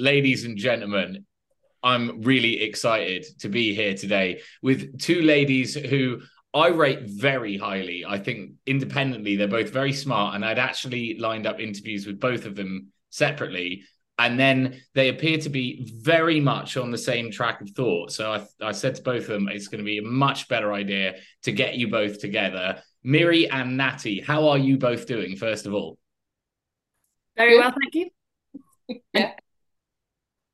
ladies and gentlemen, I'm really excited to be here today with two ladies who I rate very highly. I think independently, they're both very smart, and I'd actually lined up interviews with both of them separately. And then they appear to be very much on the same track of thought. So I, I said to both of them, it's going to be a much better idea to get you both together. Miri and Natty, how are you both doing, first of all? Very well, thank you. yeah.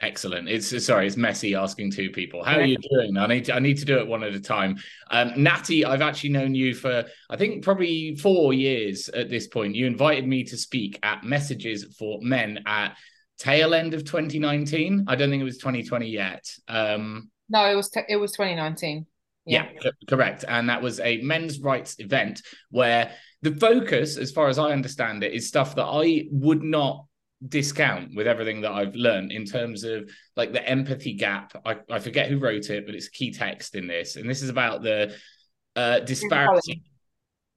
Excellent. It's sorry, it's messy asking two people. How are you doing? I need to I need to do it one at a time. Um, Natty, I've actually known you for I think probably four years at this point. You invited me to speak at Messages for Men at tail end of 2019. I don't think it was 2020 yet. Um, no, it was it was 2019. Yeah. yeah, correct. And that was a men's rights event where the focus, as far as I understand it, is stuff that I would not discount with everything that I've learned in terms of like the empathy gap. I, I forget who wrote it, but it's key text in this. And this is about the uh, disparity.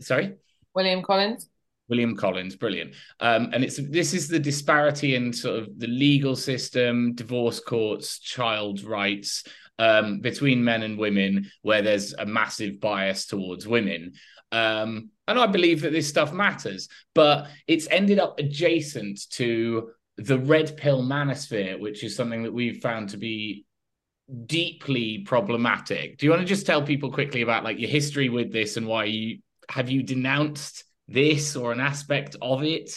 Sorry? William Collins. William Collins, brilliant. Um, and it's this is the disparity in sort of the legal system, divorce courts, child rights um, between men and women, where there's a massive bias towards women. Um, and I believe that this stuff matters, but it's ended up adjacent to the red pill manosphere, which is something that we've found to be deeply problematic. Do you want to just tell people quickly about like your history with this and why you have you denounced this or an aspect of it?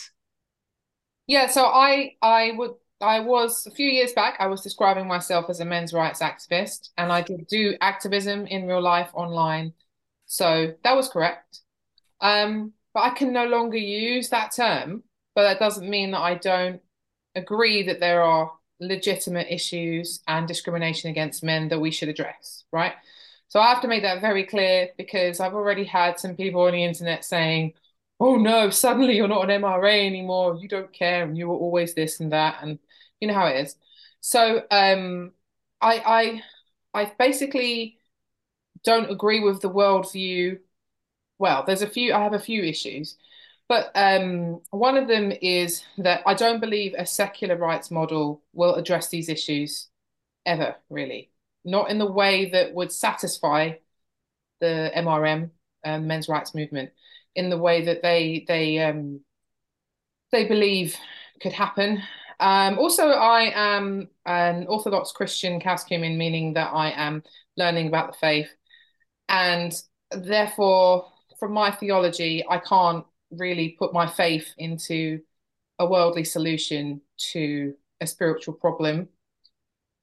Yeah, so I I would I was a few years back I was describing myself as a men's rights activist and I did do activism in real life online. So that was correct. Um, but I can no longer use that term. But that doesn't mean that I don't agree that there are legitimate issues and discrimination against men that we should address, right? So I have to make that very clear because I've already had some people on the internet saying, oh no, suddenly you're not an MRA anymore. You don't care and you were always this and that. And you know how it is. So um, I, I, I basically don't agree with the worldview well, there's a few, I have a few issues. But um, one of them is that I don't believe a secular rights model will address these issues ever, really. Not in the way that would satisfy the MRM, um, men's rights movement, in the way that they they um, they believe could happen. Um, also, I am an Orthodox Christian catechumen, meaning that I am learning about the faith, and therefore from my theology, I can't really put my faith into a worldly solution to a spiritual problem.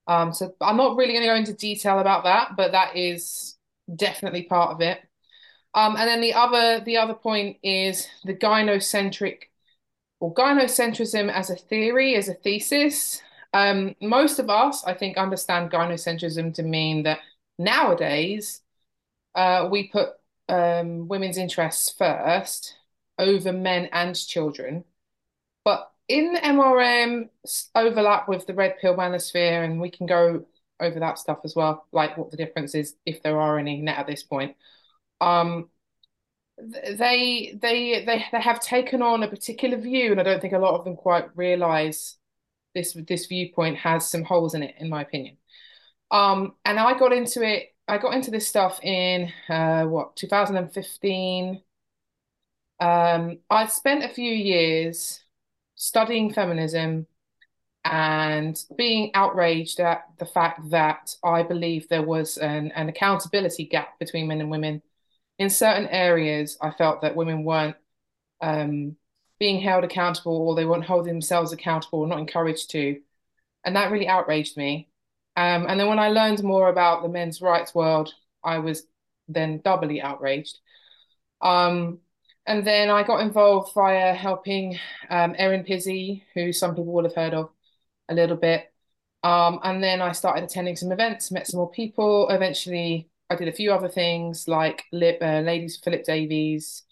Um, so I'm not really going to go into detail about that, but that is definitely part of it. Um, and then the other the other point is the gynocentric or gynocentrism as a theory, as a thesis. Um, most of us, I think, understand gynocentrism to mean that nowadays uh, we put um, women's interests first over men and children. But in MRM overlap with the red pill manosphere, and we can go over that stuff as well, like what the difference is if there are any net at this point. Um, they they they they have taken on a particular view, and I don't think a lot of them quite realise this this viewpoint has some holes in it, in my opinion. Um, and I got into it I got into this stuff in uh, what 2015. Um, I spent a few years studying feminism and being outraged at the fact that I believe there was an, an accountability gap between men and women. In certain areas, I felt that women weren't um, being held accountable or they weren't holding themselves accountable or not encouraged to. And that really outraged me. Um, and then when I learned more about the men's rights world, I was then doubly outraged. Um, and then I got involved via helping um, Erin Pizzey, who some people will have heard of a little bit. Um, and then I started attending some events, met some more people. Eventually, I did a few other things like Lip, uh, Ladies Philip Davies.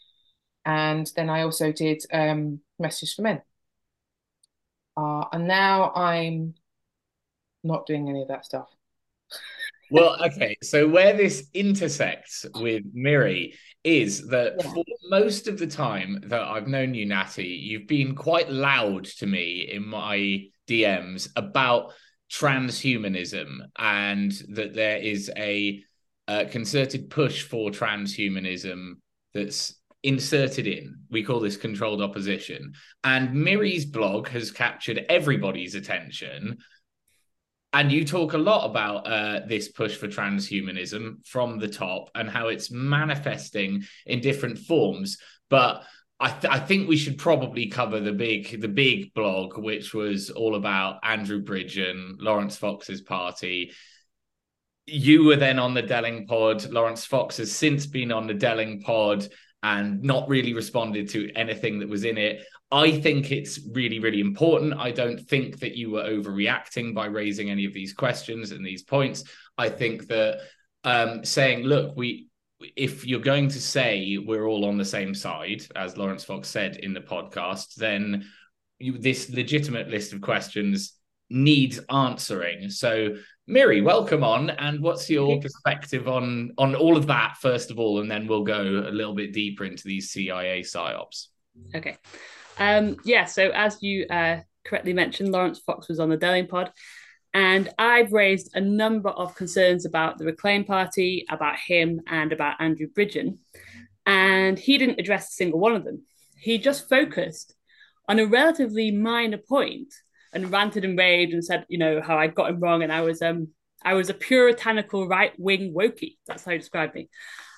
And then I also did um, Messages for Men. Uh, and now I'm not doing any of that stuff. well, okay. So where this intersects with Miri is that yeah. for most of the time that I've known you, Natty, you've been quite loud to me in my DMs about transhumanism and that there is a, a concerted push for transhumanism that's inserted in. We call this controlled opposition. And Miri's blog has captured everybody's attention and you talk a lot about uh, this push for transhumanism from the top and how it's manifesting in different forms. But I, th- I, think we should probably cover the big the big blog, which was all about Andrew Bridgen, lawrence Fox's party. You were then on the Delingpod. lawrence Fox has since been on the Delingpod and not really responded to anything that was in it. I think it's really, really important. I don't think that you were overreacting by raising any of these questions and these points. I think that um, saying, look, we if you're going to say we're all on the same side, as Lawrence Fox said in the podcast, then you, this legitimate list of questions needs answering. So, Miri, welcome on. And what's your perspective on on all of that first of all, and then we'll go a little bit deeper into these CIA psyops. Okay. Um, yeah, so as you uh, correctly mentioned, Lawrence Fox was on the Delingpod, and I've raised a number of concerns about the Reclaim Party, about him, and about Andrew Bridgen. And he didn't address a single one of them. He just focused on a relatively minor point and ranted and raved and said, you know, how I got him wrong and I was um I was a puritanical right wing wokey. That's how he described me.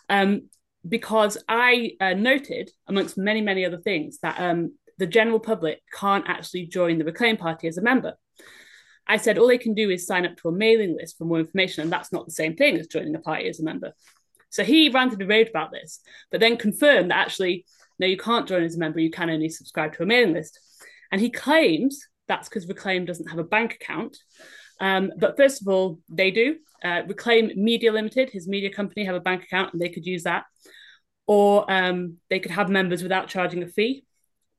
Um, because I uh, noted, amongst many, many other things, that um, the general public can't actually join the Reclaim Party as a member. I said all they can do is sign up to a mailing list for more information, and that's not the same thing as joining a party as a member. So he ranted and raved about this, but then confirmed that actually, no, you can't join as a member, you can only subscribe to a mailing list. And he claims that's because Reclaim doesn't have a bank account. Um, but first of all, they do. Uh, Reclaim Media Limited, his media company, have a bank account and they could use that. Or um, they could have members without charging a fee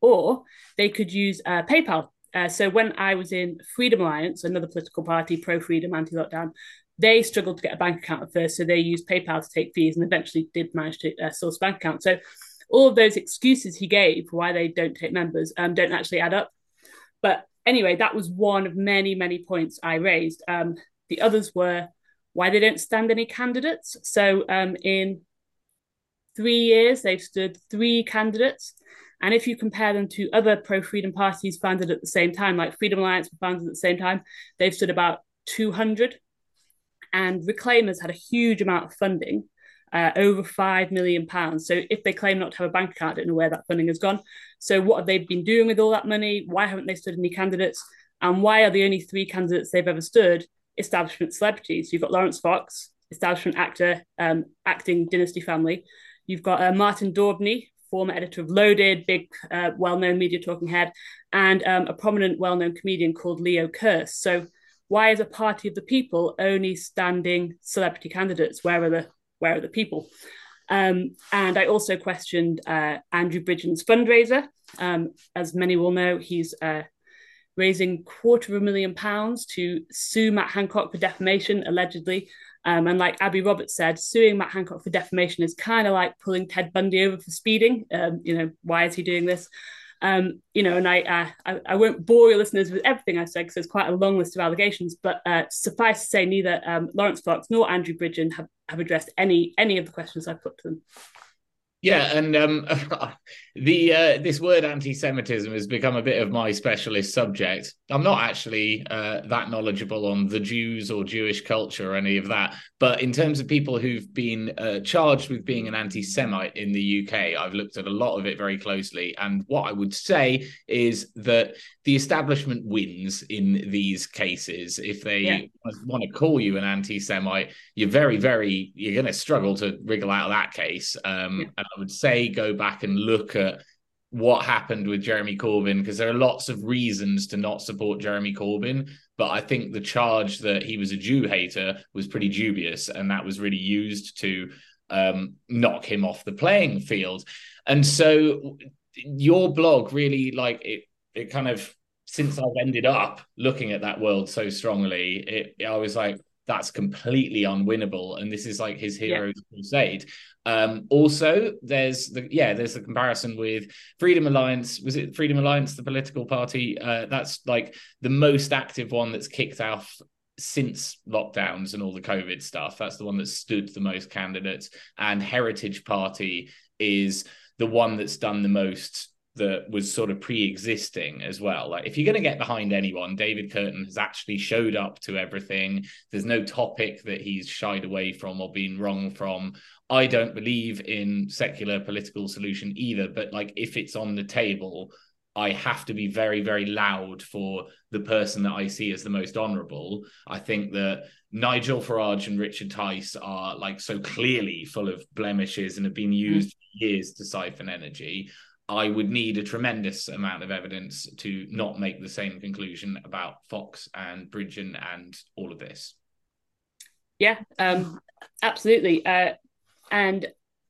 or they could use uh, PayPal. Uh, so when I was in Freedom Alliance, another political party, pro freedom, anti lockdown, they struggled to get a bank account at first. So they used PayPal to take fees and eventually did manage to uh, source bank account. So all of those excuses he gave why they don't take members um, don't actually add up. But anyway, that was one of many, many points I raised. Um, the others were why they don't stand any candidates. So um, in three years, they've stood three candidates. And if you compare them to other pro freedom parties founded at the same time, like Freedom Alliance were founded at the same time, they've stood about 200. And Reclaimers had a huge amount of funding, uh, over £5 million. So if they claim not to have a bank account, I don't know where that funding has gone. So what have they been doing with all that money? Why haven't they stood any candidates? And why are the only three candidates they've ever stood establishment celebrities? You've got Laurence Fox, establishment actor, um, acting dynasty family. You've got uh, Martin Daubney, former editor of Loaded, big, uh, well known media talking head, and um, a prominent, well known comedian called Leo Kearse. So, why is a party of the people only standing celebrity candidates? Where are the where are the people? Um, and I also questioned uh, Andrew Bridgen's fundraiser. Um, as many will know, he's uh, raising quarter of a million pounds to sue Matt Hancock for defamation, allegedly, um, and like Abby Roberts said, suing Matt Hancock for defamation is kind of like pulling Ted Bundy over for speeding. Um, you know, why is he doing this? Um, you know, and I, uh, I, I won't bore your listeners with everything I said because there's quite a long list of allegations. But uh, suffice to say, neither um, Laurence Fox nor Andrew Bridgen have, have addressed any any of the questions I've put to them. Yeah, and um, the uh, this word anti-Semitism has become a bit of my specialist subject. I'm not actually uh, that knowledgeable on the Jews or Jewish culture or any of that, but in terms of people who've been uh, charged with being an anti-Semite in the UK, I've looked at a lot of it very closely, and what I would say is that the establishment wins in these cases. If they yeah. want to call you an anti-Semite, you're very, very you're going to struggle to wriggle out of that case. Um, yeah. I would say go back and look at what happened with Jeremy Corbyn because there are lots of reasons to not support Jeremy Corbyn. But I think the charge that he was a Jew hater was pretty dubious, and that was really used to um, knock him off the playing field. And so your blog really like it. It kind of since I've ended up looking at that world so strongly, it I was like that's completely unwinnable and this is like his hero's yeah. crusade. Um also there's the yeah there's the comparison with freedom alliance. Was it freedom alliance the political party? Uh that's like the most active one that's kicked off since lockdowns and all the covid stuff. That's the one that stood the most candidates and heritage party is the one that's done the most that was sort of pre-existing as well. Like if you're going to get behind anyone, David Kurten has actually showed up to everything. There's no topic that he's shied away from or been wrong from. I don't believe in secular political solution either, but like if it's on the table, I have to be very, very loud for the person that I see as the most honourable. I think that Nigel Farage and Richard Tice are like so clearly full of blemishes and have been used mm. years to siphon energy. I would need a tremendous amount of evidence to not make the same conclusion about Fox and Bridgen and all of this. Yeah, um, absolutely. Uh, and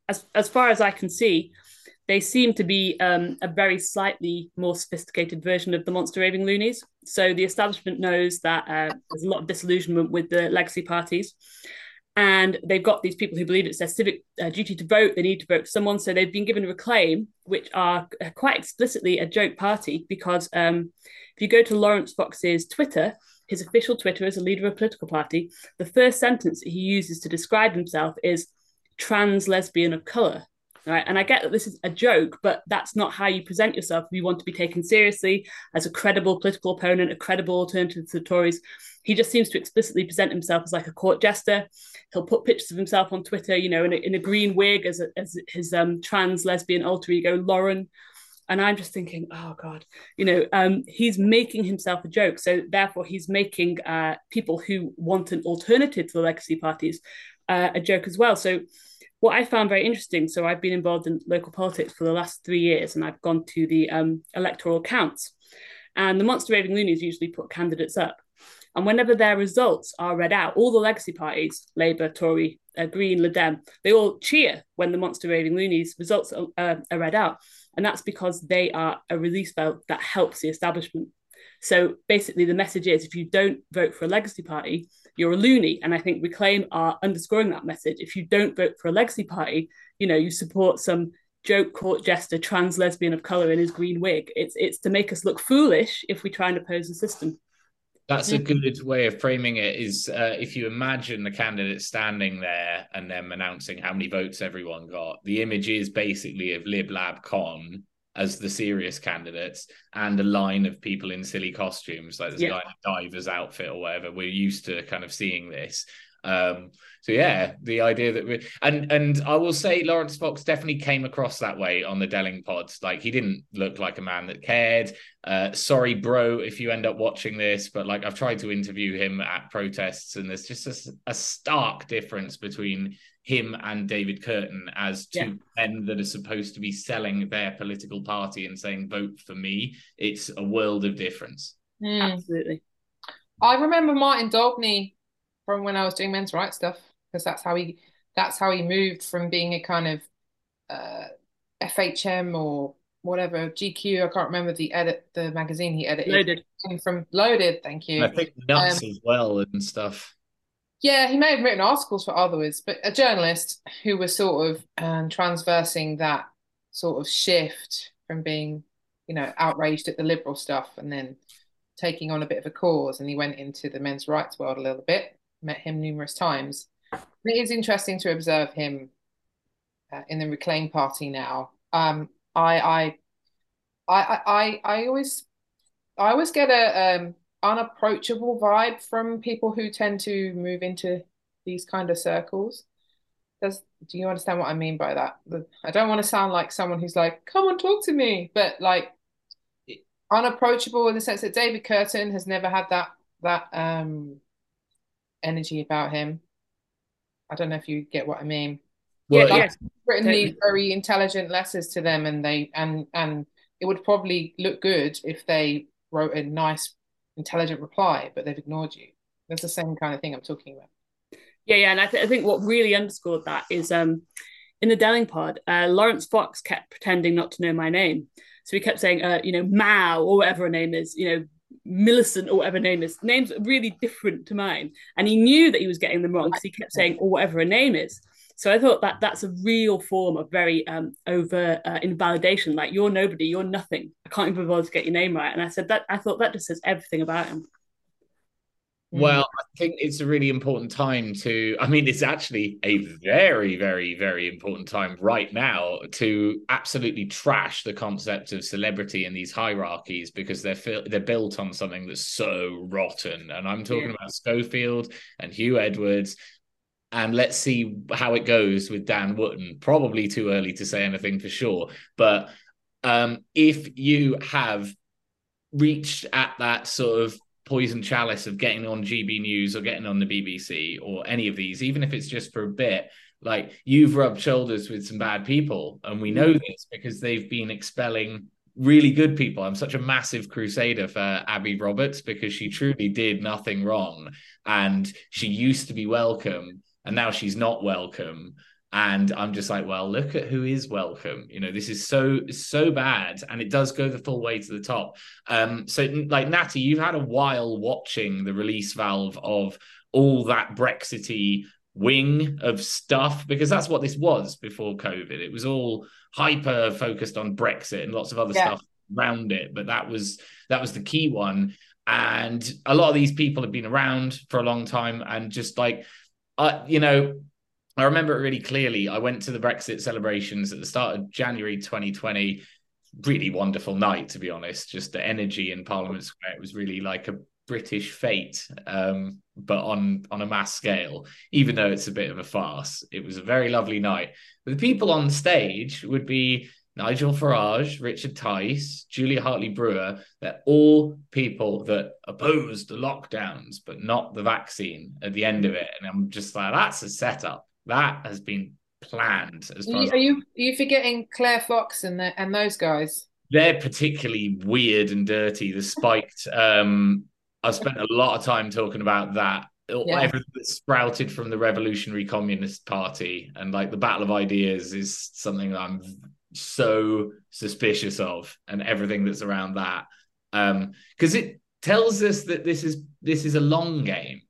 as as far as I can see, they seem to be um, a very slightly more sophisticated version of the monster raving loonies. So the establishment knows that uh, there's a lot of disillusionment with the legacy parties, and they've got these people who believe it's their civic uh, duty to vote. They need to vote for someone. So they've been given a reclaim which are uh, quite explicitly a joke party because um, if you go to lawrence fox's twitter his official twitter as a leader of a political party the first sentence he uses to describe himself is trans lesbian of color right and i get that this is a joke but that's not how you present yourself if you want to be taken seriously as a credible political opponent a credible alternative to the tories he just seems to explicitly present himself as like a court jester. He'll put pictures of himself on Twitter, you know, in a, in a green wig as, a, as his um, trans lesbian alter ego, Lauren. And I'm just thinking, oh God, you know, um, he's making himself a joke. So therefore, he's making uh, people who want an alternative to the legacy parties uh, a joke as well. So what I found very interesting, so I've been involved in local politics for the last three years, and I've gone to the um, electoral counts. And the Monster Raving Loonies usually put candidates up. And whenever their results are read out, all the legacy parties, Labour, Tory, uh, Green, Lib Dem, they all cheer when the Monster Raving Loonies results are, uh, are read out. And that's because they are a release valve that helps the establishment. So basically, the message is if you don't vote for a legacy party, you're a loony. And I think Reclaim are underscoring that message. If you don't vote for a legacy party, you know, you support some joke court jester, trans lesbian of color in his green wig. It's it's to make us look foolish if we try and oppose the system. That's a good way of framing it. Is uh, if you imagine the candidate standing there and them announcing how many votes everyone got, the image is basically of Lib Lab Con as the serious candidates and a line of people in silly costumes, like there's yeah. a guy in a diver's outfit or whatever. We're used to kind of seeing this. Um, so yeah, the idea that we and and I will say Laurence Fox definitely came across that way on the Delingpods. Like he didn't look like a man that cared. Uh, sorry, bro, if you end up watching this, but like I've tried to interview him at protests, and there's just a, a stark difference between him and David Kurten as two yeah. men that are supposed to be selling their political party and saying vote for me. It's a world of difference. Mm. Absolutely. I remember Martin Daubney from when I was doing men's rights stuff because that's how he that's how he moved from being a kind of uh, FHM or whatever GQ. I can't remember the edit the magazine he edited. Loaded from Loaded. Thank you. I think nuts um, as well and stuff. Yeah, he may have written articles for others, but a journalist who was sort of um, transversing that sort of shift from being, you know, outraged at the liberal stuff and then taking on a bit of a cause. And he went into the men's rights world a little bit met him numerous times. It is interesting to observe him uh, in the Reclaim Party now. Um, I, I, I, I, I always, I always get a um, unapproachable vibe from people who tend to move into these kind of circles. Does do you understand what I mean by that? I don't want to sound like someone who's like, "Come on, talk to me," but like unapproachable in the sense that David Kurten has never had that that um energy about him. I don't know if you get what I mean. Well, yeah, like written these very intelligent letters to them, and they and and it would probably look good if they wrote a nice, intelligent reply, but they've ignored you. That's the same kind of thing I'm talking about. Yeah, yeah, and I, th- I think what really underscored that is um, in the Delingpod, uh, Laurence Fox kept pretending not to know my name, so he kept saying, uh, you know, Mao or whatever her name is, you know, Millicent or whatever name is. Names really different to mine. And he knew that he was getting them wrong because he kept saying, or whatever a name is. So I thought that that's a real form of very um, over uh, invalidation. Like you're nobody, you're nothing. I can't even bother to get your name right. And I said that I thought that just says everything about him. Well, I think it's a really important time to. I mean, it's actually a very, very, very important time right now to absolutely trash the concept of celebrity in these hierarchies because they're they're built on something that's so rotten. And I'm talking yeah. about Schofield and Huw Edwards. And let's see how it goes with Dan Wootton. Probably too early to say anything for sure, but um, if you have reached at that sort of poison chalice of getting on GB News or getting on the BBC or any of these, even if it's just for a bit, like you've rubbed shoulders with some bad people. And we know mm. this because they've been expelling really good people. I'm such a massive crusader for Abby Roberts because she truly did nothing wrong. And she used to be welcome and now she's not welcome and i'm just like well look at who is welcome. You know this is so so bad and it does go the full way to the top. Um so like natty you've had a while watching the release valve of all that brexity wing of stuff because that's what this was before covid. It was all hyper focused on brexit and lots of other yeah. stuff around it but that was that was the key one. And a lot of these people have been around for a long time and just like uh, you know I remember it really clearly. I went to the Brexit celebrations at the start of January 2020. Really wonderful night, to be honest. Just the energy in Parliament Square. It was really like a British fete, um, but on on a mass scale. Even though it's a bit of a farce, it was a very lovely night. The people on stage would be Nigel Farage, Richard Tice, Julia Hartley Brewer. They're all people that opposed the lockdowns, but not the vaccine at the end of it. And I'm just like, that's a setup that has been planned. As are, you, are you are you forgetting Claire Fox and the, and those guys? They're particularly weird and dirty. The spiked. Um, I've spent a lot of time talking about that. Yeah. Everything that sprouted from the Revolutionary Communist Party and like the battle of ideas is something that I'm so suspicious of, and everything that's around that. Um, because it tells us that this is this is a long game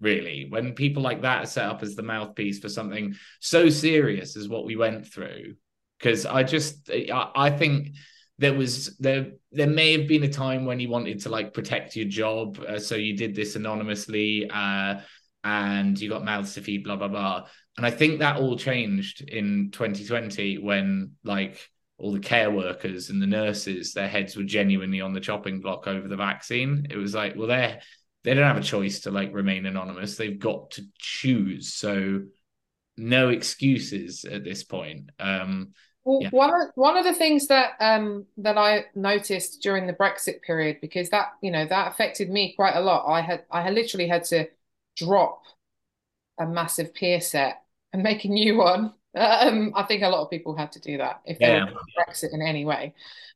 really. When people like that are set up as the mouthpiece for something so serious as what we went through because i just I, I, think there was there there may have been a time when you wanted to like protect your job uh, so you did this anonymously uh, and you got mouths to feed blah blah blah. And i think that all changed in 2020 when like all the care workers and the nurses their heads were genuinely on the chopping block over the vaccine. It was like well they're they don't have a choice to like remain anonymous. They've got to choose. So no excuses at this point. Um, well, yeah. one of, one of the things that um, that I noticed during the Brexit period, because that you know that affected me quite a lot. I had I had literally had to drop a massive peer set and make a new one. Um, I think a lot of people had to do that if they yeah. were Brexit in any way.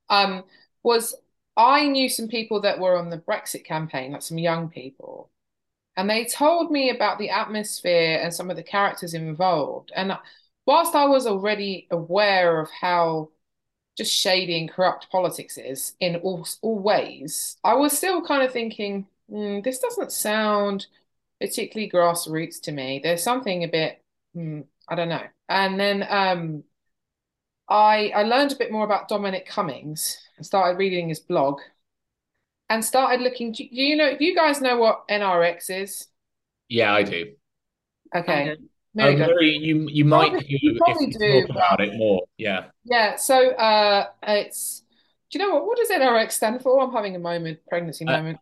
Um, was I knew some people that were on the Brexit campaign, like some young people, and they told me about the atmosphere and some of the characters involved. And whilst I was already aware of how just shady and corrupt politics is in all, all ways, I was still kind of thinking, mm, this doesn't sound particularly grassroots to me. There's something a bit, mm, I don't know. And then um, I I learned a bit more about Dominic Cummings and started reading his blog and started looking. Do, you know? Do you guys know what NRX is? Yeah, I do. Okay. Um, you you might probably, do, probably do talk about it more. Yeah. Yeah. So uh, it's. Do you know what? What does NRX stand for? I'm having a moment, pregnancy uh, moment.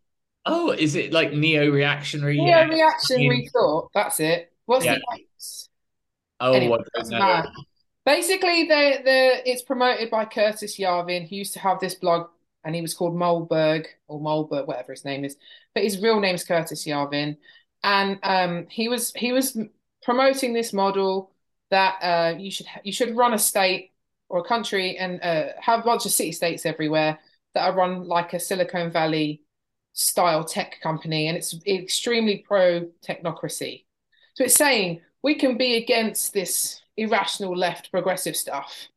Oh, is it like neo-reactionary? Neo-reactionary thought. That's it. What's yeah. the X? Oh, anyway, I Basically, the the it's promoted by Curtis Yarvin. who used to have this blog, and he was called Moleberg or Molberg, whatever his name is. But his real name's Curtis Yarvin, and um, he was he was promoting this model that uh, you should you should run a state or a country and uh, have a bunch of city states everywhere that are run like a Silicon Valley style tech company, and it's extremely pro technocracy. So it's saying we can be against this irrational left progressive stuff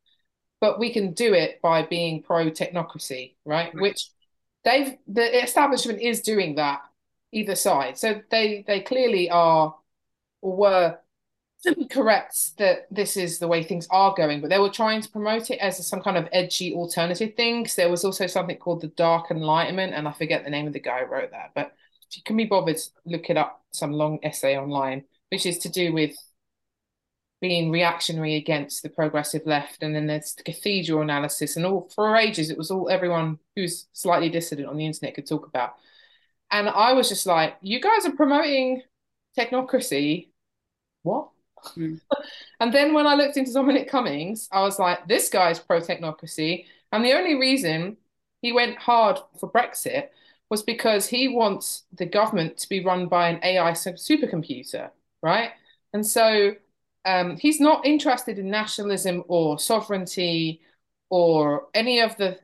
but we can do it by being pro technocracy right? right? which they've the establishment is doing that either side. So they they clearly are or were correct that this is the way things are going, but they were trying to promote it as some kind of edgy alternative thing. Because there was also something called the Dark Enlightenment, and I forget the name of the guy who wrote that, but if you can be bothered, look it up some long essay online, which is to do with being reactionary against the progressive left, and then there's the cathedral analysis, and all for ages it was all everyone who's slightly dissident on the internet could talk about. And I was just like, you guys are promoting technocracy. What? Mm. and then when I looked into Dominic Cummings, I was like, this guy's pro technocracy. And the only reason he went hard for Brexit was because he wants the government to be run by an AI supercomputer, right? And so um, he's not interested in nationalism or sovereignty or any of the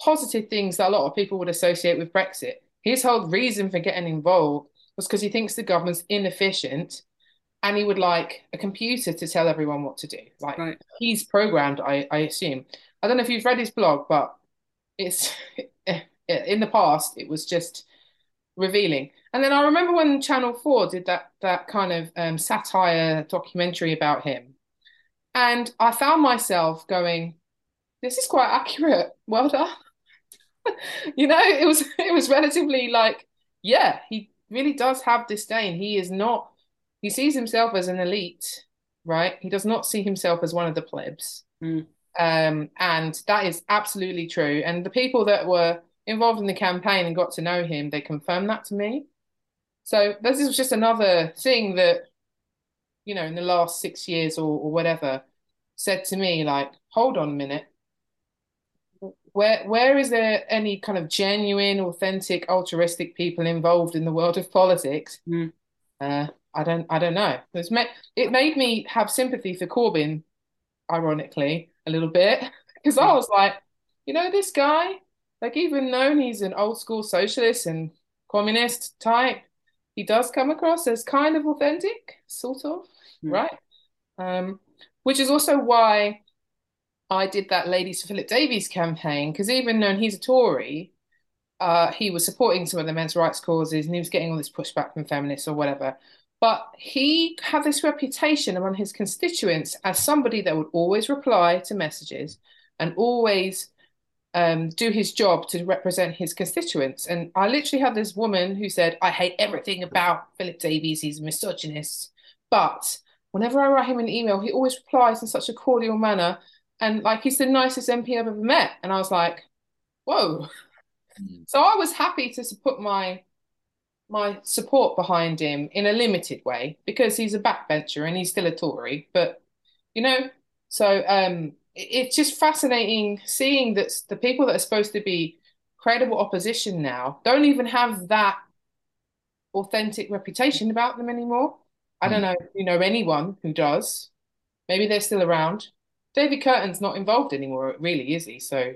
positive things that a lot of people would associate with Brexit. His whole reason for getting involved was because he thinks the government's inefficient and he would like a computer to tell everyone what to do. Like right. he's programmed, I, I assume. I don't know if you've read his blog, but it's in the past it was just revealing. And then I remember when Channel Four did that that kind of um, satire documentary about him, and I found myself going, "This is quite accurate. Well done." you know, it was it was relatively like, yeah, he really does have disdain. He is not. He sees himself as an elite, right? He does not see himself as one of the plebs. Mm. Um, and that is absolutely true. And the people that were involved in the campaign and got to know him, they confirmed that to me. So this is just another thing that, you know, in the last six years or, or whatever, said to me, like, hold on a minute. Where where is there any kind of genuine, authentic, altruistic people involved in the world of politics? Mm. Uh, I don't I don't know. It's ma- it made me have sympathy for Corbyn, ironically, a little bit, because I was like, you know, this guy, like even though he's an old school socialist and communist type, he does come across as kind of authentic, sort of, mm. right? Um, which is also why I did that Ladies for Philip Davies campaign, because even though he's a Tory, uh, he was supporting some of the men's rights causes and he was getting all this pushback from feminists or whatever. But he had this reputation among his constituents as somebody that would always reply to messages and always um, do his job to represent his constituents. And I literally had this woman who said, I hate everything about Philip Davies, he's a misogynist. But whenever I write him an email, he always replies in such a cordial manner. And like he's the nicest MP I've ever met. And I was like, whoa. Mm. So I was happy to put my my support behind him in a limited way because he's a backbencher and he's still a Tory. But you know, so um it's just fascinating seeing that the people that are supposed to be credible opposition now don't even have that authentic reputation about them anymore. I don't hmm. know if you know anyone who does. Maybe they're still around. David Kurten's not involved anymore, really, is he? So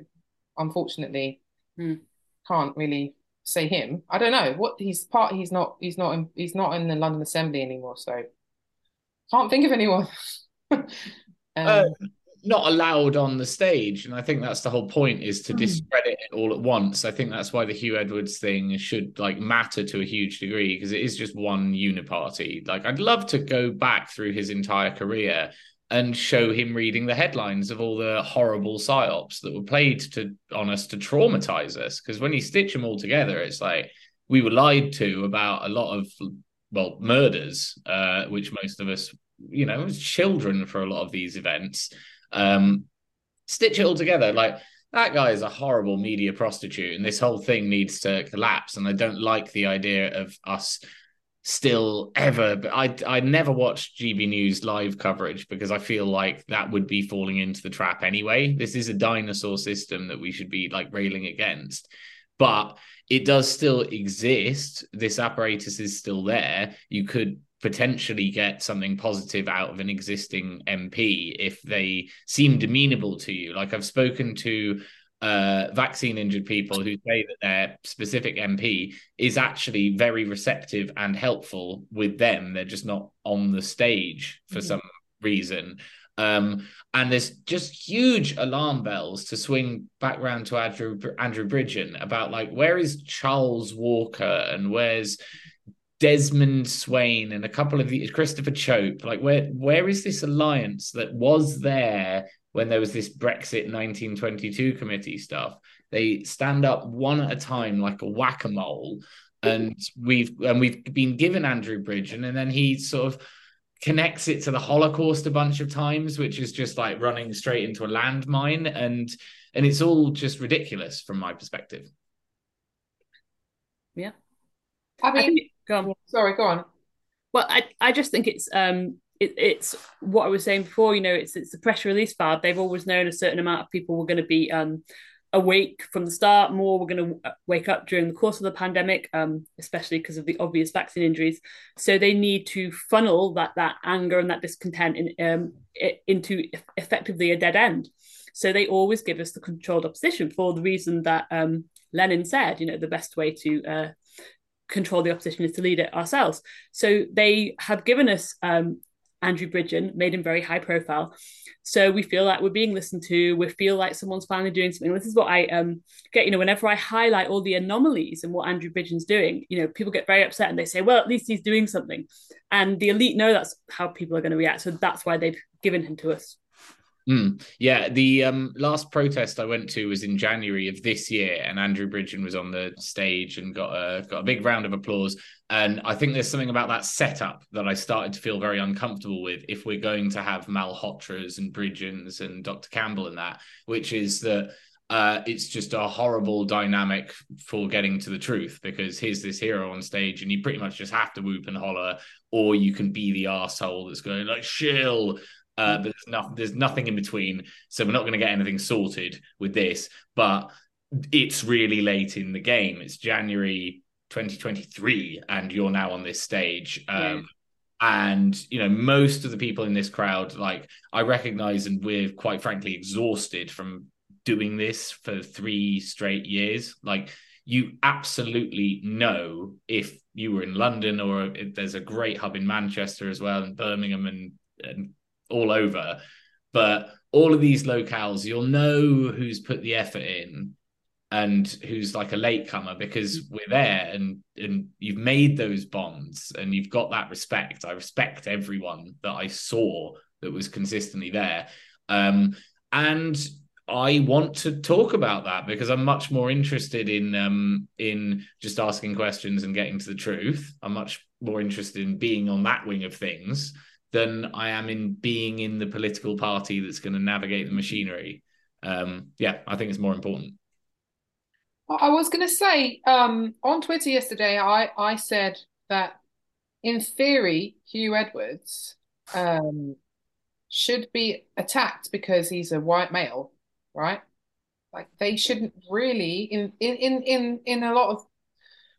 unfortunately, mm. can't really say him. I don't know what he's part. He's not. He's not. In, he's not in the London Assembly anymore. So can't think of anyone. um, uh, not allowed on the stage. And i think that's the whole point is to hmm. discredit it all at once. I think that's why the huw edwards thing should like matter to a huge degree because it is just one uniparty. Like i'd love to go back through his entire career and show him reading the headlines of all the horrible psyops that were played to on us to traumatize us. Because when you stitch them all together it's like we were lied to about a lot of well murders uh, which most of us you know as children for a lot of these events um, stitch it all together. Like that guy is a horrible media prostitute, and this whole thing needs to collapse. And I don't like the idea of us still ever but I I never watched GB News live coverage because I feel like that would be falling into the trap anyway. This is a dinosaur system that we should be like railing against. But it does still exist. This apparatus is still there. You could potentially get something positive out of an existing MP if they seemed amenable to you. Like I've spoken to uh, vaccine injured people who say that their specific MP is actually very receptive and helpful with them. They're just not on the stage for mm-hmm. some reason. Um, and there's just huge alarm bells to swing back round to Andrew Andrew Bridgen about like where is Charles Walker and where's Desmond Swayne and a couple of the Christopher Chope. Like where where is this alliance that was there when there was this Brexit 1922 committee stuff? They stand up one at a time like a whack-a-mole and we've and we've been given Andrew Bridgen and then he sort of connects it to the Holocaust a bunch of times, which is just like running straight into a landmine, and and it's all just ridiculous from my perspective. Yeah, I mean, I think, go on. Sorry, go on. Well, I I just think it's um it, it's what I was saying before. You know, it's it's the pressure release valve. They've always known a certain amount of people were going to be um awake from the start. More were going to wake up during the course of the pandemic, um, especially because of the obvious vaccine injuries. So they need to funnel that that anger and that discontent in, um, into effectively a dead end. So they always give us the controlled opposition for the reason that um, Lenin said. You know, the best way to uh, control the opposition is to lead it ourselves. So they have given us um, Andrew Bridgen, made him very high profile. So we feel like we're being listened to. We feel like someone's finally doing something. This is what I um get. You know, whenever I highlight all the anomalies and what Andrew Bridgen's doing, you know, people get very upset and they say, "Well, at least he's doing something." And the elite know that's how people are going to react. So that's why they've given him to us. Mm, yeah, the um, last protest I went to was in January of this year, and Andrew Bridgen was on the stage and got a got a big round of applause. And I think there's something about that setup that I started to feel very uncomfortable with. If we're going to have Malhotras and Bridgens and Dr. Campbell and that, which is that uh, it's just a horrible dynamic for getting to the truth because here's this hero on stage and you pretty much just have to whoop and holler, or you can be the asshole that's going like shill uh, but there's nothing. There's nothing in between, so we're not going to get anything sorted with this. But it's really late in the game. It's January 2023, and you're now on this stage. Um, yeah. And you know, most of the people in this crowd, like I recognize, and we're quite frankly exhausted from doing this for three straight years. Like you absolutely know if you were in London or if there's a great hub in Manchester as well, and Birmingham and, and all over. But all of these locales, you'll know who's put the effort in and who's like a latecomer because we're there and and you've made those bonds and you've got that respect. I respect everyone that I saw that was consistently there. Um, and I want to talk about that because I'm much more interested in um, in just asking questions and getting to the truth. I'm much more interested in being on that wing of things than I am in being in the political party that's going to navigate the machinery. Um, yeah, I think it's more important. I was going to say um, on Twitter yesterday, I, I said that in theory, Huw Edwards um, should be attacked because he's a white male, right? Like they shouldn't really, in in in in in a lot of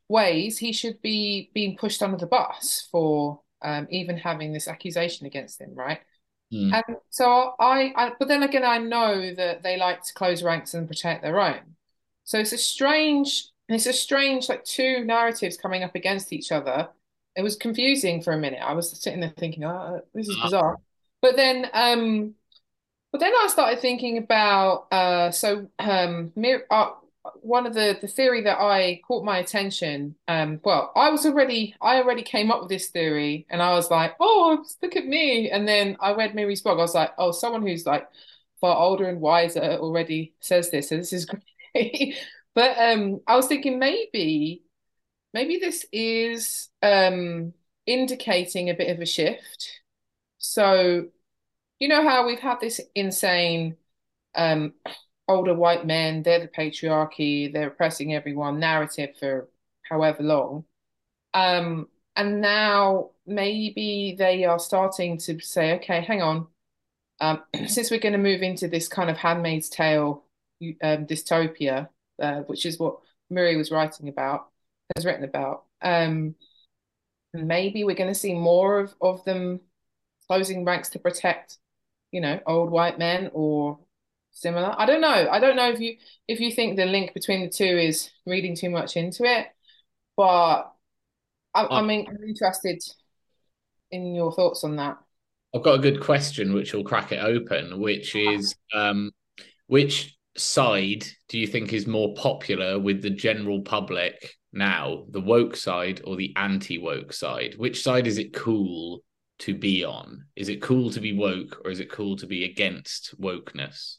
ways, he should be being pushed under the bus for um, even having this accusation against him, right? Mm. And so I, I, but then again, I know that they like to close ranks and protect their own. So it's a strange, it's a strange like two narratives coming up against each other. It was confusing for a minute. I was sitting there thinking, oh, this is ah. bizarre. But then, um, but then I started thinking about, uh, so um, Mir- uh, one of the the theory that I caught my attention. Um, well, I was already I already came up with this theory, and I was like, oh, look at me. And then I read Miri's blog. I was like, oh, someone who's like far older and wiser already says this, so this is great. but um, I was thinking maybe maybe this is um indicating a bit of a shift. So, you know how we've had this insane um older white men, they're the patriarchy, they're oppressing everyone narrative for however long. Um, and now maybe they are starting to say, okay, hang on. Um, since we're going to move into this kind of Handmaid's Tale um, dystopia, uh, which is what Miri was writing about, has written about, um, maybe we're going to see more of, of them closing ranks to protect, you know, old white men or similar. I don't know. I don't know if you if you think the link between the two is reading too much into it, but I, I mean, I'm interested in your thoughts on that. I've got a good question which will crack it open, which is um, which side do you think is more popular with the general public now, the woke side or the anti-woke side? Which side is it cool to be on? Is it cool to be woke or is it cool to be against wokeness?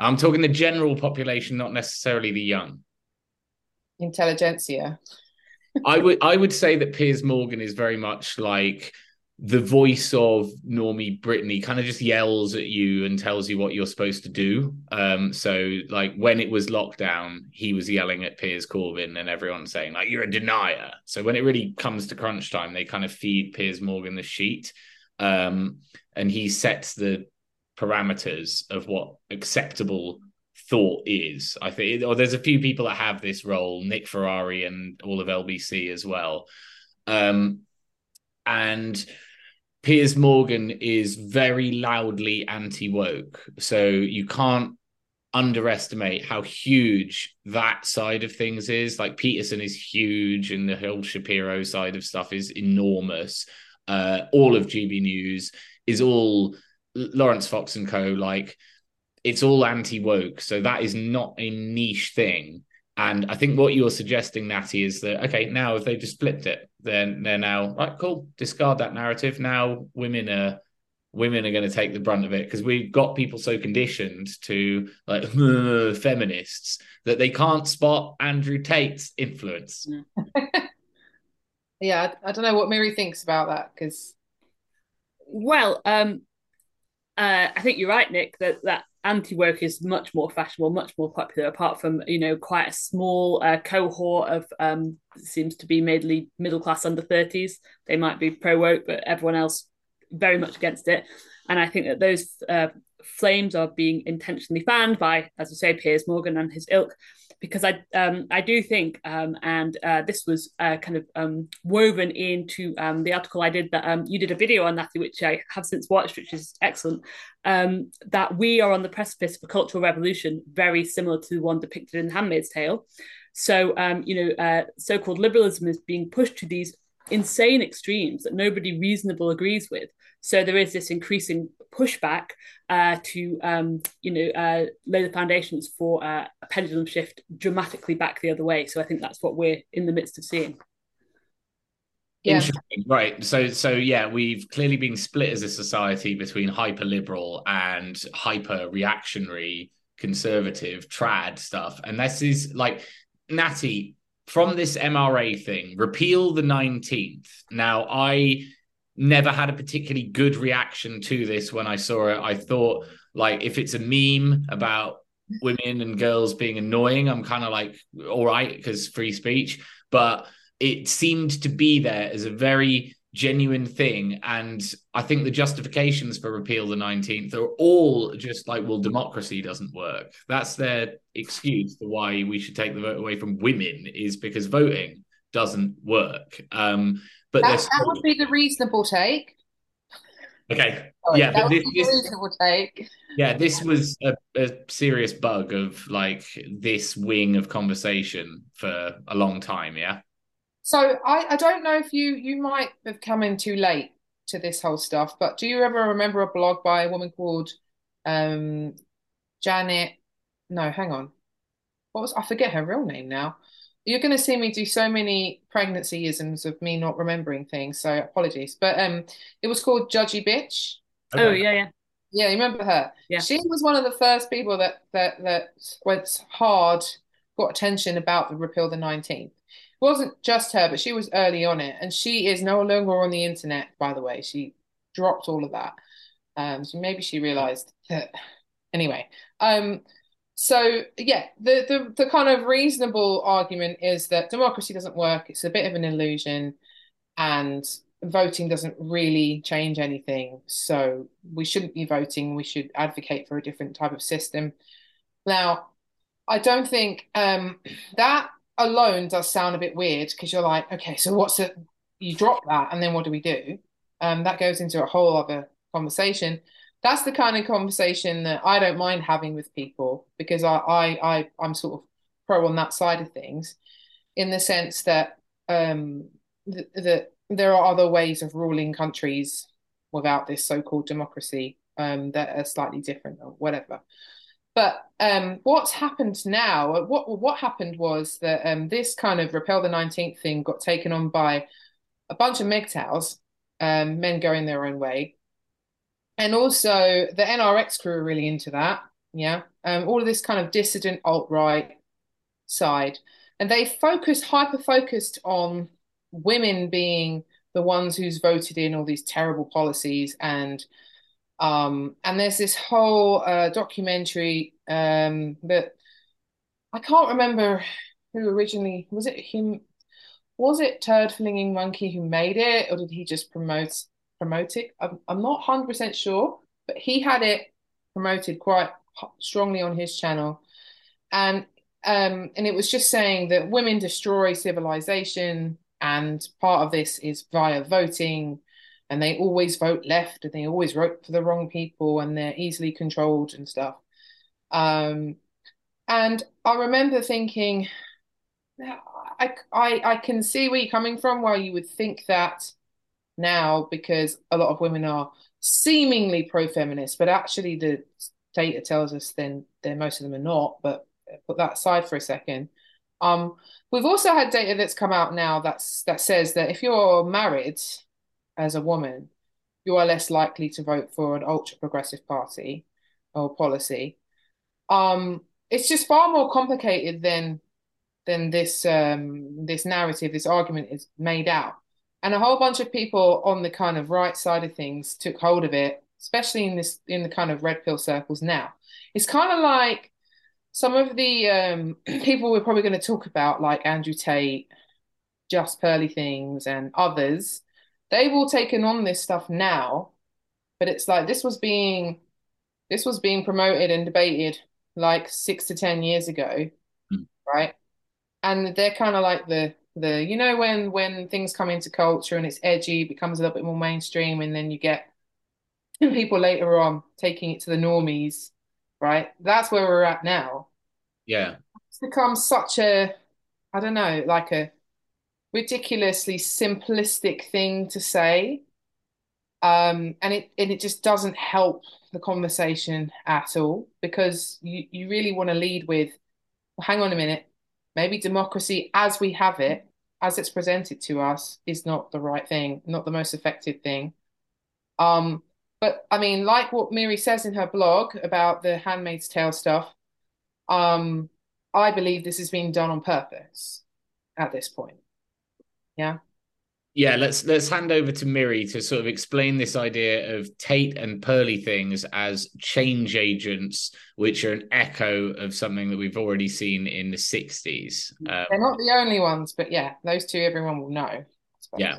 I'm talking the general population, not necessarily the young. Intelligentsia. I would I would say that Piers Morgan is very much like the voice of Normie Brittany kind of just yells at you and tells you what you're supposed to do. Um, so like when it was lockdown, he was yelling at Piers Corbyn and everyone saying like you're a denier. So when it really comes to crunch time, they kind of feed Piers Morgan the sheet, um, and he sets the parameters of what acceptable thought is. I think, or there's a few people that have this role, Nick Ferrari and all of LBC as well. Um, and Piers Morgan is very loudly anti woke. So you can't underestimate how huge that side of things is. Like Peterson is huge, and the whole Shapiro side of stuff is enormous. Uh, all of GB News is all Laurence Fox and Co. Like it's all anti woke. So that is not a niche thing. And I think what you're suggesting, Natty, is that okay, now if they just flipped it, then they're now right, cool, discard that narrative. Now women are women are going to take the brunt of it because we've got people so conditioned to like feminists that they can't spot Andrew Tate's influence. yeah, I, I don't know what Miri thinks about that because. Well, um, uh, I think you're right, Nick. That that anti-woke is much more fashionable, much more popular. Apart from you know quite a small uh, cohort of um, seems to be mainly middle class under thirties. They might be pro woke, but everyone else very much against it. And I think that those uh, flames are being intentionally fanned by, as I say, Piers Morgan and his ilk, because I um, I do think, um, and uh, this was uh, kind of um, woven into um, the article I did that um, you did a video on Natty, which I have since watched, which is excellent. Um, that we are on the precipice of a cultural revolution, very similar to the one depicted in *Handmaid's Tale*. So, you know, uh, so-called liberalism is being pushed to these insane extremes that nobody reasonable agrees with. So there is this increasing pushback uh, to, um, you know, uh, lay the foundations for uh, a pendulum shift dramatically back the other way. So I think that's what we're in the midst of seeing. Yeah. Interesting. Right. So so yeah, we've clearly been split as a society between hyper liberal and hyper reactionary conservative trad stuff. And this is like Natty, from this MRA thing, repeal the 19th. Now I never had a particularly good reaction to this when I saw it. I thought, like, if it's a meme about women and girls being annoying, I'm kind of like, all right, because free speech. But it seemed to be there as a very genuine thing. And I think the justifications for repeal the 19th are all just like, well, democracy doesn't work. That's their excuse for why we should take the vote away from women, is because voting doesn't work. Um, but that, that would be the reasonable take. Okay. Sorry, yeah, but this, this reasonable take. Yeah, this was a, a, serious bug of like this wing of conversation for a long time. Yeah. So I, I don't know if you you might have come in too late to this whole stuff, but do you ever remember a blog by a woman called um Janet? No, hang on. What was I forget her real name now? You're going to see me do so many pregnancy isms of me not remembering things, so apologies. But um, it was called Judgy Bitch. Okay. Oh yeah, yeah, yeah. You remember her? Yeah. She was one of the first people that that that went hard, got attention about the repeal the nineteenth. It wasn't just her, but she was early on it, and she is no longer on the internet. By the way, she dropped all of that. Um, so maybe she realized that. Anyway, um, so yeah, the, the the kind of reasonable argument is that democracy doesn't work. It's a bit of an illusion, and voting doesn't really change anything. So we shouldn't be voting. We should advocate for a different type of system. Now, I don't think um, that alone does sound a bit weird because you're like, okay, so what's it? You drop that, and then what do we do? Um, that goes into a whole other conversation that's the kind of conversation that I don't mind having with people because I, I, I I'm sort of pro on that side of things, in the sense that um that there are other ways of ruling countries without this so-called democracy um, that are slightly different or whatever. But um, what's happened now? What what happened was that um, this kind of repel the nineteenth thing got taken on by a bunch of MGTOWs, um, men going their own way, and also the NRX crew are really into that. Yeah, um, all of this kind of dissident alt right side, and they focus hyper focused on women being the ones who's voted in all these terrible policies and um, and there's this whole uh, documentary um, that I can't remember who originally was it him was it Turd Flinging Monkey who made it or did he just promote promote it I'm, I'm not 100% sure but he had it promoted quite strongly on his channel and um, and it was just saying that women destroy civilization and part of this is via voting and they always vote left and they always vote for the wrong people and they're easily controlled and stuff. Um, and I remember thinking, I, I, I can see where you're coming from, why you would think that now, because a lot of women are seemingly pro-feminist, but actually the data tells us then then most of them are not. But put that aside for a second. Um, we've also had data that's come out now that's that says that if you're married as a woman, you are less likely to vote for an ultra progressive party or policy. Um, it's just far more complicated than than this um, this narrative, this argument is made out. And a whole bunch of people on the kind of right side of things took hold of it, especially in this in the kind of red pill circles now. It's kind of like some of the um, people we're probably going to talk about, like Andrew Tate, Just Pearly Things, and others, they've all taken on this stuff now, but it's like this was being this was being promoted and debated like six to ten years ago, mm. right? And they're kind of like the the you know when when things come into culture and it's edgy, becomes a little bit more mainstream, and then you get people later on taking it to the normies, right? That's where we're at now. Yeah, it's become such a I don't know, like a ridiculously simplistic thing to say. Um, and it and it just doesn't help the conversation at all because you, you really want to lead with, well, hang on a minute, maybe democracy as we have it, as it's presented to us, is not the right thing, not the most effective thing. Um, but I mean, like what Miri says in her blog about the Handmaid's Tale stuff, um, I believe this is being done on purpose at this point. Yeah. Yeah, let's let's hand over to Miri to sort of explain this idea of Tate and Pearly things as change agents, which are an echo of something that we've already seen in the 60s. Um, They're not the only ones, but yeah, those two everyone will know. Yeah.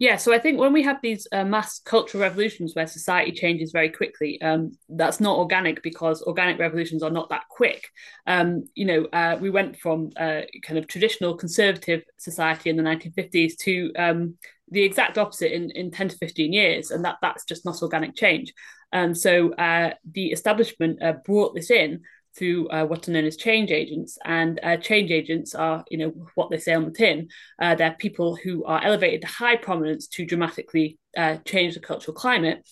Yeah, so I think when we have these uh, mass cultural revolutions where society changes very quickly, um, that's not organic because organic revolutions are not that quick. Um, you know, uh, we went from uh, kind of traditional conservative society in the 1950s to um, the exact opposite in, in 10 to 15 years, and that that's just not organic change. And so uh, the establishment uh, brought this in through uh, what are known as change agents. And uh, change agents are, you know, what they say on the tin. Uh, they're people who are elevated to high prominence to dramatically uh, change the cultural climate,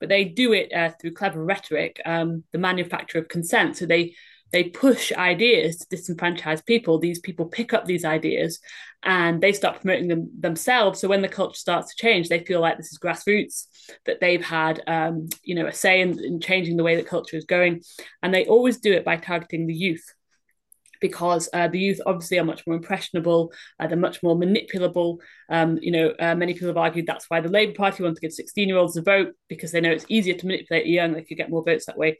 but they do it uh, through clever rhetoric, um, the manufacture of consent. So they they push ideas to disenfranchise people. These people pick up these ideas and they start promoting them themselves. So when the culture starts to change, they feel like this is grassroots, that they've had, um, you know, a say in, in changing the way that culture is going. And they always do it by targeting the youth because uh, the youth obviously are much more impressionable, uh, they're much more manipulable. Um, you know, uh, many people have argued that's why the Labour Party want to give 16 year olds a vote because they know it's easier to manipulate the young, they could get more votes that way.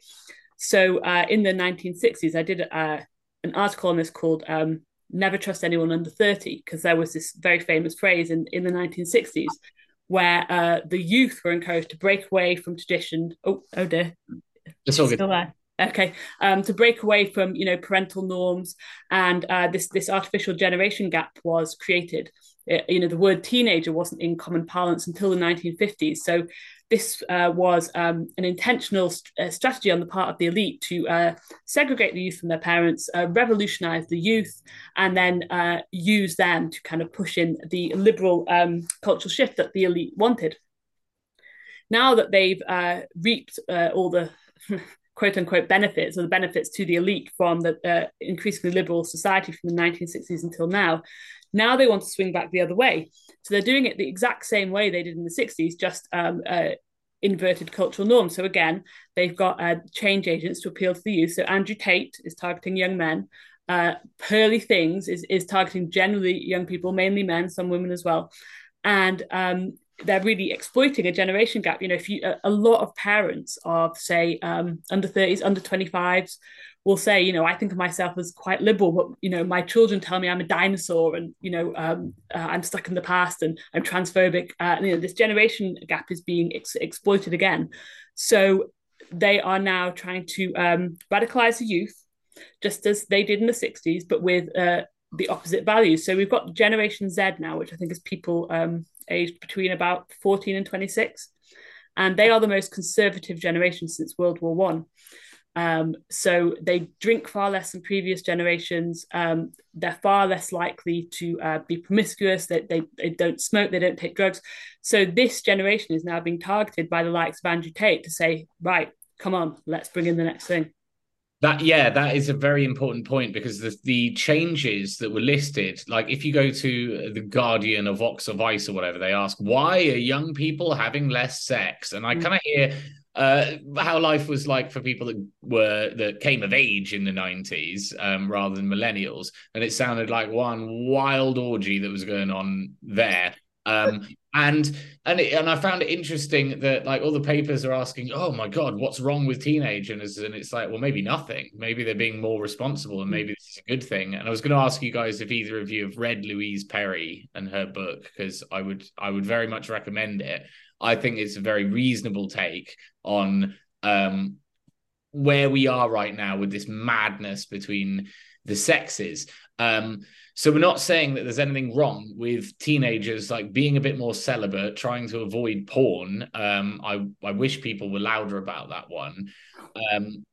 So uh, in the 1960s, I did uh, an article on this called um, Never Trust Anyone Under 30, because there was this very famous phrase in, in the 1960s where uh, the youth were encouraged to break away from tradition. Oh, oh dear. It's all good. Still there. Okay, um, to break away from you know parental norms, and uh, this this artificial generation gap was created, you know, the word teenager wasn't in common parlance until the 1950s. So this uh, was um, an intentional st- uh, strategy on the part of the elite to uh, segregate the youth from their parents, uh, revolutionize the youth, and then uh, use them to kind of push in the liberal um, cultural shift that the elite wanted. Now that they've uh, reaped all the quote unquote benefits or the benefits to the elite from the increasingly liberal society from the 1960s until now, now they want to swing back the other way. So they're doing it the exact same way they did in the 60s, just um, uh, inverted cultural norms. So again, they've got uh, change agents to appeal to the youth. So Andrew Tate is targeting young men. Uh, Pearly Things is, is targeting generally young people, mainly men, some women as well. And um, they're really exploiting a generation gap. You know, if you a, a lot of parents of say um, under 30s, under 25s will say, you know, I think of myself as quite liberal, but you know, my children tell me I'm a dinosaur, and you know, um, uh, I'm stuck in the past, and I'm transphobic. Uh, and, you know, this generation gap is being ex- exploited again. So they are now trying to um, radicalize the youth, just as they did in the '60s, but with uh, the opposite values. So we've got Generation Z now, which I think is people um, aged between about 14 and 26, and they are the most conservative generation since World War One. Um, so they drink far less than previous generations. Um, they're far less likely to uh, be promiscuous. They, they, they don't smoke. They don't take drugs. So this generation is now being targeted by the likes of Andrew Tate to say, right, come on, let's bring in the next thing. That yeah, that is a very important point because the the changes that were listed, like if you go to the Guardian or Vox or Vice or whatever, they ask why are young people having less sex, and I mm. kind of hear uh, how life was like for people that were that came of age in the 90s um, rather than millennials and it sounded like one wild orgy that was going on there um, and and it, and I found it interesting that like all the papers are asking, oh my god, what's wrong with teenagers? And it's like, well, maybe nothing. Maybe they're being more responsible, and maybe this is a good thing. And I was going to ask you guys if either of you have read Louise Perry and her book because I would I would very much recommend it. I think it's a very reasonable take on um, where we are right now with this madness between the sexes. Um, so we're not saying that there's anything wrong with teenagers like being a bit more celibate, trying to avoid porn. Um, I I wish people were louder about that one, um,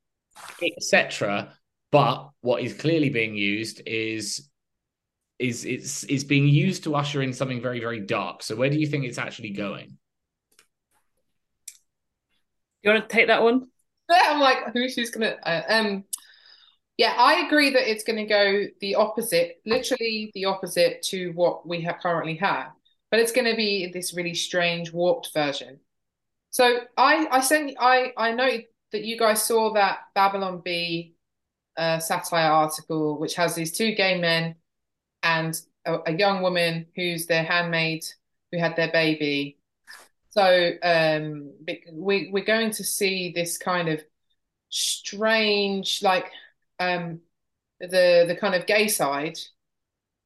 etc. But what is clearly being used is is it's it's being used to usher in something very very dark. So where do you think it's actually going? You want to take that one? I'm like, who's she's gonna? Uh, um, yeah, I agree that it's going to go the opposite, literally the opposite to what we have currently have, but it's going to be this really strange, warped version. So I, I sent, I, I know that you guys saw that Babylon Bee uh, satire article, which has these two gay men and a, a young woman who's their handmaid who had their baby so um, we we're going to see this kind of strange, like um, the the kind of gay side,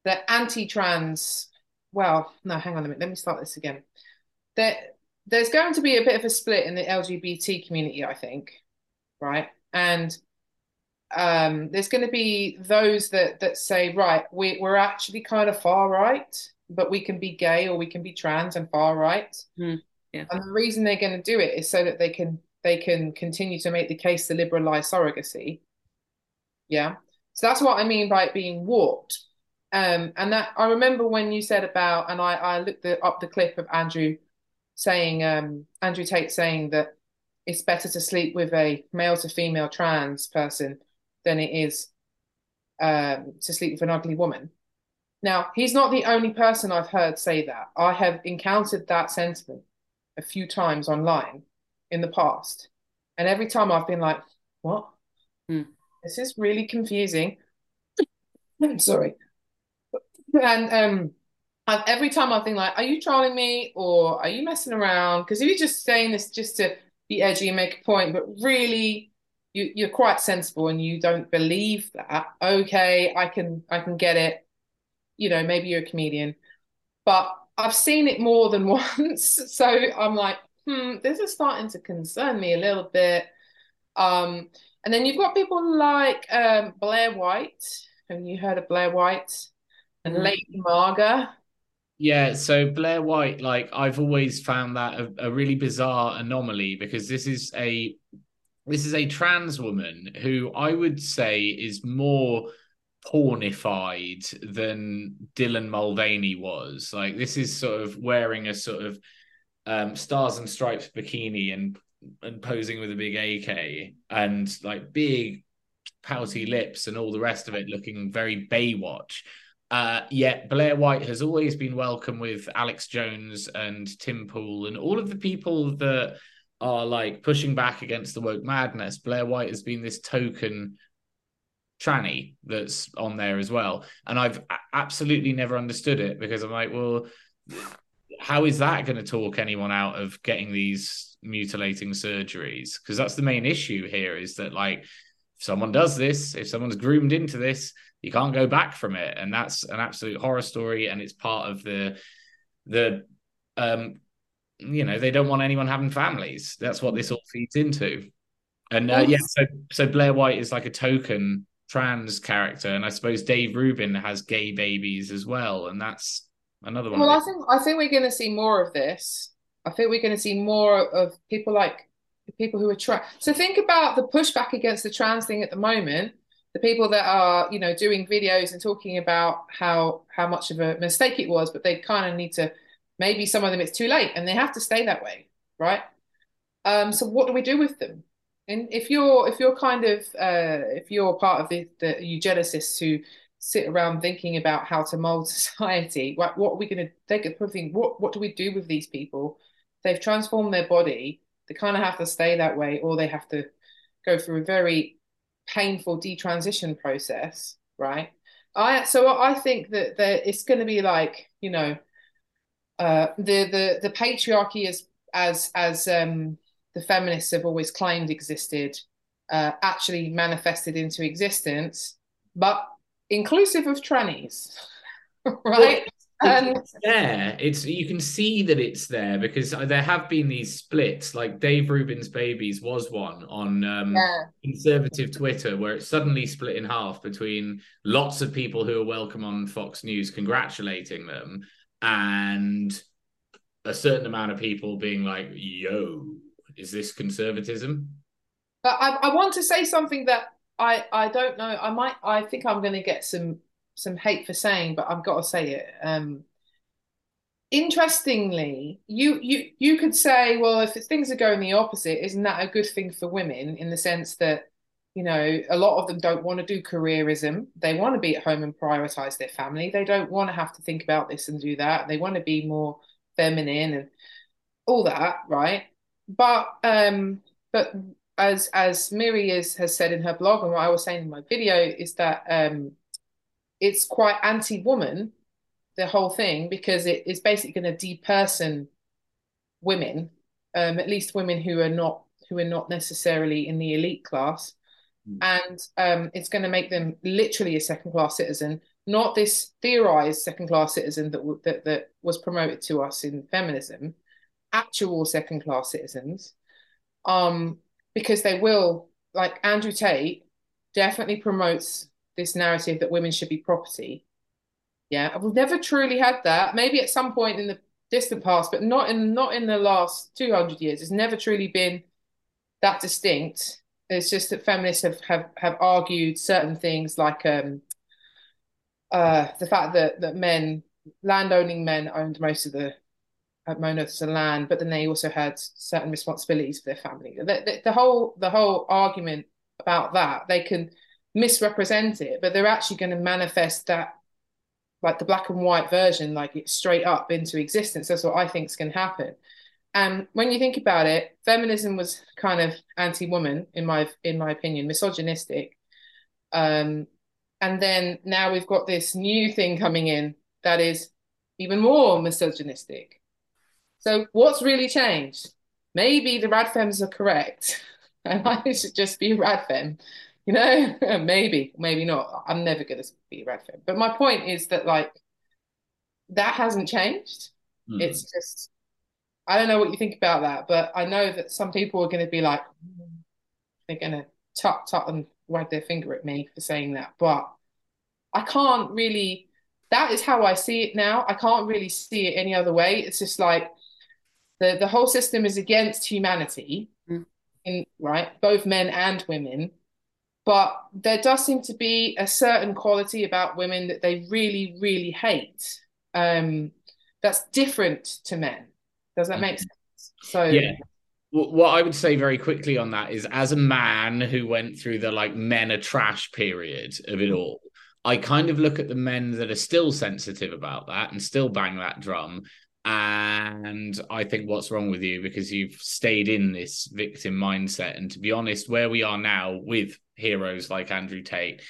the anti-trans. Well, no, hang on a minute. Let me start this again. There, there's going to be a bit of a split in the LGBT community, I think, right? And um, there's going to be those that that say, right, we, we're actually kind of far right, but we can be gay or we can be trans and far right. Mm. Yeah. And the reason they're going to do it is so that they can they can continue to make the case to liberalize surrogacy. Yeah. So that's what I mean by it being warped. Um, and that I remember when you said about, and I, I looked the, up the clip of Andrew saying, um, Andrew Tate saying that it's better to sleep with a male to female trans person than it is um, to sleep with an ugly woman. Now, he's not the only person I've heard say that. I have encountered that sentiment a few times online in the past. And every time I've been like, what? Hmm. This is really confusing. I'm sorry. And um, I've, every time I've been like, are you trolling me or are you messing around? Because if you're just saying this just to be edgy and make a point, but really you, you're quite sensible and you don't believe that, okay, I can I can get it. You know, maybe you're a comedian. But I've seen it more than once. So I'm like, hmm, this is starting to concern me a little bit. Um, and then you've got people like um, Blair White. Have you heard of Blair White? And mm. Lady MAGA. Yeah, so Blair White, like I've always found that a, a really bizarre anomaly because this is a this is a trans woman who I would say is more pornified than Dylan Mulvaney was. Like this is sort of wearing a sort of um, stars and stripes bikini and and posing with a big AK and like big pouty lips and all the rest of it looking very Baywatch. Uh, yet Blair White has always been welcome with Alex Jones and Tim Pool and all of the people that are like pushing back against the woke madness. Blair White has been this token tranny that's on there as well. And I've absolutely never understood it because I'm like, well, how is that going to talk anyone out of getting these mutilating surgeries? Because that's the main issue here is that, like, if someone does this, if someone's groomed into this, you can't go back from it. And that's an absolute horror story. And it's part of the, the, um, you know, they don't want anyone having families. That's what this all feeds into. And uh, yeah, so so Blair White is like a token trans character, and I suppose Dave Rubin has gay babies as well, and that's another one. Well, I think I think we're going to see more of this. I think we're going to see more of people like people who are trans. So think about the pushback against the trans thing at the moment. The people that are, you know, doing videos and talking about how how much of a mistake it was, but they kind of need to. Maybe some of them it's too late, and they have to stay that way, right? Um, so what do we do with them? And if you're if you're kind of uh, if you're part of the, the eugenicists who sit around thinking about how to mold society, what what are we going to take a think? What what do we do with these people? They've transformed their body. They kind of have to stay that way, or they have to go through a very painful detransition process, right? I so I think that that it's going to be like you know, uh, the the the patriarchy is as as um the feminists have always claimed existed uh, actually manifested into existence, but inclusive of trannies, right? and it's there. It's you can see that it's there because there have been these splits. Like Dave Rubin's Babies was one on um, yeah. conservative Twitter where it suddenly split in half between lots of people who are welcome on Fox News congratulating them and a certain amount of people being like, "Yo, is this conservatism? But I, I want to say something that I I don't know. I might I think I'm going to get some some hate for saying, but I've got to say it. Um, interestingly, you you you could say, well, if things are going the opposite, isn't that a good thing for women in the sense that you know a lot of them don't want to do careerism. They want to be at home and prioritize their family. They don't want to have to think about this and do that. They want to be more feminine and all that, right? But um, but as as Miri is, has said in her blog and what I was saying in my video is that um, it's quite anti-woman the whole thing because it is basically going to deperson women, um, at least women who are not who are not necessarily in the elite class, mm. and um, it's going to make them literally a second class citizen, not this theorized second class citizen that that that was promoted to us in feminism actual second class citizens um, because they will, like Andrew Tate definitely promotes this narrative that women should be property. Yeah, we've never truly had that. Maybe at some point in the distant past, but not in not in the last 200 years. It's never truly been that distinct. It's just that feminists have have, have argued certain things like um, uh, the fact that that men, landowning men, owned most of the at Monos and land, but then they also had certain responsibilities for their family. The, the, the, whole the whole argument about that they can misrepresent it, but they're actually going to manifest that like the black and white version, like it straight up into existence. That's what I think is going to happen. And when you think about it, feminism was kind of anti-woman in my in my opinion, misogynistic. Um, and then now we've got this new thing coming in that is even more misogynistic so what's really changed? Maybe the radfems are correct, and I should just be a radfem. You know, maybe, maybe not. I'm never going to be a radfem. But my point is that like that hasn't changed. Mm. It's just I don't know what you think about that, but I know that some people are going to be like they're going to tut tut and wag their finger at me for saying that, but I can't really that is how I see it now. I can't really see it any other way. It's just like the the whole system is against humanity, mm. in right, both men and women. But there does seem to be a certain quality about women that they really, really hate. Um, that's different to men. Does that make sense? So yeah. What I would say very quickly on that is, as a man who went through the like men are trash period of it all, I kind of look at the men that are still sensitive about that and still bang that drum. And I think what's wrong with you because you've stayed in this victim mindset. And to be honest, where we are now with heroes like Andrew Tate,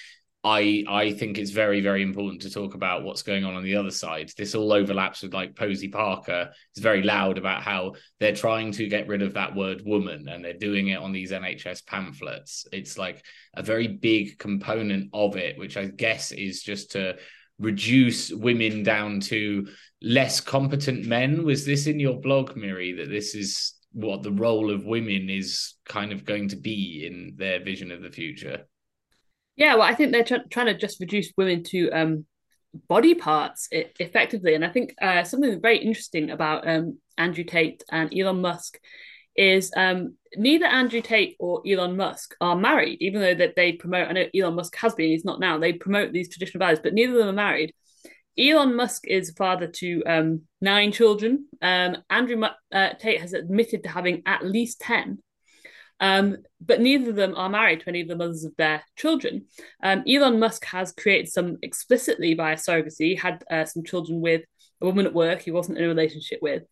I I think it's very very important to talk about what's going on on the other side. This all overlaps with like Posie Parker is very loud about how they're trying to get rid of that word woman and they're doing it on these NHS pamphlets. It's like a very big component of it, which I guess is just to reduce women down to less competent men. Was this in your blog, Miri, that this is what the role of women is kind of going to be in their vision of the future? Yeah, well, I think they're tr- trying to just reduce women to um, body parts effectively, and I think uh, something very interesting about um, Andrew Tate and Elon Musk is um, neither Andrew Tate or Elon Musk are married, even though that they promote. I know Elon Musk has been; he's not now. They promote these traditional values, but neither of them are married. Elon Musk is father to um, nine children. Um, Andrew uh, Tate has admitted to having at least ten. Um, but neither of them are married to any of the mothers of their children. Um, Elon Musk has created some explicitly via surrogacy, had uh, some children with a woman at work he wasn't in a relationship with,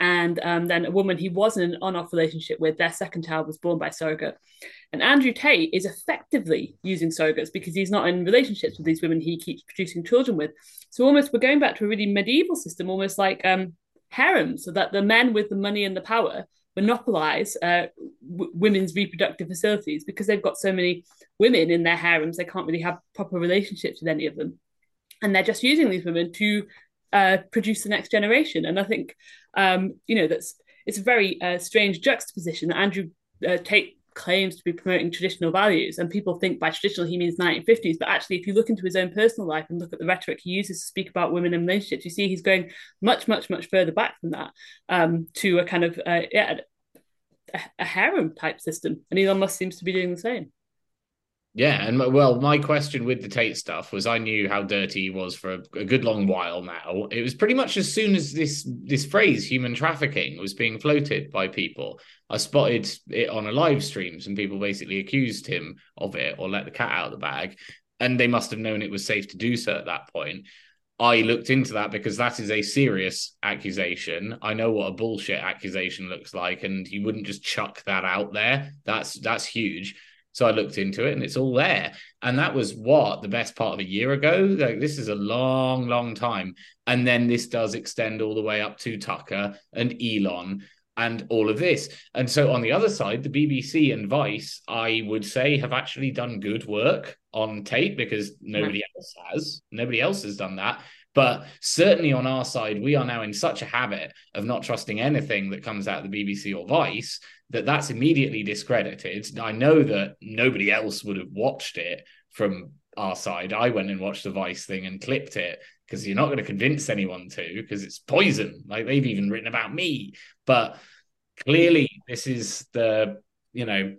and um, then a woman he was in an on-off relationship with. Their second child was born by surrogate, and Andrew Tate is effectively using surrogates because he's not in relationships with these women he keeps producing children with. So almost we're going back to a really medieval system, almost like um, harems, so that the men with the money and the power monopolize uh, w- women's reproductive facilities because they've got so many women in their harems they can't really have proper relationships with any of them and they're just using these women to uh, produce the next generation. And i think um, you know that's it's a very uh, strange juxtaposition that andrew uh, tate claims to be promoting traditional values. And people think by traditional he means 1950s but actually if you look into his own personal life and look at the rhetoric he uses to speak about women and relationships you see he's going much much much further back than that um, to a kind of uh, yeah a, a harem type system. And Elon Musk seems to be doing the same yeah, and well, my question with the Tate stuff was I knew how dirty he was for a, a, good long while now. It was pretty much as soon as this this phrase human trafficking was being floated by people, I spotted it on a live stream. Some people basically accused him of it or let the cat out of the bag, and they must have known it was safe to do so at that point. I looked into that because that is a serious accusation. I know what a bullshit accusation looks like, and you wouldn't just chuck that out there. That's that's huge. So I looked into it and it's all there. And that was what the best part of a year ago. Like this is a long, long time. And then this does extend all the way up to Tucker and Elon and all of this. And so on the other side, the BBC and Vice, I would say, have actually done good work on Tate because nobody else has. Nobody else has done that. But certainly on our side, we are now in such a habit of not trusting anything that comes out of the BBC or Vice that that's immediately discredited. I know that nobody else would have watched it from our side. I went and watched the Vice thing and clipped it because you're not going to convince anyone to because it's poison. Like they've even written about me. But clearly, this is the, you know,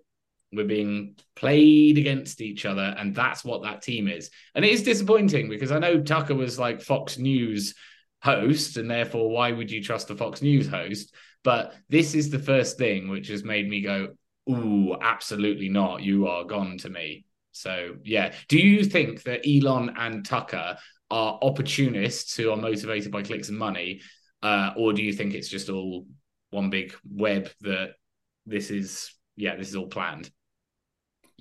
we're being played against each other. And that's what that team is. And it is disappointing because I know Tucker was like Fox News host, and therefore, why would you trust a Fox News host? But this is the first thing which has made me go, "Ooh, absolutely not! You are gone to me." So yeah, do you think that Elon and Tucker are opportunists who are motivated by clicks and money, uh, or do you think it's just all one big web that this is yeah this is all planned?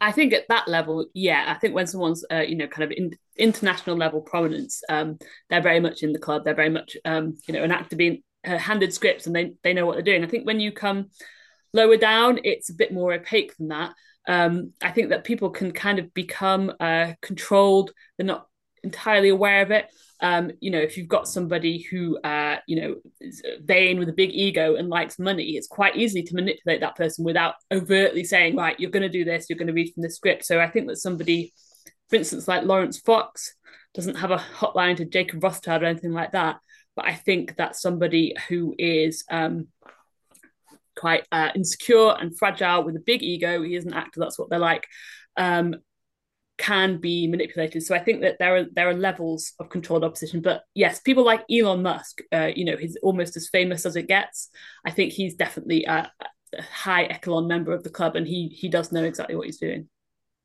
I think at that level, yeah, I think when someone's uh, you know kind of in international level prominence, um, they're very much in the club. They're very much um, you know an actor being handed scripts and they they know what they're doing. I think when you come lower down, it's a bit more opaque than that. Um, I think that people can kind of become uh, controlled. They're not entirely aware of it. Um, you know, if you've got somebody who, uh, you know, is vain with a big ego and likes money, it's quite easy to manipulate that person without overtly saying, right, you're going to do this, you're going to read from the script. So I think that somebody, for instance, like Lawrence Fox, doesn't have a hotline to Jacob Rothschild or anything like that. But I think that's somebody who is um, quite uh, insecure and fragile with a big ego. He is an actor, that's what they're like. Um, can be manipulated. So I think that there are there are levels of controlled opposition. But yes, people like Elon Musk, uh, you know, he's almost as famous as it gets. I think he's definitely a, a high echelon member of the club, and he he does know exactly what he's doing.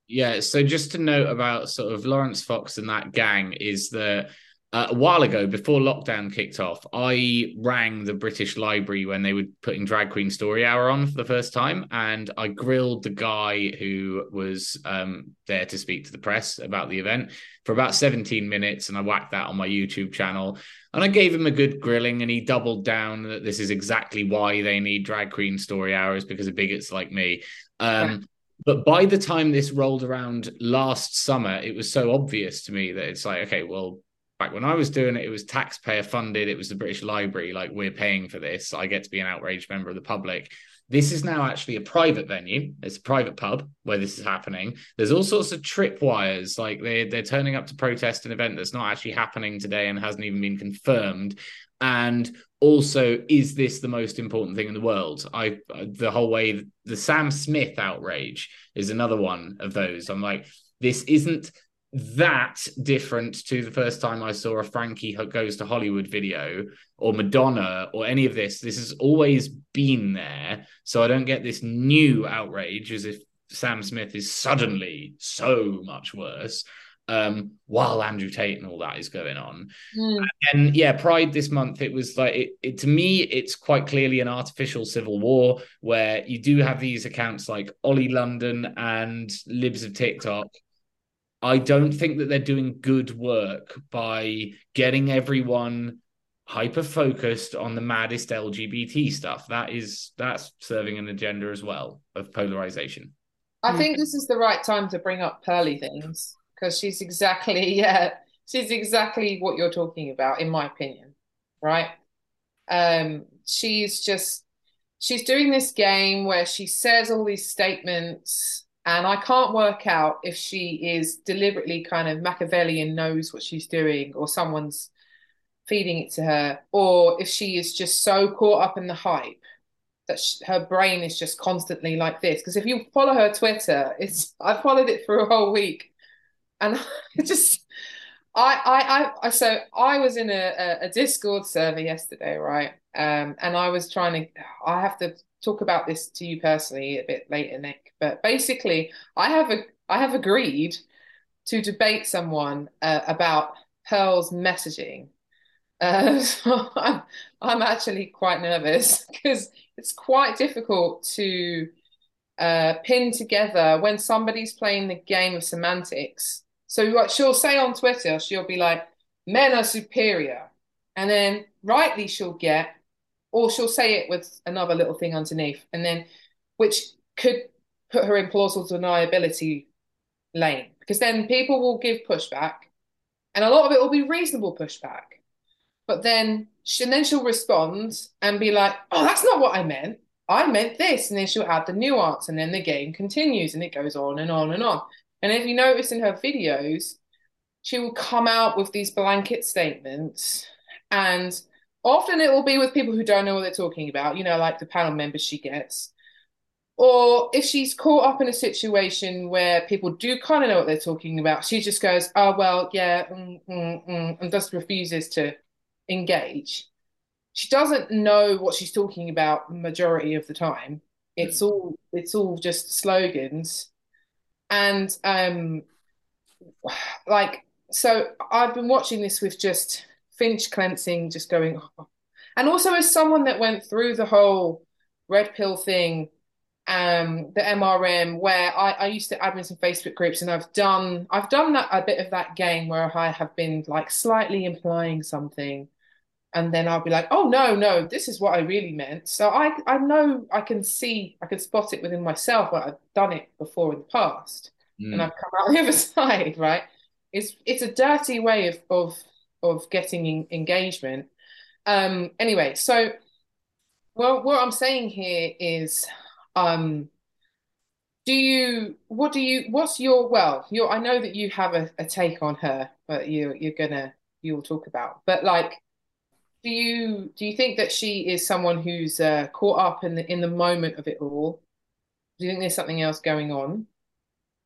Yeah. So just to note about sort of Lawrence Fox and that gang is that uh, a while ago, before lockdown kicked off, I rang the British Library when they were putting Drag Queen Story Hour on for the first time, and I grilled the guy who was um, there to speak to the press about the event for about 17 minutes, and I whacked that on my YouTube channel. And I gave him a good grilling, and he doubled down that this is exactly why they need Drag Queen Story Hours because of bigots like me. Um, but by the time this rolled around last summer, it was so obvious to me that it's like, okay, well, back when I was doing it, it was taxpayer funded. It was the British Library. Like we're paying for this. I get to be an outraged member of the public. This is now actually a private venue. It's a private pub where this is happening. There's all sorts of tripwires. Like they're they're turning up to protest an event that's not actually happening today and hasn't even been confirmed. And also, is this the most important thing in the world? I the whole way the Sam Smith outrage is another one of those. I'm like, this isn't that different to the first time I saw a Frankie Goes to Hollywood video or Madonna or any of this. This has always been there. So I don't get this new outrage as if Sam Smith is suddenly so much worse. Um, while Andrew Tate and all that is going on. Mm. And yeah, Pride this month, it was like, it, it, to me, it's quite clearly an artificial civil war where you do have these accounts like Ollie London and Libs of TikTok I don't think that they're doing good work by getting everyone hyper focused on the maddest LGBT stuff. That is that's serving an agenda as well of polarization. I think this is the right time to bring up Pearly things because she's exactly yeah she's exactly what you're talking about in my opinion, right? Um, she's just she's doing this game where she says all these statements and I can't work out if she is deliberately kind of Machiavellian knows what she's doing or someone's feeding it to her, or if she is just so caught up in the hype that she, her brain is just constantly like this. Because if you follow her Twitter, it's I followed it for a whole week, and I just I I I so I was in a, a Discord server yesterday, right? Um, and I was trying to I have to talk about this to you personally a bit later, Nick. But basically, I have a I have agreed to debate someone uh, about Pearl's messaging. Uh, so I'm I'm actually quite nervous because it's quite difficult to uh, pin together when somebody's playing the game of semantics. So what she'll say on Twitter, she'll be like, "Men are superior," and then rightly she'll get or she'll say it with another little thing underneath, and then which could put her in plausible deniability lane because then people will give pushback, and a lot of it will be reasonable pushback. But then, she, and then she'll respond and be like, "Oh, that's not what I meant. I meant this," and then she'll add the nuance, and then the game continues, and it goes on and on and on. And if you notice in her videos, she will come out with these blanket statements and Often it will be with people who don't know what they're talking about, you know, like the panel members she gets. Or if she's caught up in a situation where people do kind of know what they're talking about, she just goes, oh, well, yeah, mm, mm, mm, and just refuses to engage. She doesn't know what she's talking about majority of the time. It's all it's all just slogans. And um like so I've been watching this with just Finch cleansing, just going. Oh. And also, as someone that went through the whole red pill thing, um, the MRM, where I, I used to admin some Facebook groups, and I've done I've done that a bit of that game where I have been like slightly implying something, and then I'll be like, oh no, no, this is what I really meant. So I I know I can see I can spot it within myself, but I've done it before in the past, mm. and I've come out the other side, right? It's it's a dirty way of of of getting in, engagement. Um, anyway, so well, what I'm saying here is, um, do you what do you what's your well your I know that you have a, a take on her but you you're gonna you'll talk about but like do you do you think that she is someone who's uh, caught up in the in the moment of it all do you think there's something else going on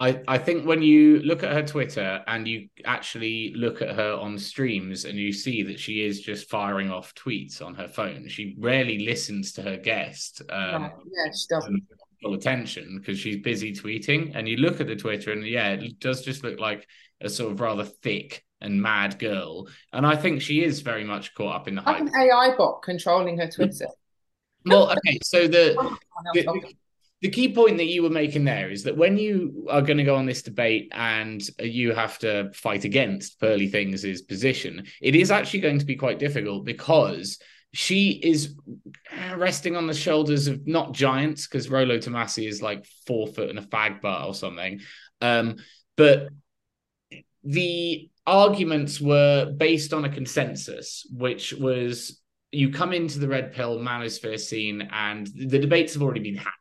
I, I think when you look at her Twitter and you actually look at her on streams and you see that she is just firing off tweets on her phone, she rarely listens to her guest. Um, yeah she doesn't full attention because she's busy tweeting. And you look at the Twitter, and yeah, it does just look like a sort of rather thick and mad girl. And I think she is very much caught up in the like hype. an AI bot controlling her Twitter. Well, okay, so the, the the key point that you were making there is that when you are going to go on this debate and you have to fight against Pearly Things' position, it is actually going to be quite difficult because she is resting on the shoulders of not giants because Rollo Tomassi is like four foot and a fag butt or something. Um, but the arguments were based on a consensus, which was you come into the red pill manosphere scene and the debates have already been had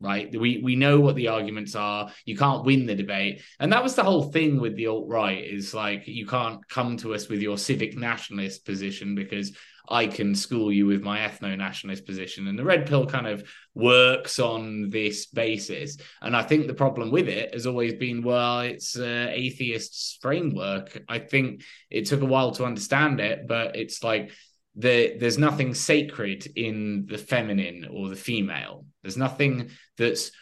right? We we know what the arguments are. You can't win the debate, and that was the whole thing with the alt right. Is like you can't come to us with your civic nationalist position because I can school you with my ethno nationalist position. And the red pill kind of works on this basis. And I think the problem with it has always been well, it's uh, atheists' framework. I think it took a while to understand it, but it's like the, there's nothing sacred in the feminine or the female. There's nothing that's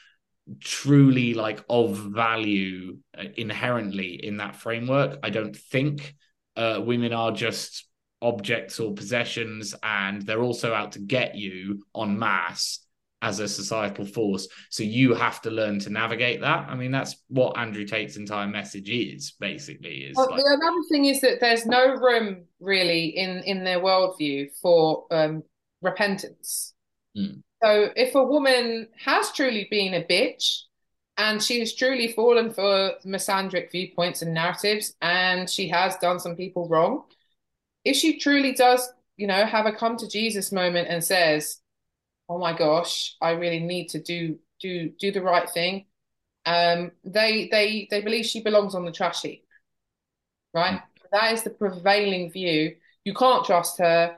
truly like of value uh, inherently in that framework. I don't think uh, women are just objects or possessions, and they're also out to get you en masse as a societal force. So you have to learn to navigate that. I mean, that's what Andrew Tate's entire message is basically. Is well, like... the other thing is that there's no room really in in their worldview for um, repentance. Mm. So if a woman has truly been a bitch and she has truly fallen for misandric viewpoints and narratives and she has done some people wrong, if she truly does, you know, have a come to Jesus moment and says, "Oh my gosh, I really need to do do do the right thing," um, they they they believe she belongs on the trash heap, right? Mm. That is the prevailing view. You can't trust her,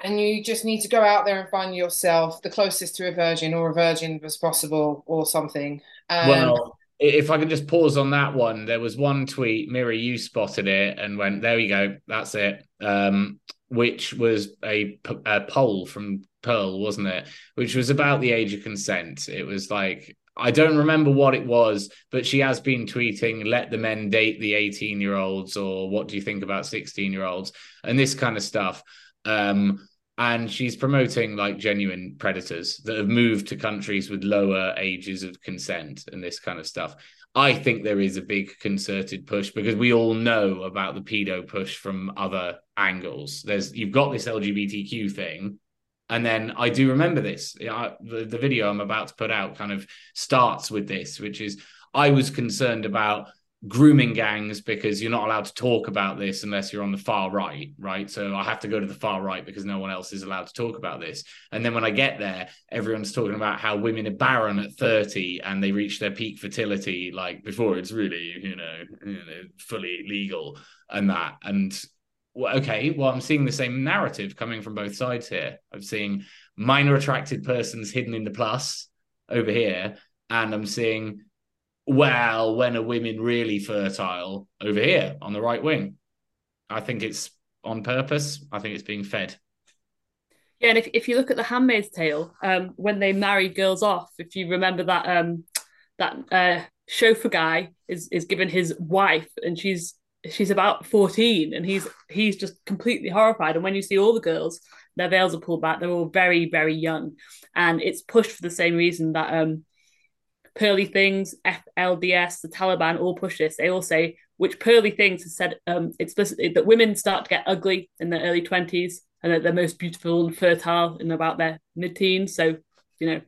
and you just need to go out there and find yourself the closest to a virgin or a virgin as possible or something. Um, well, if I can just pause on that one, there was one tweet, Miri, you spotted it and went, there we go, that's it. Um, which was a, a poll from Pearl, wasn't it? Which was about the age of consent. It was like, I don't remember what it was, but she has been tweeting, let the men date the 18 year olds, or what do you think about 16 year olds, and this kind of stuff. Um, and she's promoting like genuine predators that have moved to countries with lower ages of consent and this kind of stuff. I think there is a big concerted push because we all know about the pedo push from other angles. There's you've got this LGBTQ thing, and then I do remember this. the, the video I'm about to put out kind of starts with this, which is I was concerned about grooming gangs because you're not allowed to talk about this unless you're on the far right, right? So I have to go to the far right because no one else is allowed to talk about this. And then when I get there, everyone's talking about how women are barren at 30 and they reach their peak fertility like before it's really, you know, you know fully legal and that. And okay, well, I'm seeing the same narrative coming from both sides here. I'm seeing minor attracted persons hidden in the plus over here, and I'm seeing well, when are women really fertile over here on the right wing? I think it's on purpose. I think it's being fed. Yeah, and if, if you look at the Handmaid's Tale, um, when they marry girls off, if you remember that um, that uh, chauffeur guy is is given his wife, and she's she's about fourteen, and he's he's just completely horrified. And when you see all the girls, their veils are pulled back; they're all very very young, and it's pushed for the same reason that um, Pearly Things, FLDS, the Taliban all push this. They all say, which Pearly Things has said um, explicitly, that women start to get ugly in their early 20s and that they're most beautiful and fertile in about their mid teens. So, you know,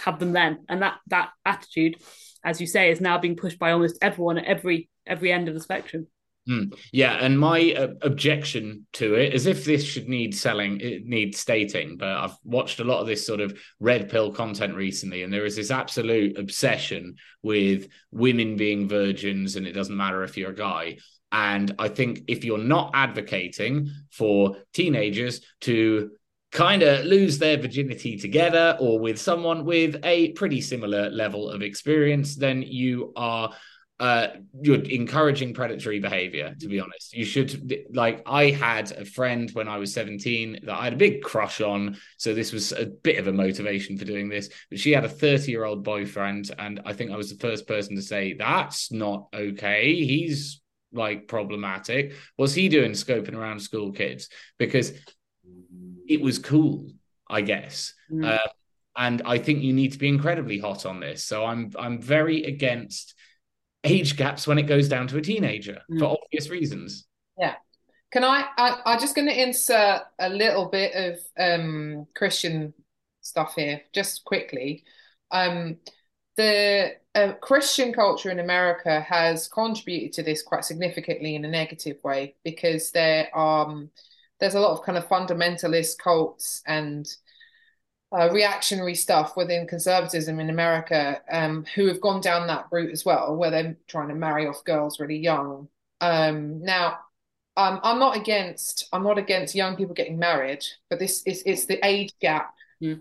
have them then. And that that attitude, as you say, is now being pushed by almost everyone at every every end of the spectrum. Mm, yeah, and my uh, objection to it is if this should need selling, it needs stating, but I've watched a lot of this sort of red pill content recently, and there is this absolute obsession with women being virgins, and it doesn't matter if you're a guy. And I think if you're not advocating for teenagers to kind of lose their virginity together or with someone with a pretty similar level of experience, then you are uh you're encouraging predatory behavior to be honest. You should like i had a friend when i was 17 that i had a big crush on so this was a bit of a motivation for doing this but she had a 30 year old boyfriend and i think i was the first person to say that's not okay. He's like problematic. What's he doing scoping around school kids? Because it was cool i guess. Mm. uh, and i think you need to be incredibly hot on this. So i'm i'm very against age gaps when it goes down to a teenager mm. for obvious reasons. Yeah. Can I, I I'm just going to insert a little bit of um, Christian stuff here, just quickly. Um, the uh, Christian culture in America has contributed to this quite significantly in a negative way because there um there's a lot of kind of fundamentalist cults and uh, reactionary stuff within conservatism in America um, who have gone down that route as well, where they're trying to marry off girls really young. Um, now, um, I'm not against I'm not against young people getting married, but this is it's the age gap mm.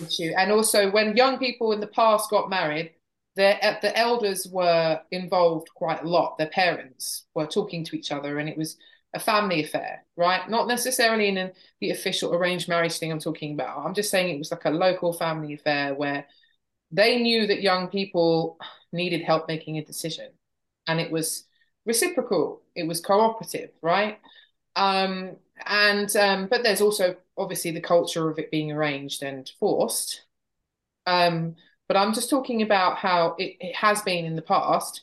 issue, and also when young people in the past got married, their the elders were involved quite a lot. Their parents were talking to each other, and it was a family affair, right? Not necessarily in the official arranged marriage thing I'm talking about. I'm just saying it was like a local family affair where they knew that young people needed help making a decision. And it was reciprocal, it was cooperative, right? Um, and um, but there's also obviously the culture of it being arranged and forced. Um, but I'm just talking about how it, it has been in the past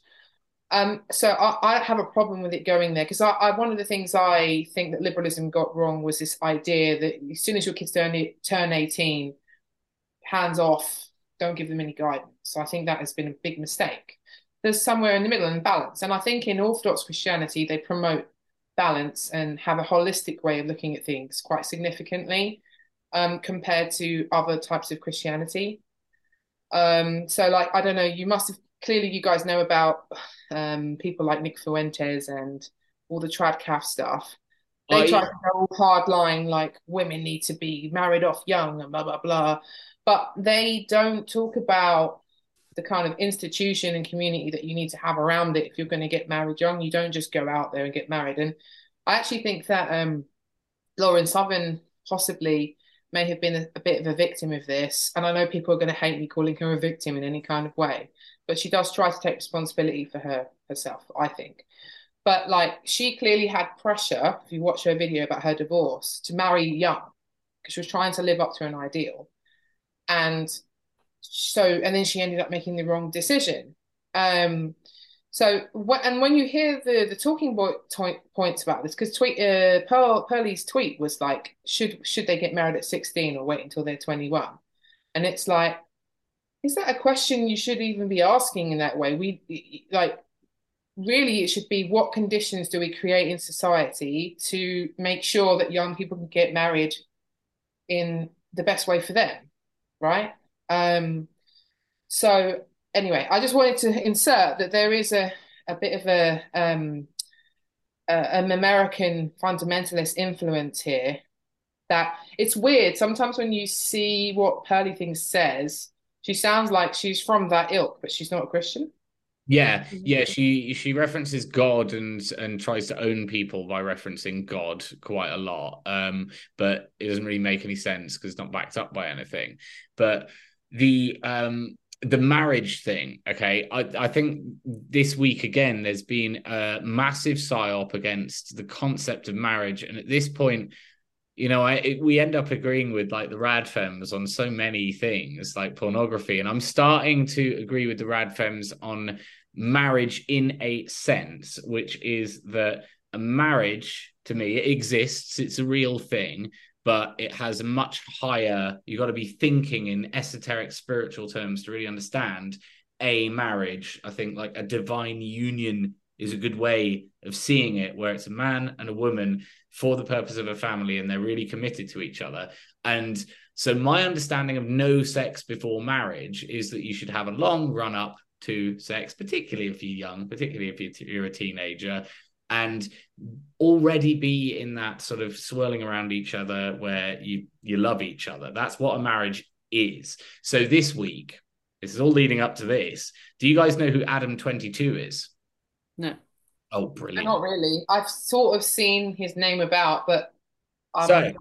um, so I, I, have a problem with it going there because I, I, one of the things I think that liberalism got wrong was this idea that as soon as your kids turn turn eighteen, hands off, don't give them any guidance. So I think that has been a big mistake. There's somewhere in the middle and balance, and I think in Orthodox Christianity they promote balance and have a holistic way of looking at things quite significantly um, compared to other types of Christianity. Um, so like I don't know, you must have clearly you guys know about um, people like Nick Fuentes and all the tradcath stuff. They try to go all hard line, like women need to be married off young and blah blah blah, but they don't talk about the kind of institution and community that you need to have around it if you're going to get married young. You don't just go out there and get married. And I actually think that um, Lauren Southern possibly may have been a, a, bit of a victim of this. And I know people are going to hate me calling her a victim in any kind of way but she does try to take responsibility for her herself, I think. But like she clearly had pressure, if you watch her video about her divorce, to marry young because she was trying to live up to an ideal. And so and then she ended up making the wrong decision. Um so and when you hear the the talking point points about this, because tweet uh, Pearl Pearlie's tweet was like, should should they get married at sixteen or wait until they're twenty one? And it's like, is that a question you should even be asking in that way? We like really it should be what conditions do we create in society to make sure that young people can get married in the best way for them, right? Um, so anyway, I just wanted to insert that there is a a bit of a um, a, an American fundamentalist influence here. That it's weird sometimes when you see what Pearly Things says she sounds like she's from that ilk, but she's not a Christian. Yeah, yeah, she she references God and and tries to own people by referencing God quite a lot. Um, but it doesn't really make any sense because it's not backed up by anything. But the um the marriage thing, okay, I, I think this week again there's been a massive psyop against the concept of marriage, and at this point, you know, I it, we end up agreeing with like the Radfems on so many things, like pornography, and I'm starting to agree with the Radfems on marriage in a sense, which is that a marriage to me it exists, it's a real thing, but it has a much higher. You got to be thinking in esoteric spiritual terms to really understand a marriage. I think like a divine union is a good way of seeing it, where it's a man and a woman for the purpose of a family and they're really committed to each other. And so, my understanding of no sex before marriage is that you should have a long run up to sex, particularly if you're young, particularly if you're a teenager, and already be in that sort of swirling around each other where you you love each other. That's what a marriage is. So this week, this is all leading up to this. Do you guys know who Adam 22 is? No. Oh, brilliant. Not really. I've sort of seen his name about, but um... so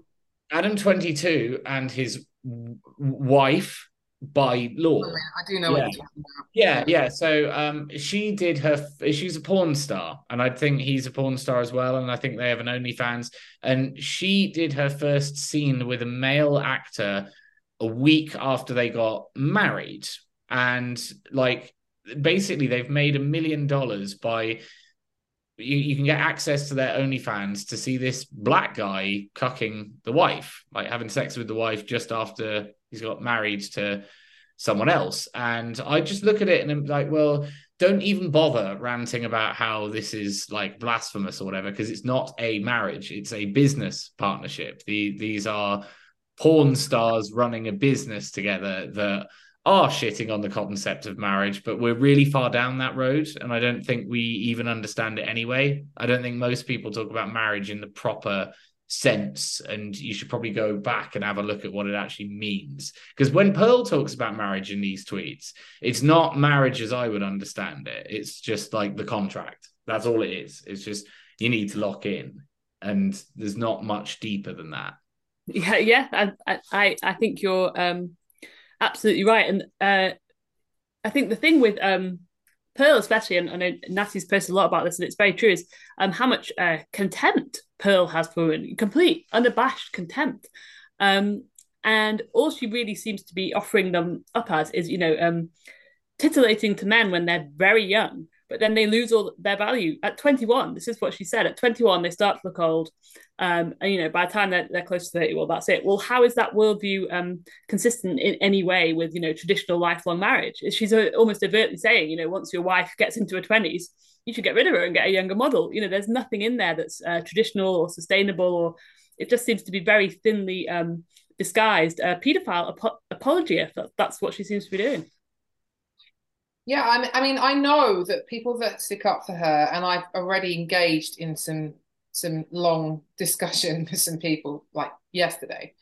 Adam 22 and his wife by law. I do know yeah. Yeah, yeah. So um she did her she's a porn star and I think he's a porn star as well and I think they have an OnlyFans and she did her first scene with a male actor a week after they got married and like basically they've made a million dollars by you, you can get access to their OnlyFans to see this black guy cucking the wife, like having sex with the wife just after he's got married to someone else. And I just look at it and I'm like, well, don't even bother ranting about how this is like blasphemous or whatever, because it's not a marriage, it's a business partnership. The, these are porn stars running a business together that are shitting on the concept of marriage, but we're really far down that road. And I don't think we even understand it anyway. I don't think most people talk about marriage in the proper sense. And you should probably go back and have a look at what it actually means. Because when Pearl talks about marriage in these tweets, it's not marriage as I would understand it. It's just like the contract. That's all it is. It's just you need to lock in. And there's not much deeper than that. Yeah, yeah. I I, I think you're um absolutely right. And uh, I think the thing with um, Pearl, especially, and I know Natty's posted a lot about this, and it's very true, is um, how much uh, contempt Pearl has for women, complete, unabashed contempt. Um, and all she really seems to be offering them up as is, you know, um, titillating to men when they're very young but then they lose all their value. At 21 this is what she said at 21 they start to look old. Um, and you know by the time they're, they're close to 30 well that's it. Well how is that worldview um, consistent in any way with you know traditional lifelong marriage? She's a, almost overtly saying you know once your wife gets into her 20s you should get rid of her and get a younger model. You know there's nothing in there that's uh, traditional or sustainable or it just seems to be very thinly um, disguised uh, pedophile ap- apology that's what she seems to be doing yeah, I mean, I mean, I know that people that stick up for her, and I've already engaged in some some long discussion with some people like yesterday.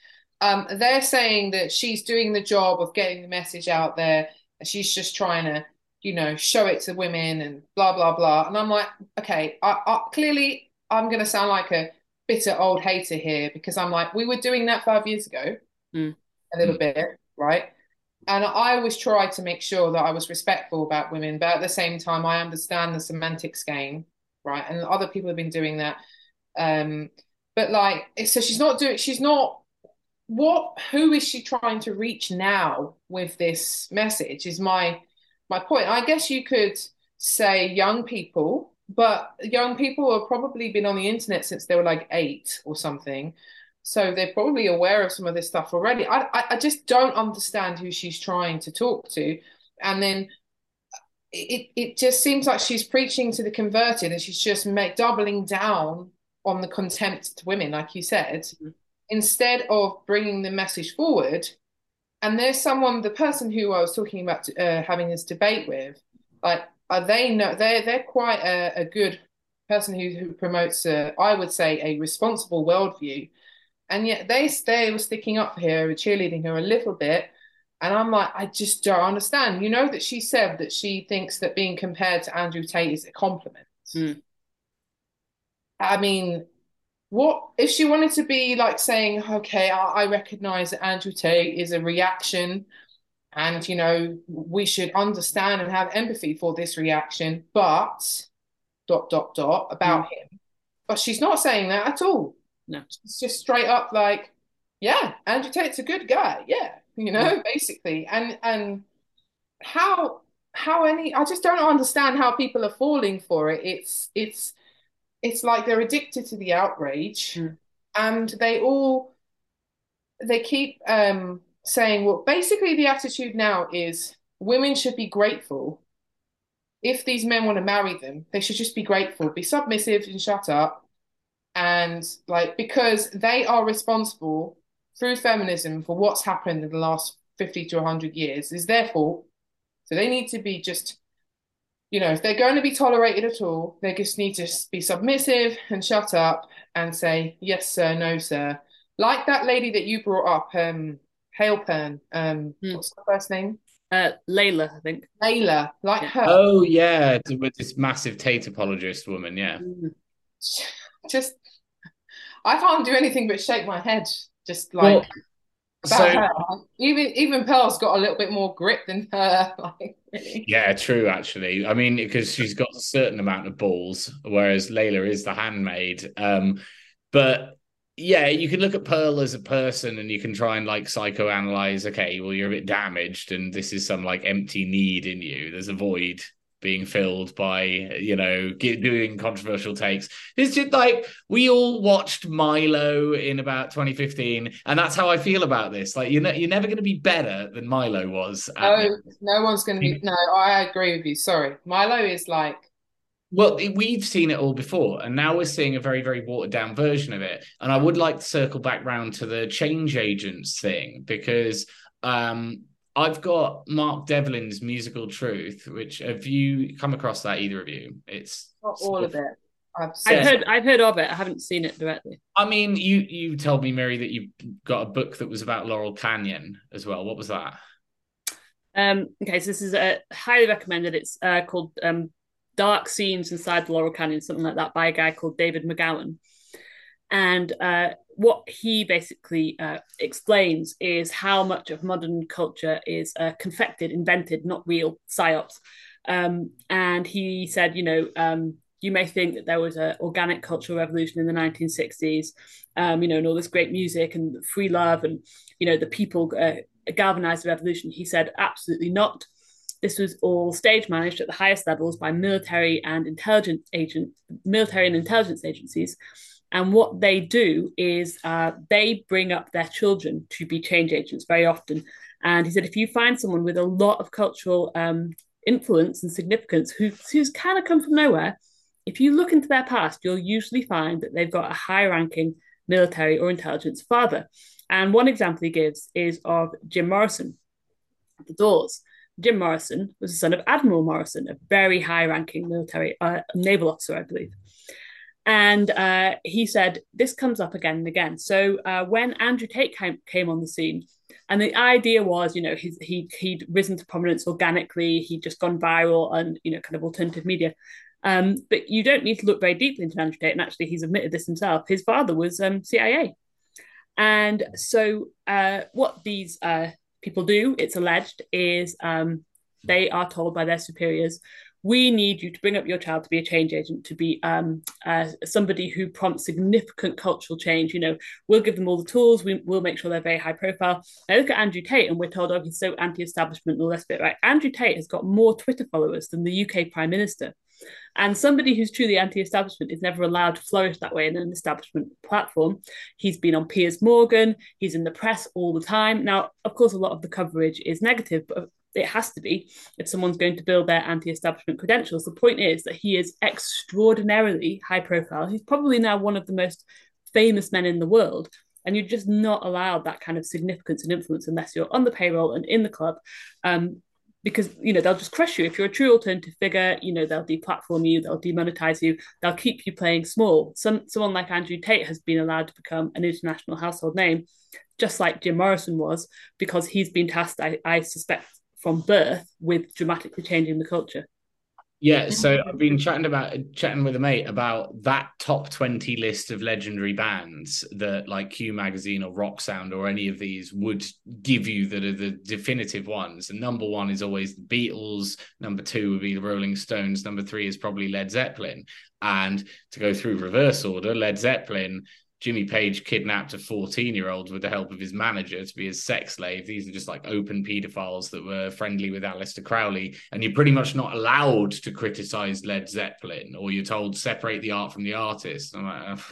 Um, they're saying that she's doing the job of getting the message out there, and she's just trying to, you know, show it to women and blah blah blah. And I'm like, okay, I, I, clearly I'm going to sound like a bitter old hater here because I'm like, we were doing that five years ago, mm. a little mm. bit, right? And I always try to make sure that I was respectful about women, but at the same time, I understand the semantics game, right? And other people have been doing that. Um, but like, so she's not doing, she's not, what, who is she trying to reach now with this message is my, my point. I guess you could say young people, but young people have probably been on the internet since they were like eight or something. So they're probably aware of some of this stuff already. I, I, I just don't understand who she's trying to talk to. And then it, it just seems like she's preaching to the converted and she's just make, doubling down on the contempt to women, like you said, mm-hmm. instead of bringing the message forward. And there's someone, the person who I was talking about uh, having this debate with, like, are they no, they're they're quite a, a good person who, who promotes, a, I would say, a responsible worldview and yet they they were sticking up for her, cheerleading her a little bit. And I'm like, I just don't understand. You know that she said that she thinks that being compared to Andrew Tate is a compliment. Mm. I mean, what if she wanted to be like saying, okay, I, I recognize that Andrew Tate is a reaction, and you know we should understand and have empathy for this reaction, but dot dot dot about mm. him. But she's not saying that at all. No. It's just straight up like, yeah, Andrew Tate's a good guy. Yeah. You know, yeah. basically. And and how how any I just don't understand how people are falling for it. It's it's it's like they're addicted to the outrage mm. and they all they keep um saying well basically the attitude now is women should be grateful if these men want to marry them, they should just be grateful, be submissive and shut up. And like, because they are responsible through feminism for what's happened in the last 50 to 100 years is their fault. So they need to be just, you know, if they're going to be tolerated at all, they just need to be submissive and shut up and say, yes, sir, no, sir. Like that lady that you brought up, um, Halpern, um, mm. what's her first name? Uh, Layla, I think. Layla, like her. Oh yeah, with this massive Tate apologist woman, yeah. Mm. Just, I can't do anything but shake my head, just like. Well, so, her. even even Pearl's got a little bit more grit than her. Like, really. Yeah, true. Actually, I mean, because she's got a certain amount of balls, whereas Layla is the handmaid. Um, but yeah, you can look at Pearl as a person and you can try and like psychoanalyze, okay, well, you're a bit damaged and this is some like empty need in you. There's a void being filled by, you know, doing controversial takes. It's just like we all watched Milo in about 2015, and that's how I feel about this. Like, you're, ne- you're never going to be better than Milo was. No, no one's going to be. No, I agree with you. Sorry. Milo is like well, we've seen it all before, and now we're seeing a very, very watered down version of it. And I would like to circle back round to the change agents thing because um, I've got Mark Devlin's Musical Truth, which have you come across that either of you? It's not all of, of it. I've, I've, heard I've heard of it. I haven't seen it directly. I mean, you you told me, Miri, that you got a book that was about Laurel Canyon as well. What was that? Um, okay, so this is a highly recommended. It's uh, called um, dark scenes inside the Laurel Canyon, something like that, by a guy called David McGowan. And uh, what he basically uh, explains is how much of modern culture is uh, confected, invented, not real psyops. Um, and he said, you know, um, you may think that there was an organic cultural revolution in the 1960s, um, you know, and all this great music and free love, and you know, the people uh, galvanized the revolution. He said, absolutely not. This was all stage managed at the highest levels by military and intelligence agent, military and intelligence agencies. And what they do is uh, they bring up their children to be change agents very often. And he said, if you find someone with a lot of cultural um, influence and significance who, who's kind of come from nowhere, if you look into their past, you'll usually find that they've got a high ranking military or intelligence father. And one example he gives is of Jim Morrison, the Doors. Jim Morrison was the son of Admiral Morrison, a very high ranking military uh, naval officer, I believe. And uh, he said, This comes up again and again. So uh, when Andrew Tate came, came on the scene, and the idea was, you know, he's, he, he'd risen to prominence organically, he'd just gone viral and, you know, kind of alternative media. Um, but you don't need to look very deeply into Andrew Tate. And actually, he's admitted this himself. His father was um, CIA. And so, uh, what these uh, people do, it's alleged, is um, they are told by their superiors, we need you to bring up your child to be a change agent, to be um, uh, somebody who prompts significant cultural change. You know, we'll give them all the tools. We, will make sure they're very high profile. I look at Andrew Tate, and we're told, oh, he's so anti-establishment and all this bit, right? Andrew Tate has got more Twitter followers than the UK Prime Minister. And somebody who's truly anti establishment is never allowed to flourish that way in an establishment platform. He's been on Piers Morgan, he's in the press all the time. Now, of course, a lot of the coverage is negative, but it has to be if someone's going to build their anti-establishment credentials. The point is that he is extraordinarily high profile. He's probably now one of the most famous men in the world. And you're just not allowed that kind of significance and influence unless you're on the payroll and in the club. Um, because you know they'll just crush you if you're a true alternative figure you know they'll deplatform you they'll demonetize you they'll keep you playing small some someone like andrew tate has been allowed to become an international household name just like jim morrison was because he's been tasked i, I suspect from birth with dramatically changing the culture yeah, so I've been chatting about chatting with a mate about that top 20 list of legendary bands that like Q magazine or Rock Sound or any of these would give you that are the definitive ones. And number one is always the Beatles, number two would be the Rolling Stones, number three is probably Led Zeppelin. And to go through reverse order, Led Zeppelin Jimmy Page kidnapped a 14 year old with the help of his manager to be his sex slave. These are just like open pedophiles that were friendly with Aleister Crowley. And you're pretty much not allowed to criticize Led Zeppelin or you're told separate the art from the artist. Like,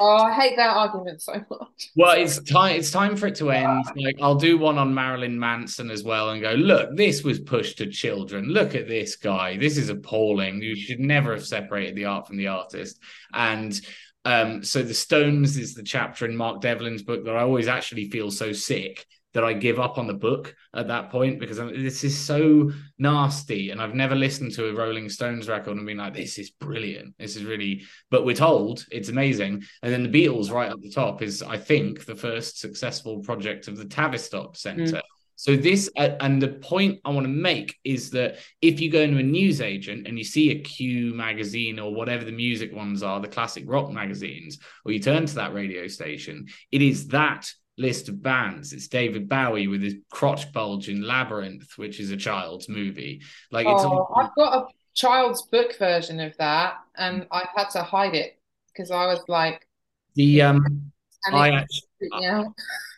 oh, I hate that argument so much. Well, it's time it's time for it to end. Like I'll do one on Marilyn Manson as well and go, look, this was pushed to children. Look at this guy. This is appalling. You should never have separated the art from the artist. And um, so the Stones is the chapter in Mark Devlin's book that I always actually feel so sick that I give up on the book at that point because I'm, this is so nasty, and I've never listened to a Rolling Stones record and been like, "This is brilliant. This is really." But we're told it's amazing, and then the Beatles right at the top is, I think, the first successful project of the Tavistock Centre. Mm. So this uh, and the point I want to make is that if you go into a news agent and you see a Q magazine or whatever the music ones are, the classic rock magazines, or you turn to that radio station, it is that list of bands. It's David Bowie with his crotch bulge in Labyrinth, which is a child's movie. Like it's oh, all... I've got a child's book version of that, and I had to hide it because I was like the um. I actually, yeah.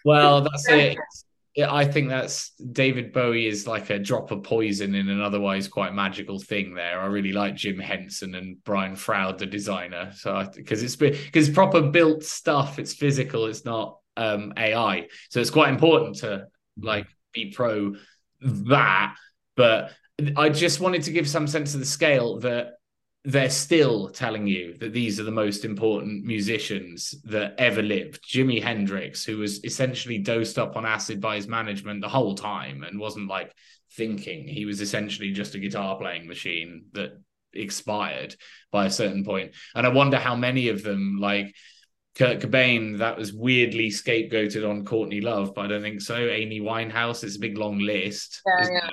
Well, that's it. I think that's David Bowie is like a drop of poison in an otherwise quite magical thing. There, I really like Jim Henson and Brian Froud, the designer. So because it's because proper built stuff, it's physical, it's not um, AI. So it's quite important to like be pro that. But I just wanted to give some sense of the scale that they're still telling you that these are the most important musicians that ever lived. Jimi Hendrix, who was essentially dosed up on acid by his management the whole time and wasn't like thinking, he was essentially just a guitar playing machine that expired by a certain point. And I wonder how many of them, like Kurt Cobain, that was weirdly scapegoated on Courtney Love, but I don't think so. Amy Winehouse, it's a big long list. Yeah, yeah.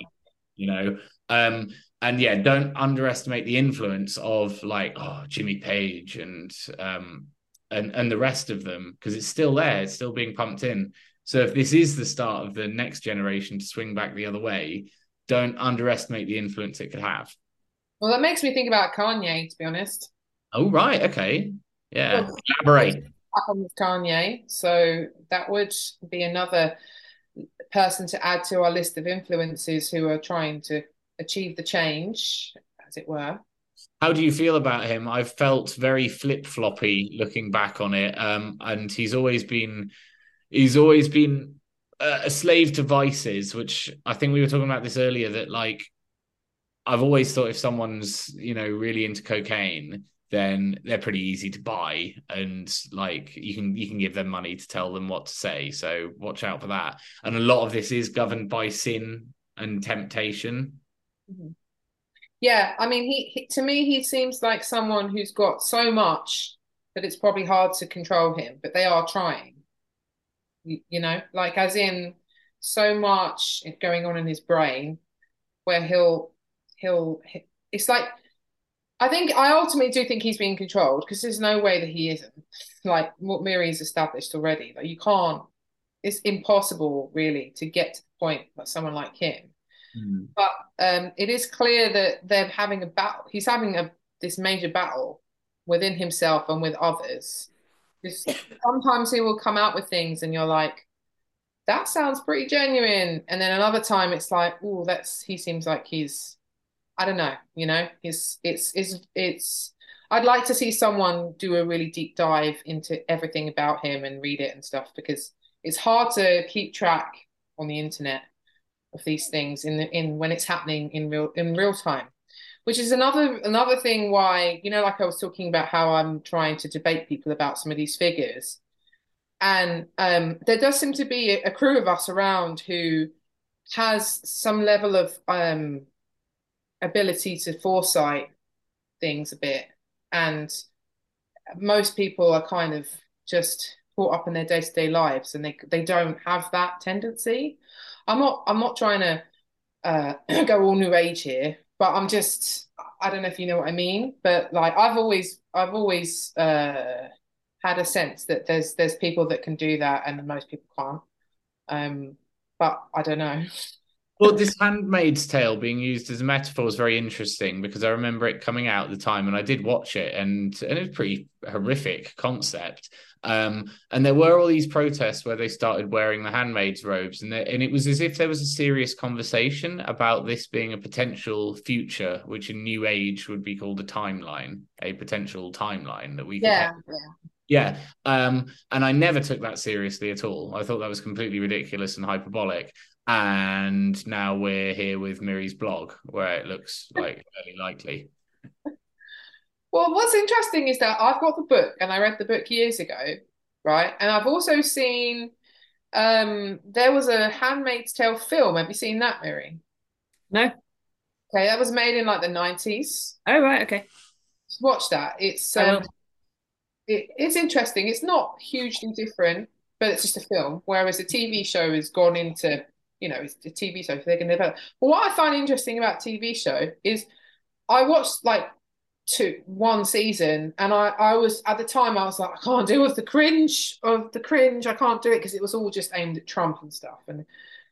You know, um, and yeah, don't underestimate the influence of like oh Jimmy Page and um and and the rest of them because it's still there, it's still being pumped in. So if this is the start of the next generation to swing back the other way, don't underestimate the influence it could have. Well, that makes me think about Kanye, to be honest. Oh right, okay, yeah. Well, Elaborate. With Kanye, so that would be another person to add to our list of influences who are trying to achieve the change, as it were. How do you feel about him? I've felt very flip floppy looking back on it, um, and he's always been he's always been a slave to vices, which I think we were talking about this earlier. That like I've always thought if someone's you know really into cocaine, then they're pretty easy to buy and like you can you can give them money to tell them what to say so watch out for that and a lot of this is governed by sin and temptation Mm-hmm. Yeah, I mean, he, he, to me he seems like someone who's got so much that it's probably hard to control him, but they are trying. You, you know, like as in so much going on in his brain where he'll he'll it's like I think I ultimately do think he's being controlled because there's no way that he isn't. Like what Miri's established already, like you can't. It's impossible, really, to get to the point that someone like him Mm. But um, it is clear that they're having a battle. He's having a this major battle within himself and with others. Just sometimes he will come out with things, and you're like, "That sounds pretty genuine," and then another time it's like, "Oh, that's he seems like he's." I don't know, you know, he's it's it's it's I'd like to see someone do a really deep dive into everything about him and read it and stuff because it's hard to keep track on the internet of these things in the, in when it's happening in real in real time which is another another thing why you know like i was talking about how i'm trying to debate people about some of these figures. And um, there does seem to be a, a, crew of us around who has some level of um, ability to foresight things a bit. And most people are kind of just caught up in their day-to-day lives and they they don't have that tendency I'm not I'm not trying to uh, go all new age here, but I'm just I don't know if you know what I mean, but like I've always I've always uh, had a sense that there's there's people that can do that and most people can't. Um, but I don't know. well, this Handmaid's Tale being used as a metaphor is very interesting because I remember it coming out at the time, and I did watch it, and and it was pretty horrific concept. Um, and there were all these protests where they started wearing the handmaid's robes, and and it was as if there was a serious conversation about this being a potential future, which in New Age would be called a timeline, a potential timeline that we yeah, yeah. Yeah. Um, and I never took that seriously at all. I thought that was completely ridiculous and hyperbolic. And now we're here with Miri's blog, where it looks like very likely. Well, what's interesting is that I've got the book and I read the book years ago, right? And I've also seen um there was a Handmaid's Tale film. Have you seen that, Miri? No. Okay, that was made in like the 90s. Oh right, okay. Watch that. It's um, it, it's interesting. It's not hugely different, but it's just a film. Whereas a TV show has gone into, you know, it's a TV show, so they can develop. But what I find interesting about TV show is I watched like two one season and I, I was at the time I was like I can't deal with the cringe of the cringe. I can't do it because it was all just aimed at Trump and stuff and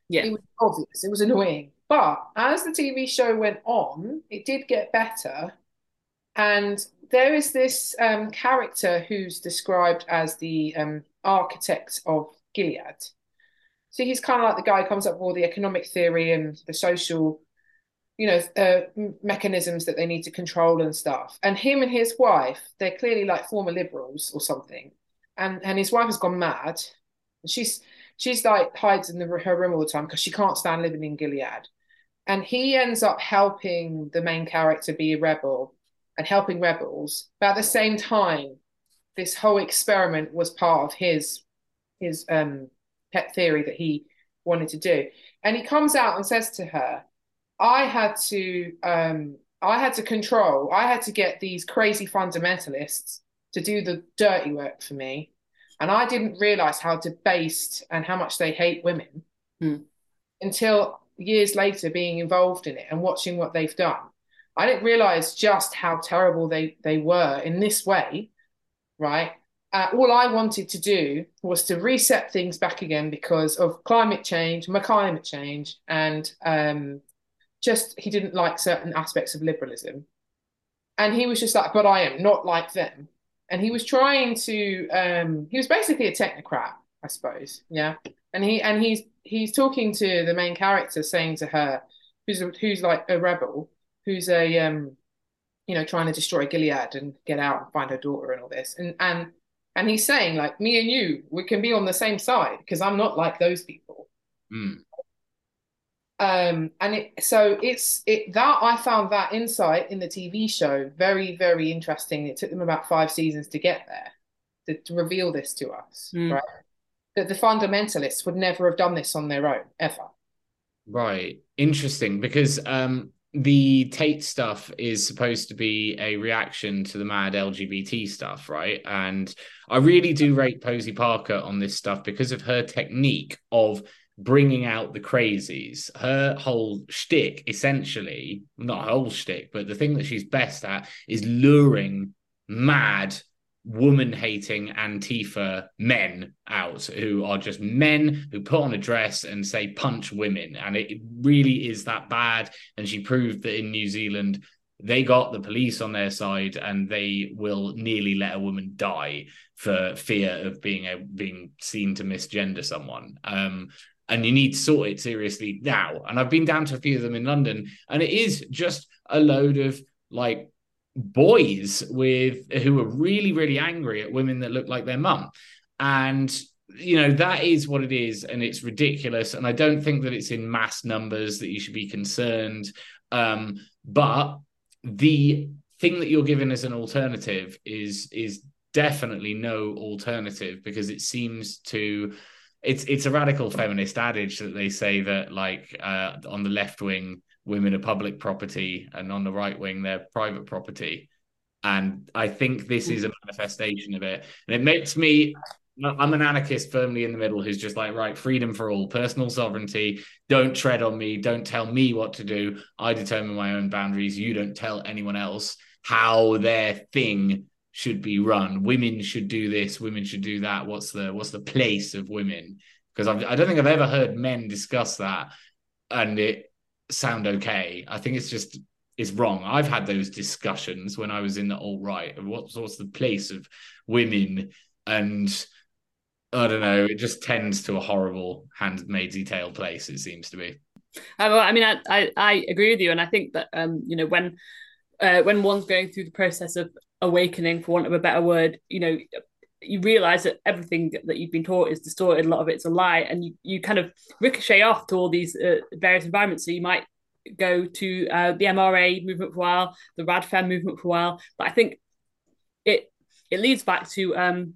yeah. it was obvious. It was annoying. But as the TV show went on it did get better and there is this um, character who's described as the um, architect of Gilead so he's kind of like the guy who comes up with all the economic theory and the social you know uh, mechanisms that they need to control and stuff. And him and his wife they're clearly like former liberals or something. And and his wife has gone mad. She's she's like hides in the, her room all the time because she can't stand living in gilead. And he ends up helping the main character be a rebel and helping rebels. But at the same time this whole experiment was part of his his um pet theory that he wanted to do and he comes out and says to her I had to um, I had to control. I had to get these crazy fundamentalists to do the dirty work for me, and I didn't realize how debased and how much they hate women hmm. until years later, being involved in it and watching what they've done. I didn't realize just how terrible they they were in this way, right? Uh, all I wanted to do was to reset things back again because of climate change, my climate change, and um, just he didn't like certain aspects of liberalism. And he was just like, but I am not like them. And he was trying to um he was basically a technocrat, I suppose. Yeah. And he and he's he's talking to the main character saying to her, who's who's like a rebel, who's a um you know, trying to destroy Gilead and get out and find her daughter and all this. And and and he's saying, like, me and you, we can be on the same side because I'm not like those people. Mm um and it so it's it that i found that insight in the tv show very very interesting. It took them about five seasons to get there to, to reveal this to us mm. right? That the fundamentalists would never have done this on their own ever. Right. Interesting because um the Tate stuff is supposed to be a reaction to the mad LGBT stuff, right? And I really do rate Posie Parker on this stuff because of her technique of bringing out the crazies. Her whole shtick, essentially, not her whole shtick, but the thing that she's best at is luring mad, woman hating Antifa men out who are just men who put on a dress and say punch women. And it really is that bad. And she proved that in New Zealand, they got the police on their side and they will nearly let a woman die for fear of being a, being seen to misgender someone. Um, and you need to sort it seriously now. And I've been down to a few of them in London, and it is just a load of like boys with who are really, really angry at women that look like their mum. And you know that is what it is and it's ridiculous and i don't think that it's in mass numbers that you should be concerned um, but the thing that you're given as an alternative is is definitely no alternative because it seems to it's it's a radical feminist adage that they say that like uh, on the left wing women are public property and on the right wing they're private property and i think this is a manifestation of it and it makes me i'm an anarchist firmly in the middle who's just like right freedom for all personal sovereignty don't tread on me don't tell me what to do i determine my own boundaries you don't tell anyone else how their thing should be run. Women should do this. Women should do that. What's the what's the place of women? Because I don't think I've ever heard men discuss that. and it sound okay. I think it's just it's wrong. I've had those discussions when I was in the alt right. of What's what's the place of women and I don't know. It just tends to a horrible handmaidsy tale place. It seems to be. Uh, well, I mean, I, I, I agree with you, and I think that um, you know when uh, when one's going through the process of awakening, for want of a better word, you know, you realize that everything that you've been taught is distorted. A lot of it's a lie, and you, you kind of ricochet off to all these uh, various environments. So you might go to uh, the MRA movement for a while, the RadFem movement for a while, but I think it it leads back to um,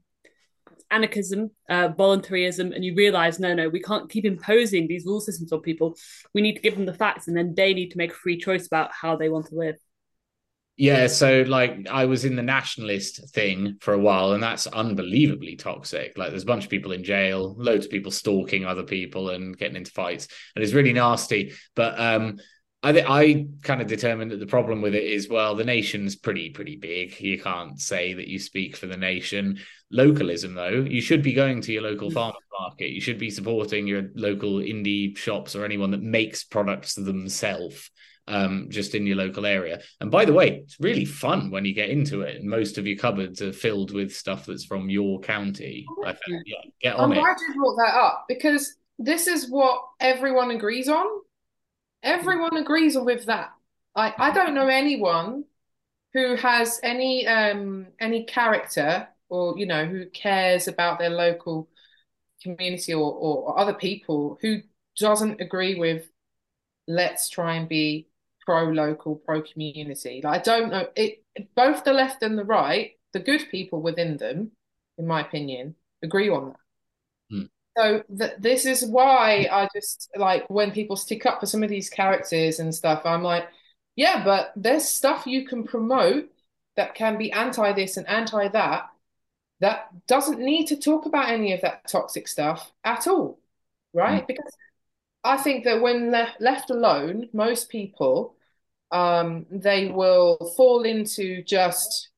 anarchism, uh, voluntarism, and you realize no, no, we can't keep imposing these rule systems on people. We need to give them the facts, and then they need to make a free choice about how they want to live. Yeah, so like I was in the nationalist thing for a while, and that's unbelievably toxic. Like there's a bunch of people in jail, loads of people stalking other people and getting into fights, and it's really nasty. But um, I th- I kind of determined that the problem with it is well, the nation's pretty pretty big. You can't say that you speak for the nation. Localism, though, you should be going to your local mm. farmers market. You should be supporting your local indie shops or anyone that makes products themselves um, just in your local area. And by the way, it's really fun when you get into it. Most of your cupboards are filled with stuff that's from your county. I think, yeah, get on I'm it. glad you brought that up because this is what everyone agrees on. Everyone agrees with that. I, I don't know anyone who has any um any character or you know who cares about their local community or, or other people who doesn't agree with let's try and be pro local, pro community. Like I don't know it. Both the left and the right, the good people within them, in my opinion, agree on that. Hmm. So th- this is why I just like when people stick up for some of these characters and stuff. I'm like, yeah, but there's stuff you can promote that can be anti this and anti that. That doesn't need to talk about any of that toxic stuff at all, right? Hmm. Because I think that when le- left alone, most people um, they will fall into just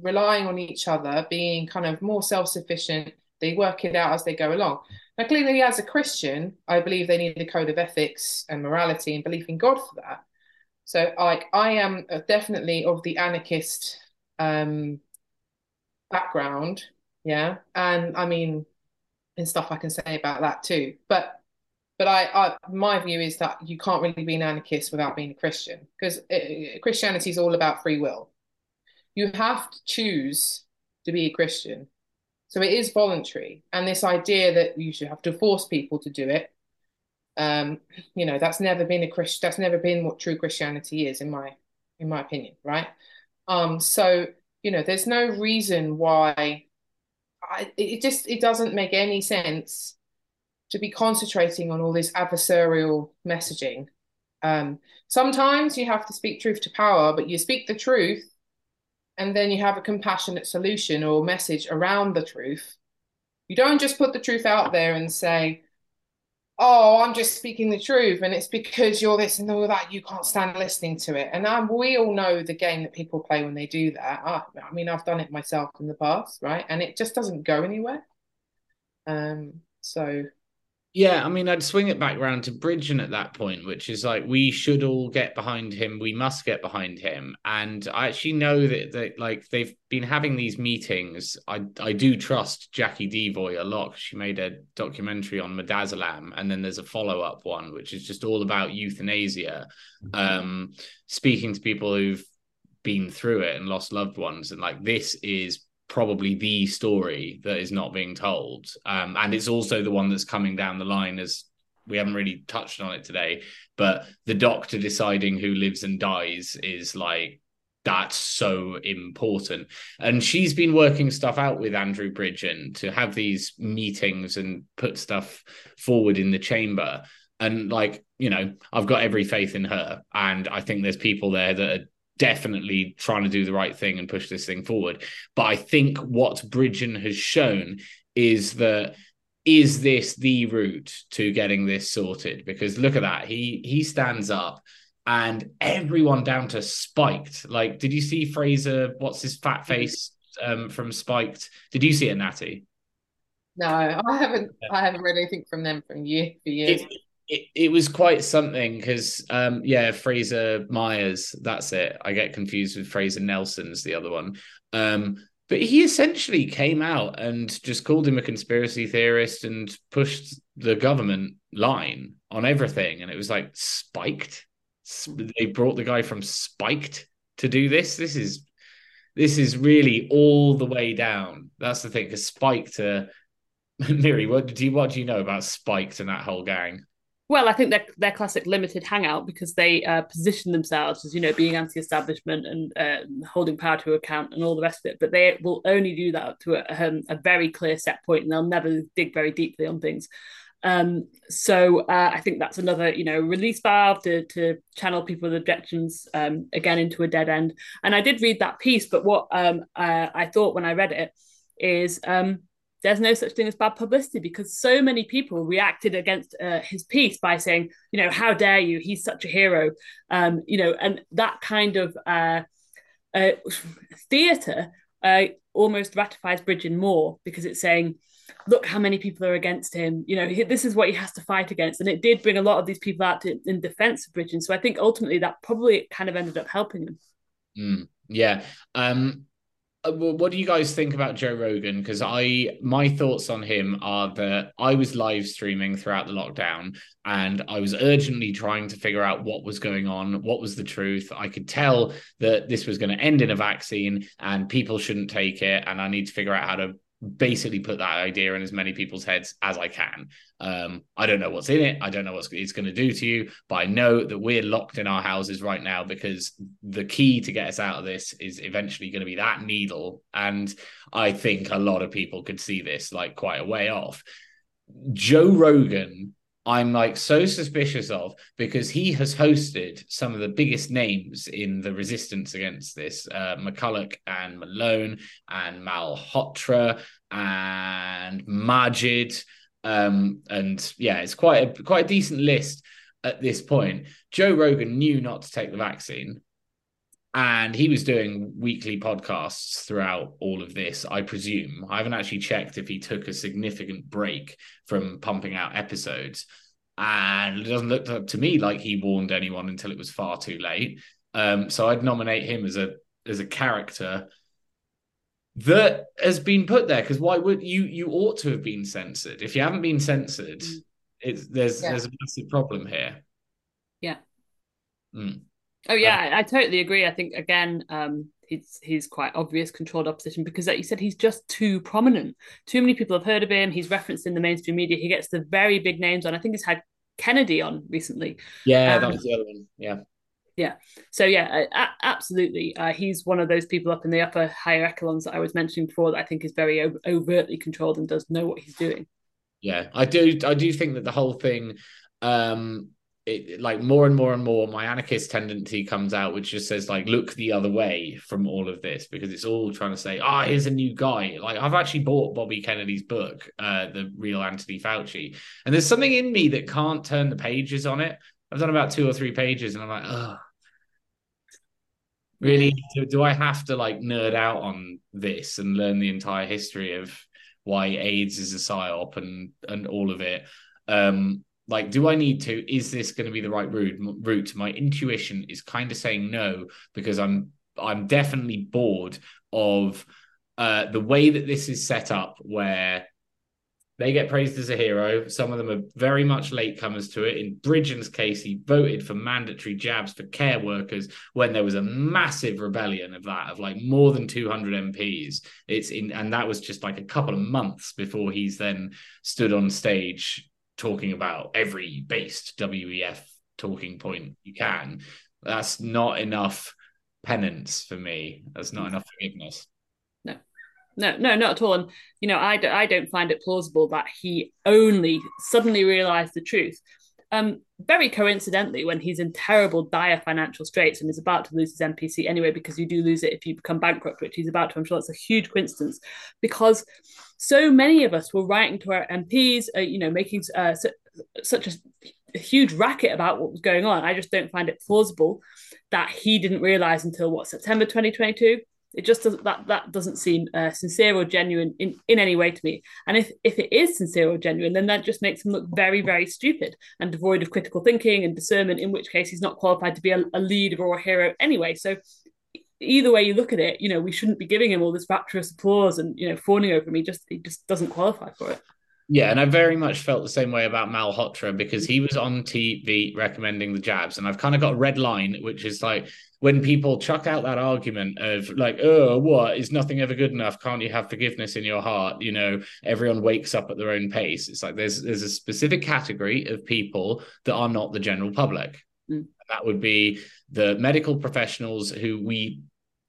relying on each other, being kind of more self sufficient. They work it out as they go along. Now, clearly, as a Christian, I believe they need a code of ethics and morality and belief in God for that. So, like, I am definitely of the anarchist um, background, yeah, and I mean, and stuff I can say about that too. But but I, I, my view is that you can't really be an anarchist without being a Christian because uh, Christianity is all about free will. You have to choose to be a Christian, so it is voluntary. And this idea that you should have to force people to do it, um, you know, that's never been a Christian. That's never been what true Christianity is, in my, in my opinion, right? Um, so you know, there's no reason why. I, it just it doesn't make any sense to be concentrating on all this adversarial messaging. Um, sometimes you have to speak truth to power, but you speak the truth and then you have a compassionate solution or message around the truth. You don't just put the truth out there and say, oh, I'm just speaking the truth, and it's because you're this and all that, you can't stand listening to it. And um, we all know the game that people play when they do that. I, I mean, I've done it myself in the past, right? And it just doesn't go anywhere. Um, so yeah, I mean, I'd swing it back around to Bridgen at that point, which is like we should all get behind him. We must get behind him, and I actually know that that like they've been having these meetings. I I do trust Jacqui Deevoy a lot. She made a documentary on Midazolam, and then there's a follow up one which is just all about euthanasia, mm-hmm. um, speaking to people who've been through it and lost loved ones, and like this is probably the story that is not being told. Um, and it's also the one that's coming down the line as we haven't really touched on it today, but the doctor deciding who lives and dies is like that's so important. And she's been working stuff out with Andrew Bridgen to have these meetings and put stuff forward in the chamber. And like, you know, I've got every faith in her. And I think there's people there that are definitely trying to do the right thing and push this thing forward. But I think what Bridgen has shown is that is this the route to getting this sorted? Because look at that. He he stands up and everyone down to spiked. Like, did you see Fraser? What's his fat face um, from Spiked? Did you see it, Natty? No, I haven't. I haven't read anything from them from year for years. It, it, it was quite something because um yeah fraser myers that's it. I get confused with fraser nelson's the other one. Um but he essentially came out and just called him a conspiracy theorist and pushed the government line on everything. And it was like spiked. They brought the guy from spiked to do this. This is this is really all the way down. That's the thing because spiked Miri, what do you what do you know about Spiked and that whole gang? Well, I think they're their classic limited hangout because they uh, position themselves as you know being anti-establishment and uh, holding power to account and all the rest of it. But they will only do that up to a, um, a very clear set point, and they'll never dig very deeply on things. Um, so uh, I think that's another, you know, release valve to to channel people with objections um, again into a dead end. And I did read that piece, but what um, uh, I thought when I read it is um, there's no such thing as bad publicity because so many people reacted against uh, his piece by saying, you know, how dare you? He's such a hero, um, you know, and that kind of uh, uh, theatre uh, almost ratifies Bridgen more because it's saying, look how many people are against him. You know, he, this is what he has to fight against, and it did bring a lot of these people out to, in defence of Bridgen. So I think ultimately that probably kind of ended up helping him. Mm, yeah. Um, Uh, what do you guys think about Joe Rogan? Because I, my thoughts on him are that I was live streaming throughout the lockdown and I was urgently trying to figure out what was going on, what was the truth. I could tell that this was going to end in a vaccine and people shouldn't take it. And I need to figure out how to basically put that idea in as many people's heads as I can. Um, I don't know what's in it. I don't know what it's going to do to you, but I know that we're locked in our houses right now because the key to get us out of this is eventually going to be that needle. And I think a lot of people could see this like quite a way off. Joe Rogan I'm like so suspicious of because he has hosted some of the biggest names in the resistance against this uh, McCullough and Malone and Malhotra and Majid. Um, and yeah, it's quite a quite a decent list at this point. Joe Rogan knew not to take the vaccine, and he was doing weekly podcasts throughout all of this i presume i haven't actually checked if he took a significant break from pumping out episodes and it doesn't look to me like he warned anyone until it was far too late um, so i'd nominate him as a as a character that has been put there because why would you you ought to have been censored if you haven't been censored mm. it's there's yeah. there's a massive problem here yeah mm. Oh yeah, um, I, I, totally agree. I think again, um, he's he's quite obvious controlled opposition because, like you said, he's just too prominent. Too many people have heard of him. He's referenced in the mainstream media. He gets the very big names on. I think he's had Kennedy on recently. Yeah, um, that was the other one. Yeah. Yeah. So yeah, absolutely. Uh, he's one of those people up in the upper higher echelons that I was mentioning before that I think is very overtly controlled and does know what he's doing. Yeah, I do. I do think that the whole thing um it, like more and more and more my anarchist tendency comes out which just says like look the other way from all of this because it's all trying to say ah oh, here's a new guy. Like i've actually bought bobby kennedy's book uh the real anthony fauci and there's something in me that can't turn the pages on it. I've done about two or three pages and i'm like oh really do, do i have to like nerd out on this and learn the entire history of why aids is a psyop and and all of it? Um like do i need to is this going to be the right route route my intuition is kind of saying no because i'm i'm definitely bored of uh, the way that this is set up where they get praised as a hero. Some of them are very much latecomers to it. In Bridgen's case, he voted for mandatory jabs for care workers when there was a massive rebellion of that, of like more than 200 MPs. It's in, and that was just like a couple of months before he's then stood on stage talking about every based WEF talking point you can. That's not enough penance for me. That's not mm. enough forgiveness. No, no, no, not at all. And you know, I, I don't find it plausible that he only suddenly realized the truth. Um, very coincidentally, when he's in terrible, dire financial straits and is about to lose his NPC anyway, because you do lose it if you become bankrupt, which he's about to. I'm sure that's a huge coincidence, because so many of us were writing to our MPs, uh, you know, making uh, su- such a, a huge racket about what was going on. I just don't find it plausible that he didn't realize until what September 2022 It just doesn't that that doesn't seem uh, sincere or genuine in, in any way to me. And if if it is sincere or genuine, then that just makes him look very very stupid and devoid of critical thinking and discernment. In which case, he's not qualified to be a, a leader or a hero anyway. So either way you look at it, you know, we shouldn't be giving him all this rapturous applause and you know fawning over him. He just he just doesn't qualify for it. Yeah, and I very much felt the same way about Malhotra because he was on TV recommending the jabs, and I've kind of got a red line, which is like when people chuck out that argument of like, oh, what is nothing ever good enough? Can't you have forgiveness in your heart? You know, everyone wakes up at their own pace. It's like there's there's a specific category of people that are not the general public. Mm. That would be the medical professionals who we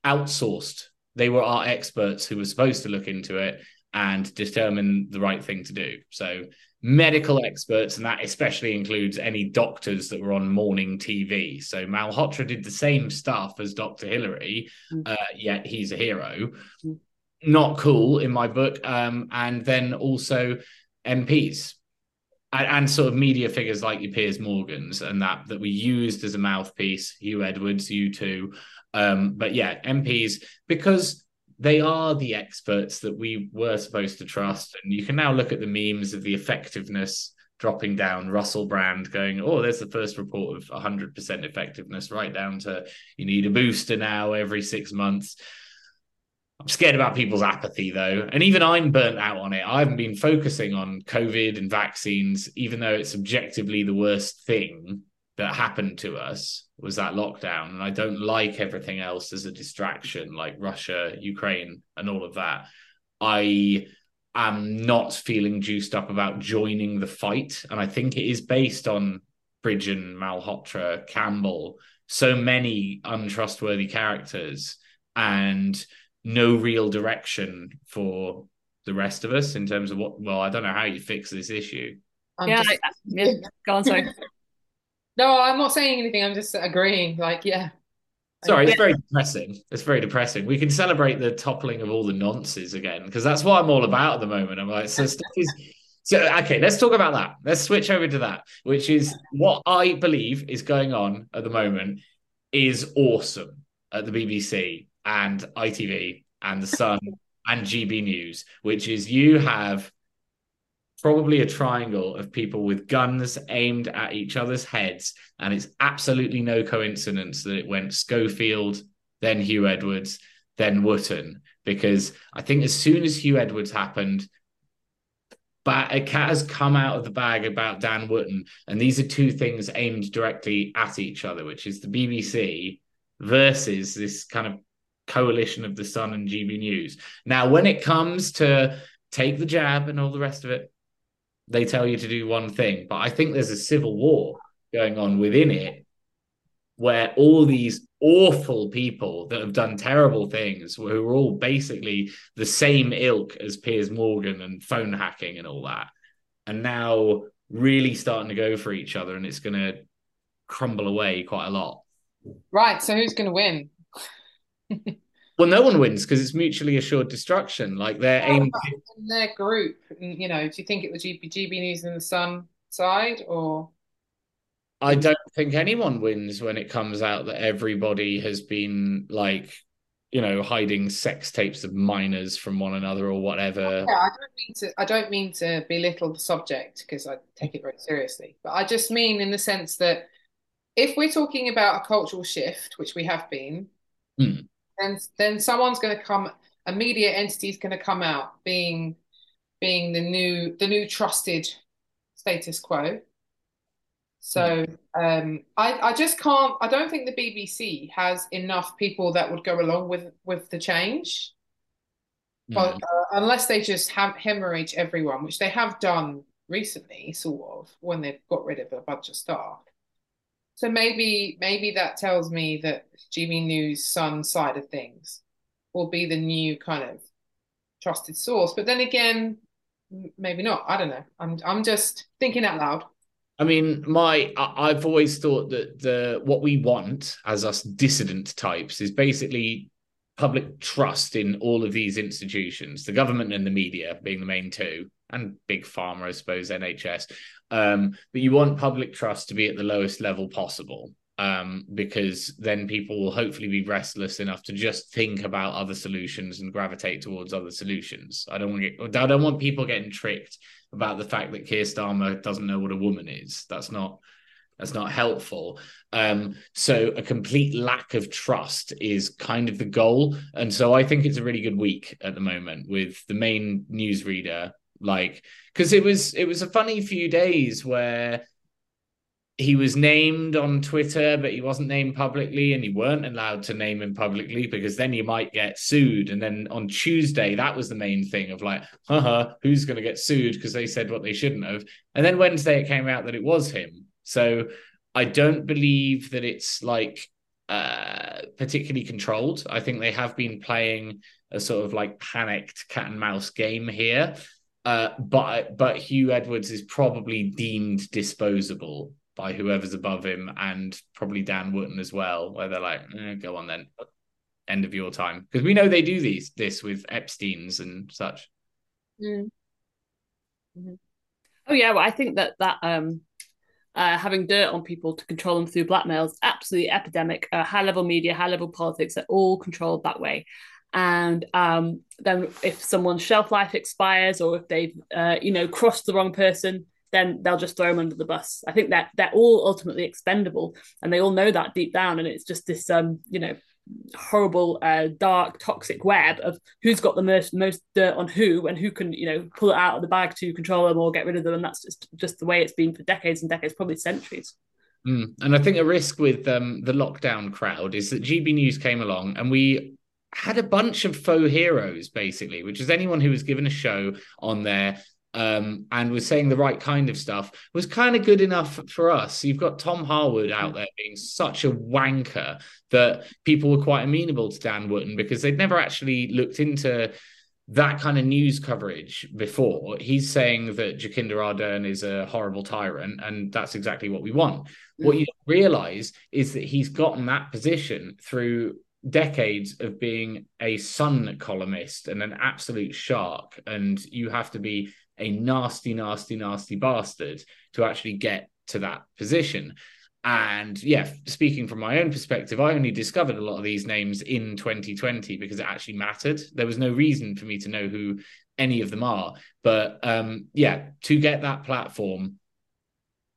outsourced. They were our experts who were supposed to look into it and determine the right thing to do. So medical experts, and that especially includes any doctors that were on morning TV. So Malhotra did the same stuff as Dr. Hilary, mm. uh, yet he's a hero. Mm. Not cool in my book. Um, and then also MPs. And, and, sort of media figures like your Piers Morgans and that that we used as a mouthpiece, Huw Edwards, you too. Um, but yeah, MPs, because they are the experts that we were supposed to trust. And you can now look at the memes of the effectiveness dropping down, Russell Brand going, oh, there's the first report of 100% effectiveness, right down to you need a booster now every six months. I'm scared about people's apathy though. And even I'm burnt out on it. I haven't been focusing on COVID and vaccines, even though it's objectively the worst thing that happened to us was that lockdown. And I don't like everything else as a distraction, like Russia, Ukraine, and all of that. I am not feeling juiced up about joining the fight. And I think it is based on Bridgen, Malhotra, Campbell, so many untrustworthy characters, and no real direction for the rest of us in terms of what. Well, I don't know how you fix this issue. I'm yeah, just... yeah, go on, sorry. No, I'm not saying anything. I'm just agreeing. Like, yeah. Sorry, it's very depressing. It's very depressing. We can celebrate the toppling of all the nonces again because that's what I'm all about at the moment. I'm like, so stuff is. So okay, let's talk about that. Let's switch over to that, which is what I believe is going on at the moment is awesome at the BBC and ITV and the Sun and GB News, which is you have probably a triangle of people with guns aimed at each other's heads. And it's absolutely no coincidence that it went Schofield, then Huw Edwards, then Wootton, because I think as soon as Huw Edwards happened, but a cat has come out of the bag about Dan Wootton, and these are two things aimed directly at each other, which is the BBC versus this kind of coalition of the Sun and GB News. Now, when it comes to take the jab and all the rest of it, they tell you to do one thing. But I think there's a civil war going on within it where all these awful people that have done terrible things, who are all basically the same ilk as Piers Morgan and phone hacking and all that, and now really starting to go for each other, and it's going to crumble away quite a lot. Right. So who's going to win? Well, no one wins because it's mutually assured destruction. Like they're oh, aimed in their group. You know, do you think it was GB, GB News and the Sun side, or? I don't think anyone wins when it comes out that everybody has been like, you know, hiding sex tapes of minors from one another or whatever. Yeah, I don't mean to. I don't mean to belittle the subject because I take it very seriously. But I just mean in the sense that if we're talking about a cultural shift, which we have been. Mm then then someone's going to come a media entity is going to come out being being the new the new trusted status quo. So um, I, I just can't i don't think the bbc has enough people that would go along with with the change. Mm. but uh, unless they just have hemorrhage everyone which they have done recently sort of when they've got rid of a bunch of staff so maybe maybe that tells me that GB News Sun side of things will be the new kind of trusted source. But then again, maybe not. I don't know. I'm I'm just thinking out loud. I mean, my I've always thought that the what we want as us dissident types is basically public trust in all of these institutions, the government and the media being the main two, and big pharma, I suppose, NHS. Um, but you want public trust to be at the lowest level possible. um, because then people will hopefully be restless enough to just think about other solutions and gravitate towards other solutions. I don't want get, I don't want people getting tricked about the fact that Keir Starmer doesn't know what a woman is. That's not that's not helpful. Um, so a complete lack of trust is kind of the goal, and so I think it's a really good week at the moment with the main newsreader, like because it was it was a funny few days where he was named on Twitter, but he wasn't named publicly, and he weren't allowed to name him publicly because then you might get sued. And then on Tuesday, that was the main thing of like, haha, who's going to get sued because they said what they shouldn't have. And then Wednesday, it came out that it was him. So I don't believe that it's like uh, particularly controlled. I think they have been playing a sort of like panicked cat and mouse game here. Uh, but but Huw Edwards is probably deemed disposable by whoever's above him and probably Dan Wootton as well, where they're like, eh, go on then, end of your time. Because we know they do these this with Epstein's and such. Mm. Mm-hmm. Oh yeah, well I think that that um uh, having dirt on people to control them through blackmail is absolutely epidemic. Uh, high level media, high level politics are all controlled that way. And um, then if someone's shelf life expires or if they've uh, you know crossed the wrong person, then they'll just throw them under the bus. I think that they're all ultimately expendable, and they all know that deep down. And it's just this, um, you know, horrible, uh, dark, toxic web of who's got the most most dirt on who, and who can, you know, pull it out of the bag to control them or get rid of them. And that's just just the way it's been for decades and decades, probably centuries. Mm. And I think a risk with um, the lockdown crowd is that GB News came along and we had a bunch of faux heroes, basically, which is anyone who was given a show on there um, and was saying the right kind of stuff was kind of good enough for us. You've got Tom Harwood out there being such a wanker that people were quite amenable to Dan Wootton because they'd never actually looked into that kind of news coverage before. He's saying that Jacinda Ardern is a horrible tyrant, and that's exactly what we want. Mm-hmm. What you realize is that he's gotten that position through decades of being a Sun columnist and an absolute shark, and you have to be a nasty, nasty, nasty bastard to actually get to that position. And yeah, speaking from my own perspective, I only discovered a lot of these names in 2020 because it actually mattered. There was no reason for me to know who any of them are. But um, yeah, to get that platform,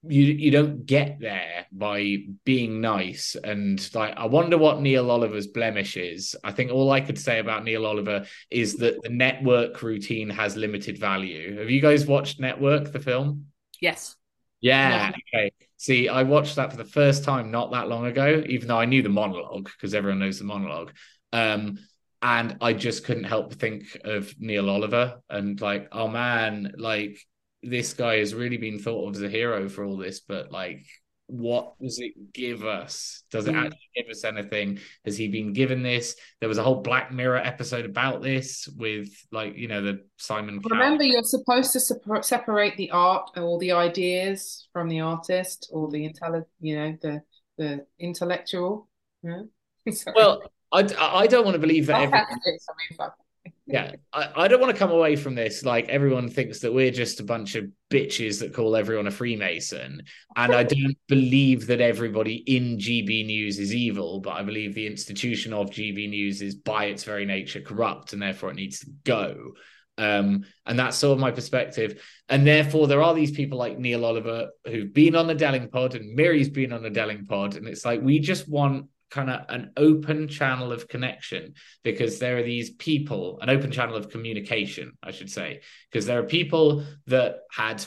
you you don't get there by being nice and like I wonder what Neil Oliver's blemish is. I think all I could say about Neil Oliver is that the network routine has limited value. Have you guys watched Network the film? Yes. Yeah. yeah. Okay. See, I watched that for the first time not that long ago, even though I knew the monologue because everyone knows the monologue. Um, and I just couldn't help but think of Neil Oliver and like, oh man, like this guy has really been thought of as a hero for all this, but like, what does it give us? Does it mm. actually give us anything? Has he been given this? There was a whole Black Mirror episode about this with, like, you know, the Simon. Remember, you're supposed to separate the art or the ideas from the artist or the intelligent, you know, the the intellectual. Yeah? well, I, I don't want to believe that. Every, yeah, I, I don't want to come away from this like everyone thinks that we're just a bunch of bitches that call everyone a Freemason. And I don't believe that everybody in GB News is evil, but I believe the institution of GB News is by its very nature corrupt and therefore it needs to go. Um, and that's sort of my perspective. And therefore, there are these people like Neil Oliver who've been on the Delingpod, and Miri's been on the Delingpod. And it's like, we just want kind of an open channel of connection because there are these people, an open channel of communication, I should say, because there are people that had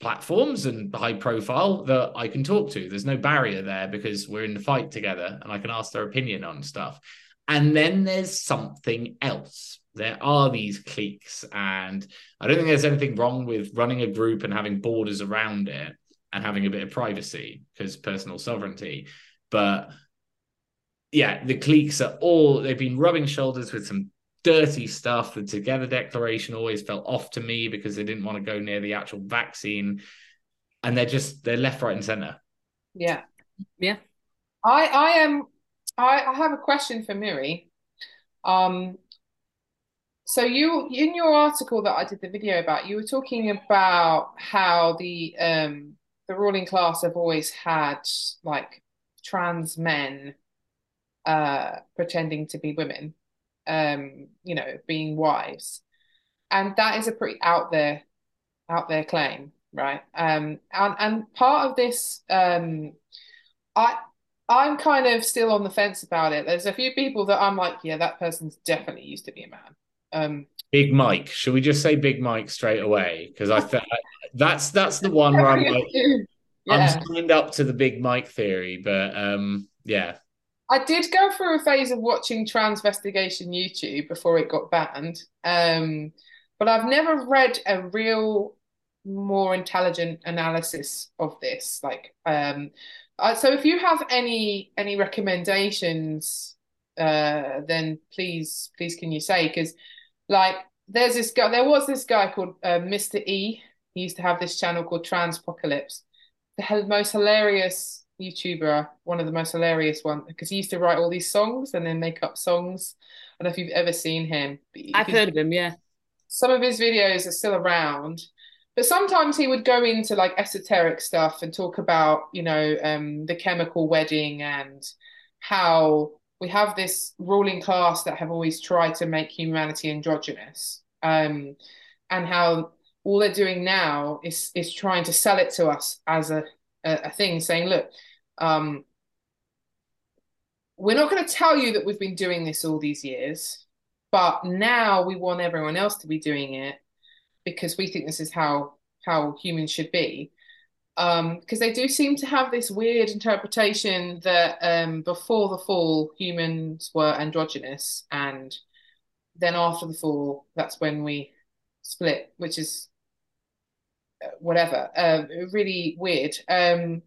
platforms and high profile that I can talk to. There's no barrier there because we're in the fight together and I can ask their opinion on stuff. And then there's something else. There are these cliques, and I don't think there's anything wrong with running a group and having borders around it and having a bit of privacy because personal sovereignty. But yeah, the cliques are all they've been rubbing shoulders with some dirty stuff. The Together Declaration always felt off to me because they didn't want to go near the actual vaccine, and they're just they're left, right, and center. Yeah, yeah. I I am I, I have a question for Miri. Um, so you in your article that I did the video about, you were talking about how the um the ruling class have always had like trans men uh, pretending to be women, um, you know, being wives, and that is a pretty out there, out there claim, right? Um, and and part of this, um, I I'm kind of still on the fence about it. There's a few people that I'm like, yeah, that person's definitely used to be a man. Um, Big Mike. Should we just say Big Mike straight away? Because I think that's that's the one where I'm like, yeah. I'm signed up to the Big Mike theory, but um, yeah. I did go through a phase of watching Transvestigation YouTube before it got banned, um, but I've never read a real, more intelligent analysis of this. Like, um, uh, so if you have any any recommendations, uh, then please please can you say because like there's this guy there was this guy called uh, Mr. E. He used to have this channel called Transpocalypse. The most hilarious YouTuber, one of the most hilarious ones, because he used to write all these songs and then make up songs. I don't know if you've ever seen him. I've heard of him, yeah. Some of his videos are still around but sometimes he would go into like esoteric stuff and talk about you know um, the chemical wedding and how we have this ruling class that have always tried to make humanity androgynous um, and how all they're doing now is is trying to sell it to us as a a, a thing saying look um, we're not going to tell you that we've been doing this all these years but now we want everyone else to be doing it because we think this is how how humans should be. Because um, they do seem to have this weird interpretation that um, before the fall humans were androgynous and then after the fall that's when we split which is whatever uh, really weird um,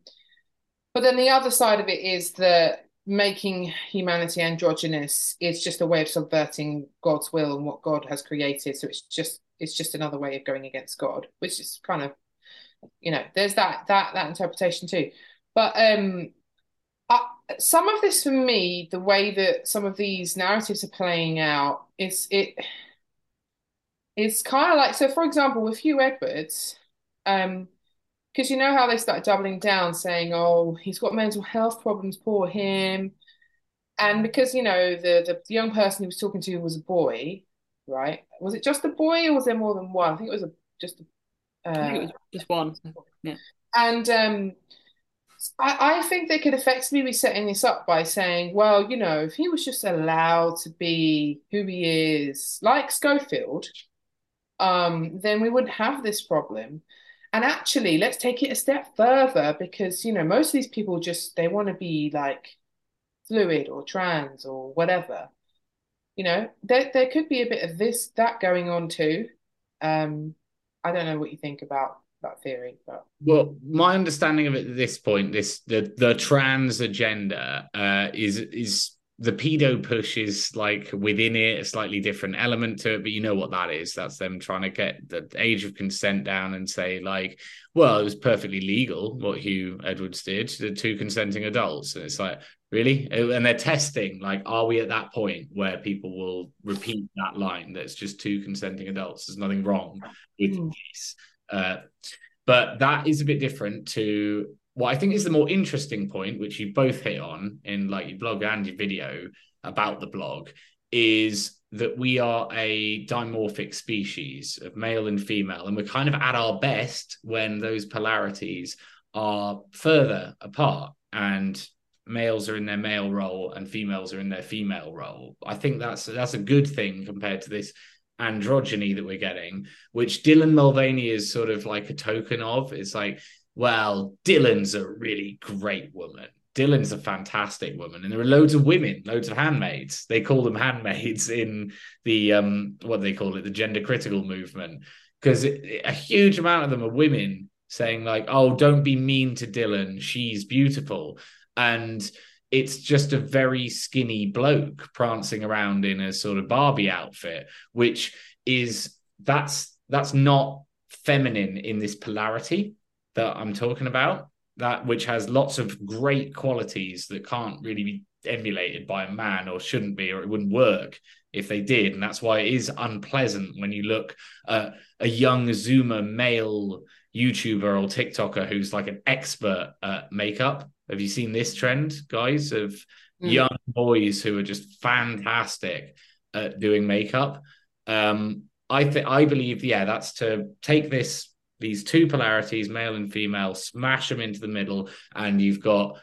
but then the other side of it is that making humanity androgynous is just a way of subverting god's will and what god has created so it's just it's just another way of going against God, which is kind of, you know, there's that that that interpretation too. But um, I, some of this for me, the way that some of these narratives are playing out, is it. It's kind of like so. For example, with Huw Edwards, um, because you know how they started doubling down, saying, "Oh, he's got mental health problems, poor him," and because you know the the young person he was talking to was a boy, right? Was it just a boy or was there more than one? I think it was a, just a, uh, it was just one. Yeah. And um, I, I think they could effectively be setting this up by saying, well, you know, if he was just allowed to be who he is, like Schofield, um, then we wouldn't have this problem. And actually, let's take it a step further because, you know, most of these people just, they want to be like fluid or trans or whatever you know, there there could be a bit of this that going on too. Um, I don't know what you think about that theory, but well, my understanding of it at this point, this the the trans agenda uh, is is the pedo push is like within it a slightly different element to it but you know what that is. That's them trying to get the age of consent down and say like well it was perfectly legal what huw edwards did the two consenting adults. And it's like really? And they're testing like are we at that point where people will repeat that line that's just two consenting adults there's nothing wrong with mm. this? Uh, but that is a bit different to what I think is the more interesting point, which you both hit on in like your blog and your video about the blog, is that we are a dimorphic species of male and female, and we're kind of at our best when those polarities are further apart and males are in their male role and females are in their female role. I think that's that's a good thing compared to this androgyny that we're getting, which Dylan Mulvaney is sort of like a token of. It's like well, Dylan's a really great woman. Dylan's a fantastic woman, and there are loads of women, loads of handmaids. They call them handmaids in the um, what do they call it, the gender critical movement, because a huge amount of them are women saying like, "Oh, don't be mean to Dylan. She's beautiful," and it's just a very skinny bloke prancing around in a sort of Barbie outfit, which is that's that's not feminine in this polarity that I'm talking about, that which has lots of great qualities that can't really be emulated by a man or shouldn't be, or it wouldn't work if they did. And that's why it is unpleasant when you look at a young Zoomer male YouTuber or TikToker who's like an expert at makeup. Have you seen this trend, guys, of mm. young boys who are just fantastic at doing makeup? Um, I think I believe, yeah, that's to take this these two polarities, male and female, smash them into the middle, and you've got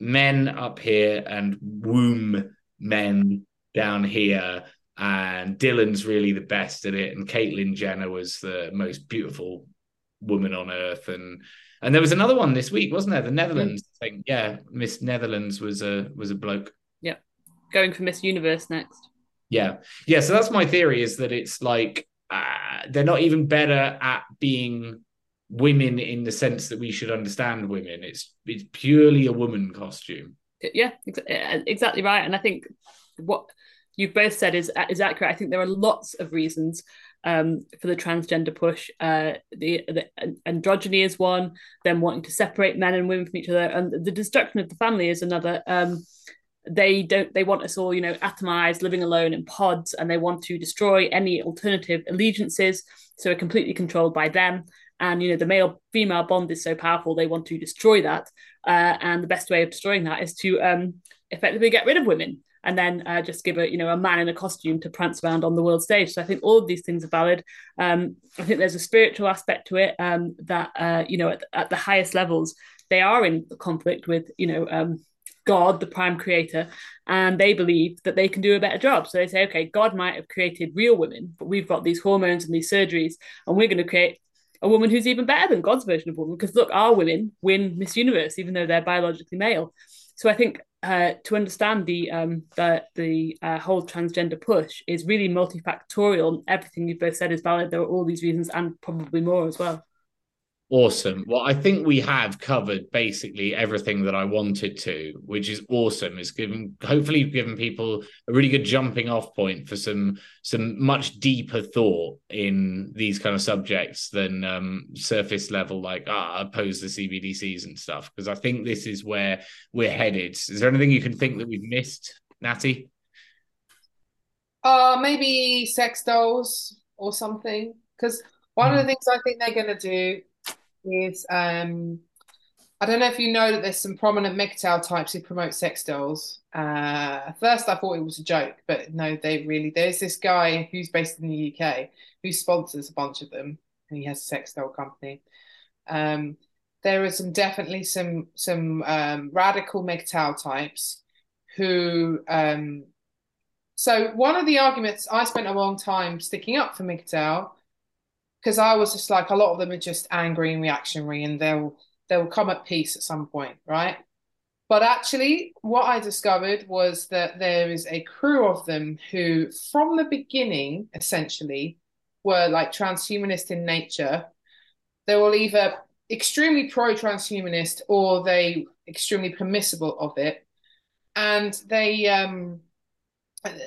men up here and womb men down here. And Dylan's really the best at it, and Caitlyn Jenner was the most beautiful woman on earth, and and there was another one this week, wasn't there? The Netherlands mm. thing, yeah. Miss Netherlands was a was a bloke. Yeah, going for Miss Universe next. Yeah, yeah. So that's my theory: is that it's like uh, they're not even better at being women in the sense that we should understand women. It's it's purely a woman costume. Yeah, uh, exactly right. And I think what you've both said is is accurate. I think there are lots of reasons um, for the transgender push. Uh, the, the androgyny is one, them wanting to separate men and women from each other, and the destruction of the family is another. Um, they don't they want us all you know atomized living alone in pods and they want to destroy any alternative allegiances. So we're completely controlled by them. And you know the male female bond is so powerful they want to destroy that. Uh, and the best way of destroying that is to um, effectively get rid of women and then uh, just give a you know a man in a costume to prance around on the world stage. So i think all of these things are valid. Um, i think there's a spiritual aspect to it um, that uh, you know at, at, the highest levels they are in conflict with you know um, God, the prime creator, and they believe that they can do a better job. So they say, okay, God might have created real women, but we've got these hormones and these surgeries, and we're going to create a woman who's even better than God's version of woman. Because look, our women win Miss Universe, even though they're biologically male. So I think uh, to understand the um, the the uh, whole transgender push is really multifactorial. Everything you've both said is valid. There are all these reasons, and probably more as well. Awesome. Well, I think we have covered basically everything that I wanted to, which is awesome. It's given hopefully given people a really good jumping off point for some some much deeper thought in these kind of subjects than um, surface level like ah oppose the CBDCs and stuff. Because I think this is where we're headed. Is there anything you can think that we've missed, Natty? Uh maybe sex dolls or something. Because one of the hmm. things I think they're gonna do is um, I don't know if you know that there's some prominent MGTOW types who promote sex dolls. Uh, at first, I thought it was a joke, but no, they really. There's this guy who's based in the UK who sponsors a bunch of them, and he has a sex doll company. Um, there are some definitely some some um, radical MGTOW types who. Um, so one of the arguments I spent a long time sticking up for MGTOW because I was just like a lot of them are just angry and reactionary, and they'll they'll come at peace at some point, right? But actually, what I discovered was that there is a crew of them who, from the beginning, essentially, were like transhumanist in nature. They were either extremely pro transhumanist or they extremely permissible of it. And they um,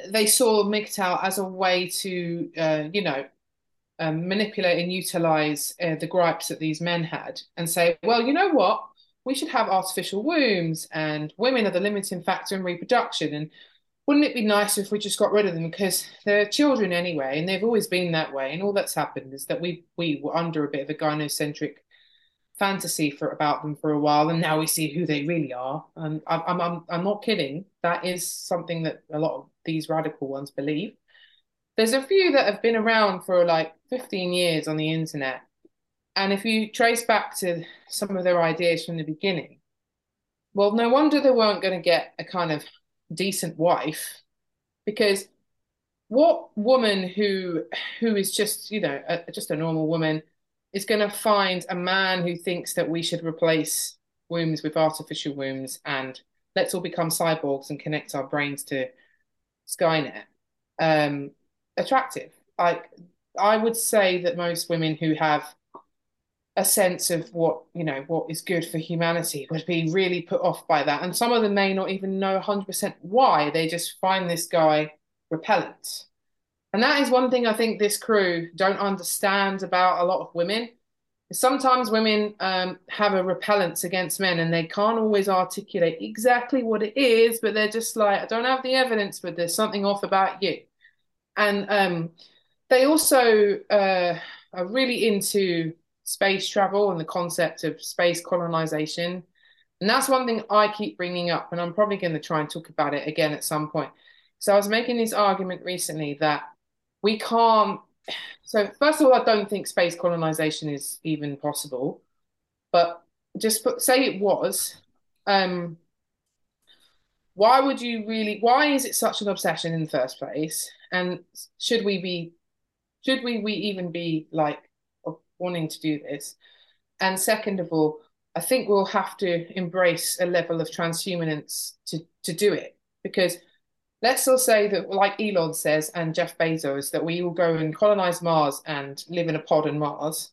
they saw MGTOW as a way to, uh, you know, um, manipulate and utilize uh, the gripes that these men had and say, well, you know what? We should have artificial wombs and women are the limiting factor in reproduction. And wouldn't it be nice if we just got rid of them because they're children anyway and they've always been that way. And all that's happened is that we we were under a bit of a gynocentric fantasy for about them for a while and now we see who they really are. And I'm I'm I'm not kidding. That is something that a lot of these radical ones believe. There's a few that have been around for like 15 years on the internet. And if you trace back to some of their ideas from the beginning, well, no wonder they weren't going to get a kind of decent wife because what woman who who is just you know a, just a normal woman is going to find a man who thinks that we should replace wombs with artificial wombs and let's all become cyborgs and connect our brains to Skynet um, attractive. Like I would say that most women who have a sense of what you know what is good for humanity would be really put off by that. And some of them may not even know 100% why. They just find this guy repellent. And that is one thing i think this crew don't understand about a lot of women. Sometimes women um, have a repellence against men and they can't always articulate exactly what it is but they're just like i don't have the evidence but there's something off about you and um, they also uh, are really into space travel and the concept of space colonization. And that's one thing I keep bringing up, and I'm probably going to try and talk about it again at some point. So I was making this argument recently that we can't. So first of all, I don't think space colonization is even possible. But just put, say it was. Um, why would you really? Why is it such an obsession in the first place? And should we be? Should we we even be like wanting to do this? And second of all, I think we'll have to embrace a level of transhumance to, to do it. Because let's all say that, like Elon says and Jeff Bezos, that we will go and colonize Mars and live in a pod on Mars.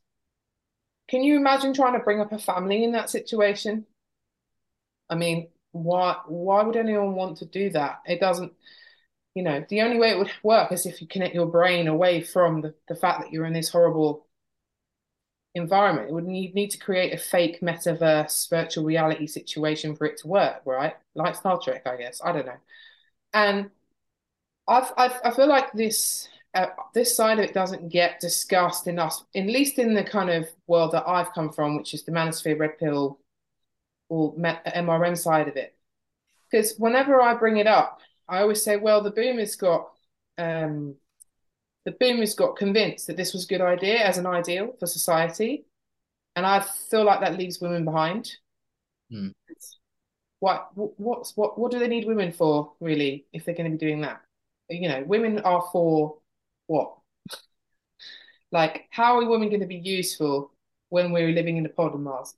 Can you imagine trying to bring up a family in that situation? I mean, why why would anyone want to do that? It doesn't, you know, the only way it would work is if you connect your brain away from the, the fact that you're in this horrible environment. It would need, need to create a fake metaverse virtual reality situation for it to work, right? Like Star Trek, I guess. I don't know. And I've, I've I feel like this uh, this side of it doesn't get discussed enough, at least in the kind of world that I've come from, which is the Manosphere Red Pill or MRM side of it. Because whenever I bring it up, I always say, well, the boomers got um, the boomers got convinced that this was a good idea as an ideal for society. And I feel like that leaves women behind. Hmm. What, what's, what, what do they need women for, really, if they're going to be doing that? You know, women are for what? like, how are women going to be useful when we're living in a pod on Mars?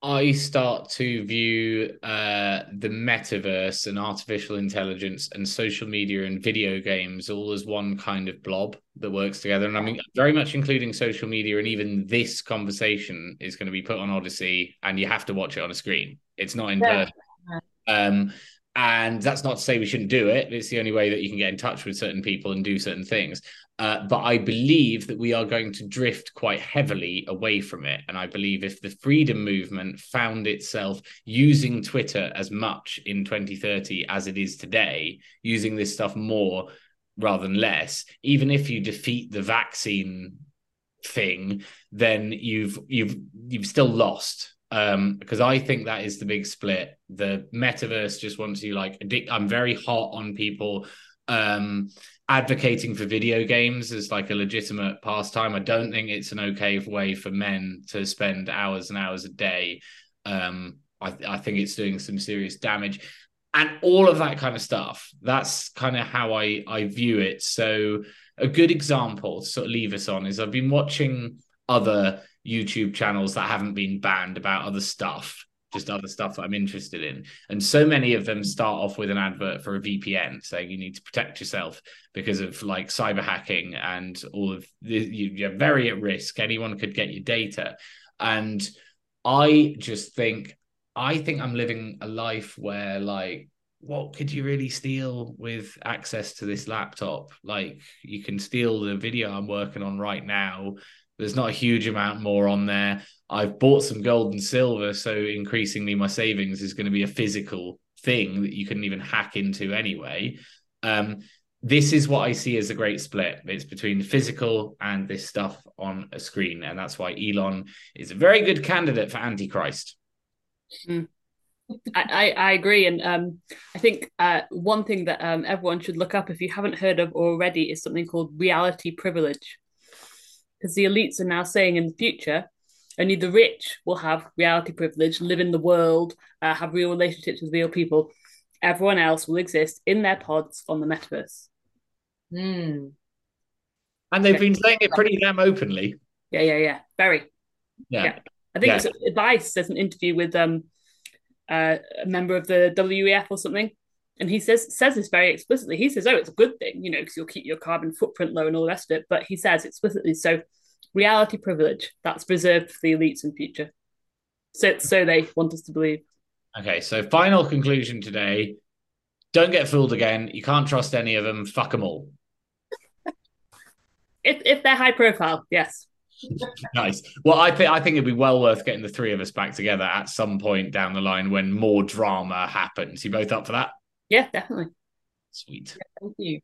I start to view uh, the metaverse and artificial intelligence and social media and video games all as one kind of blob that works together. And I mean, very much including social media, and even this conversation is going to be put on Odysee, and you have to watch it on a screen. It's not in yeah. person. Um, and that's not to say we shouldn't do it. It's the only way that you can get in touch with certain people and do certain things. Uh, but I believe that we are going to drift quite heavily away from it. And I believe if the freedom movement found itself using Twitter as much in 2030 as it is today, using this stuff more rather than less, even if you defeat the vaccine thing, then you've you've you've still lost um because i think that is the big split the metaverse just wants you like addict i'm very hot on people um advocating for video games as like a legitimate pastime. I don't think it's an okay way for men to spend hours and hours a day. Um, I, I think it's doing some serious damage, and all of that kind of stuff. That's kind of how I I view it. So a good example to sort of leave us on is I've been watching other YouTube channels that haven't been banned about other stuff just other stuff that I'm interested in. And so many of them start off with an advert for a VPN saying you need to protect yourself because of like cyber hacking and all of the, you're very at risk. Anyone could get your data. And I just think, I think I'm living a life where like, what could you really steal with access to this laptop? Like you can steal the video I'm working on right now there's not a huge amount more on there. I've bought some gold and silver, so increasingly my savings is going to be a physical thing that you couldn't even hack into anyway. Um, this is what I see as a great split. It's between the physical and this stuff on a screen, and that's why Elon is a very good candidate for Antichrist. Mm. I, I, agree, and um, I think uh, one thing that um, everyone should look up if you haven't heard of already is something called reality privilege because the elites are now saying in the future only the rich will have reality privilege, live in the world, uh, have real relationships with real people. Everyone else will exist in their pods on the metaverse. Mm. And they've been saying it pretty damn openly. Yeah, yeah, yeah. Very. Yeah. yeah. I think yeah. it's advice. There's an interview with um uh, a member of the WEF or something, and he says says this very explicitly. He says, "Oh, it's a good thing, you know, because you'll keep your carbon footprint low and all the rest of it." But he says explicitly, so reality privilege that's reserved for the elites in future. So, so they want us to believe. Okay, so final conclusion today: don't get fooled again. You can't trust any of them. Fuck them all. if if they're high profile, yes. nice. Well, I think I think it'd be well worth getting the three of us back together at some point down the line when more drama happens. You both up for that? Yeah, definitely. Sweet. Yeah, thank you.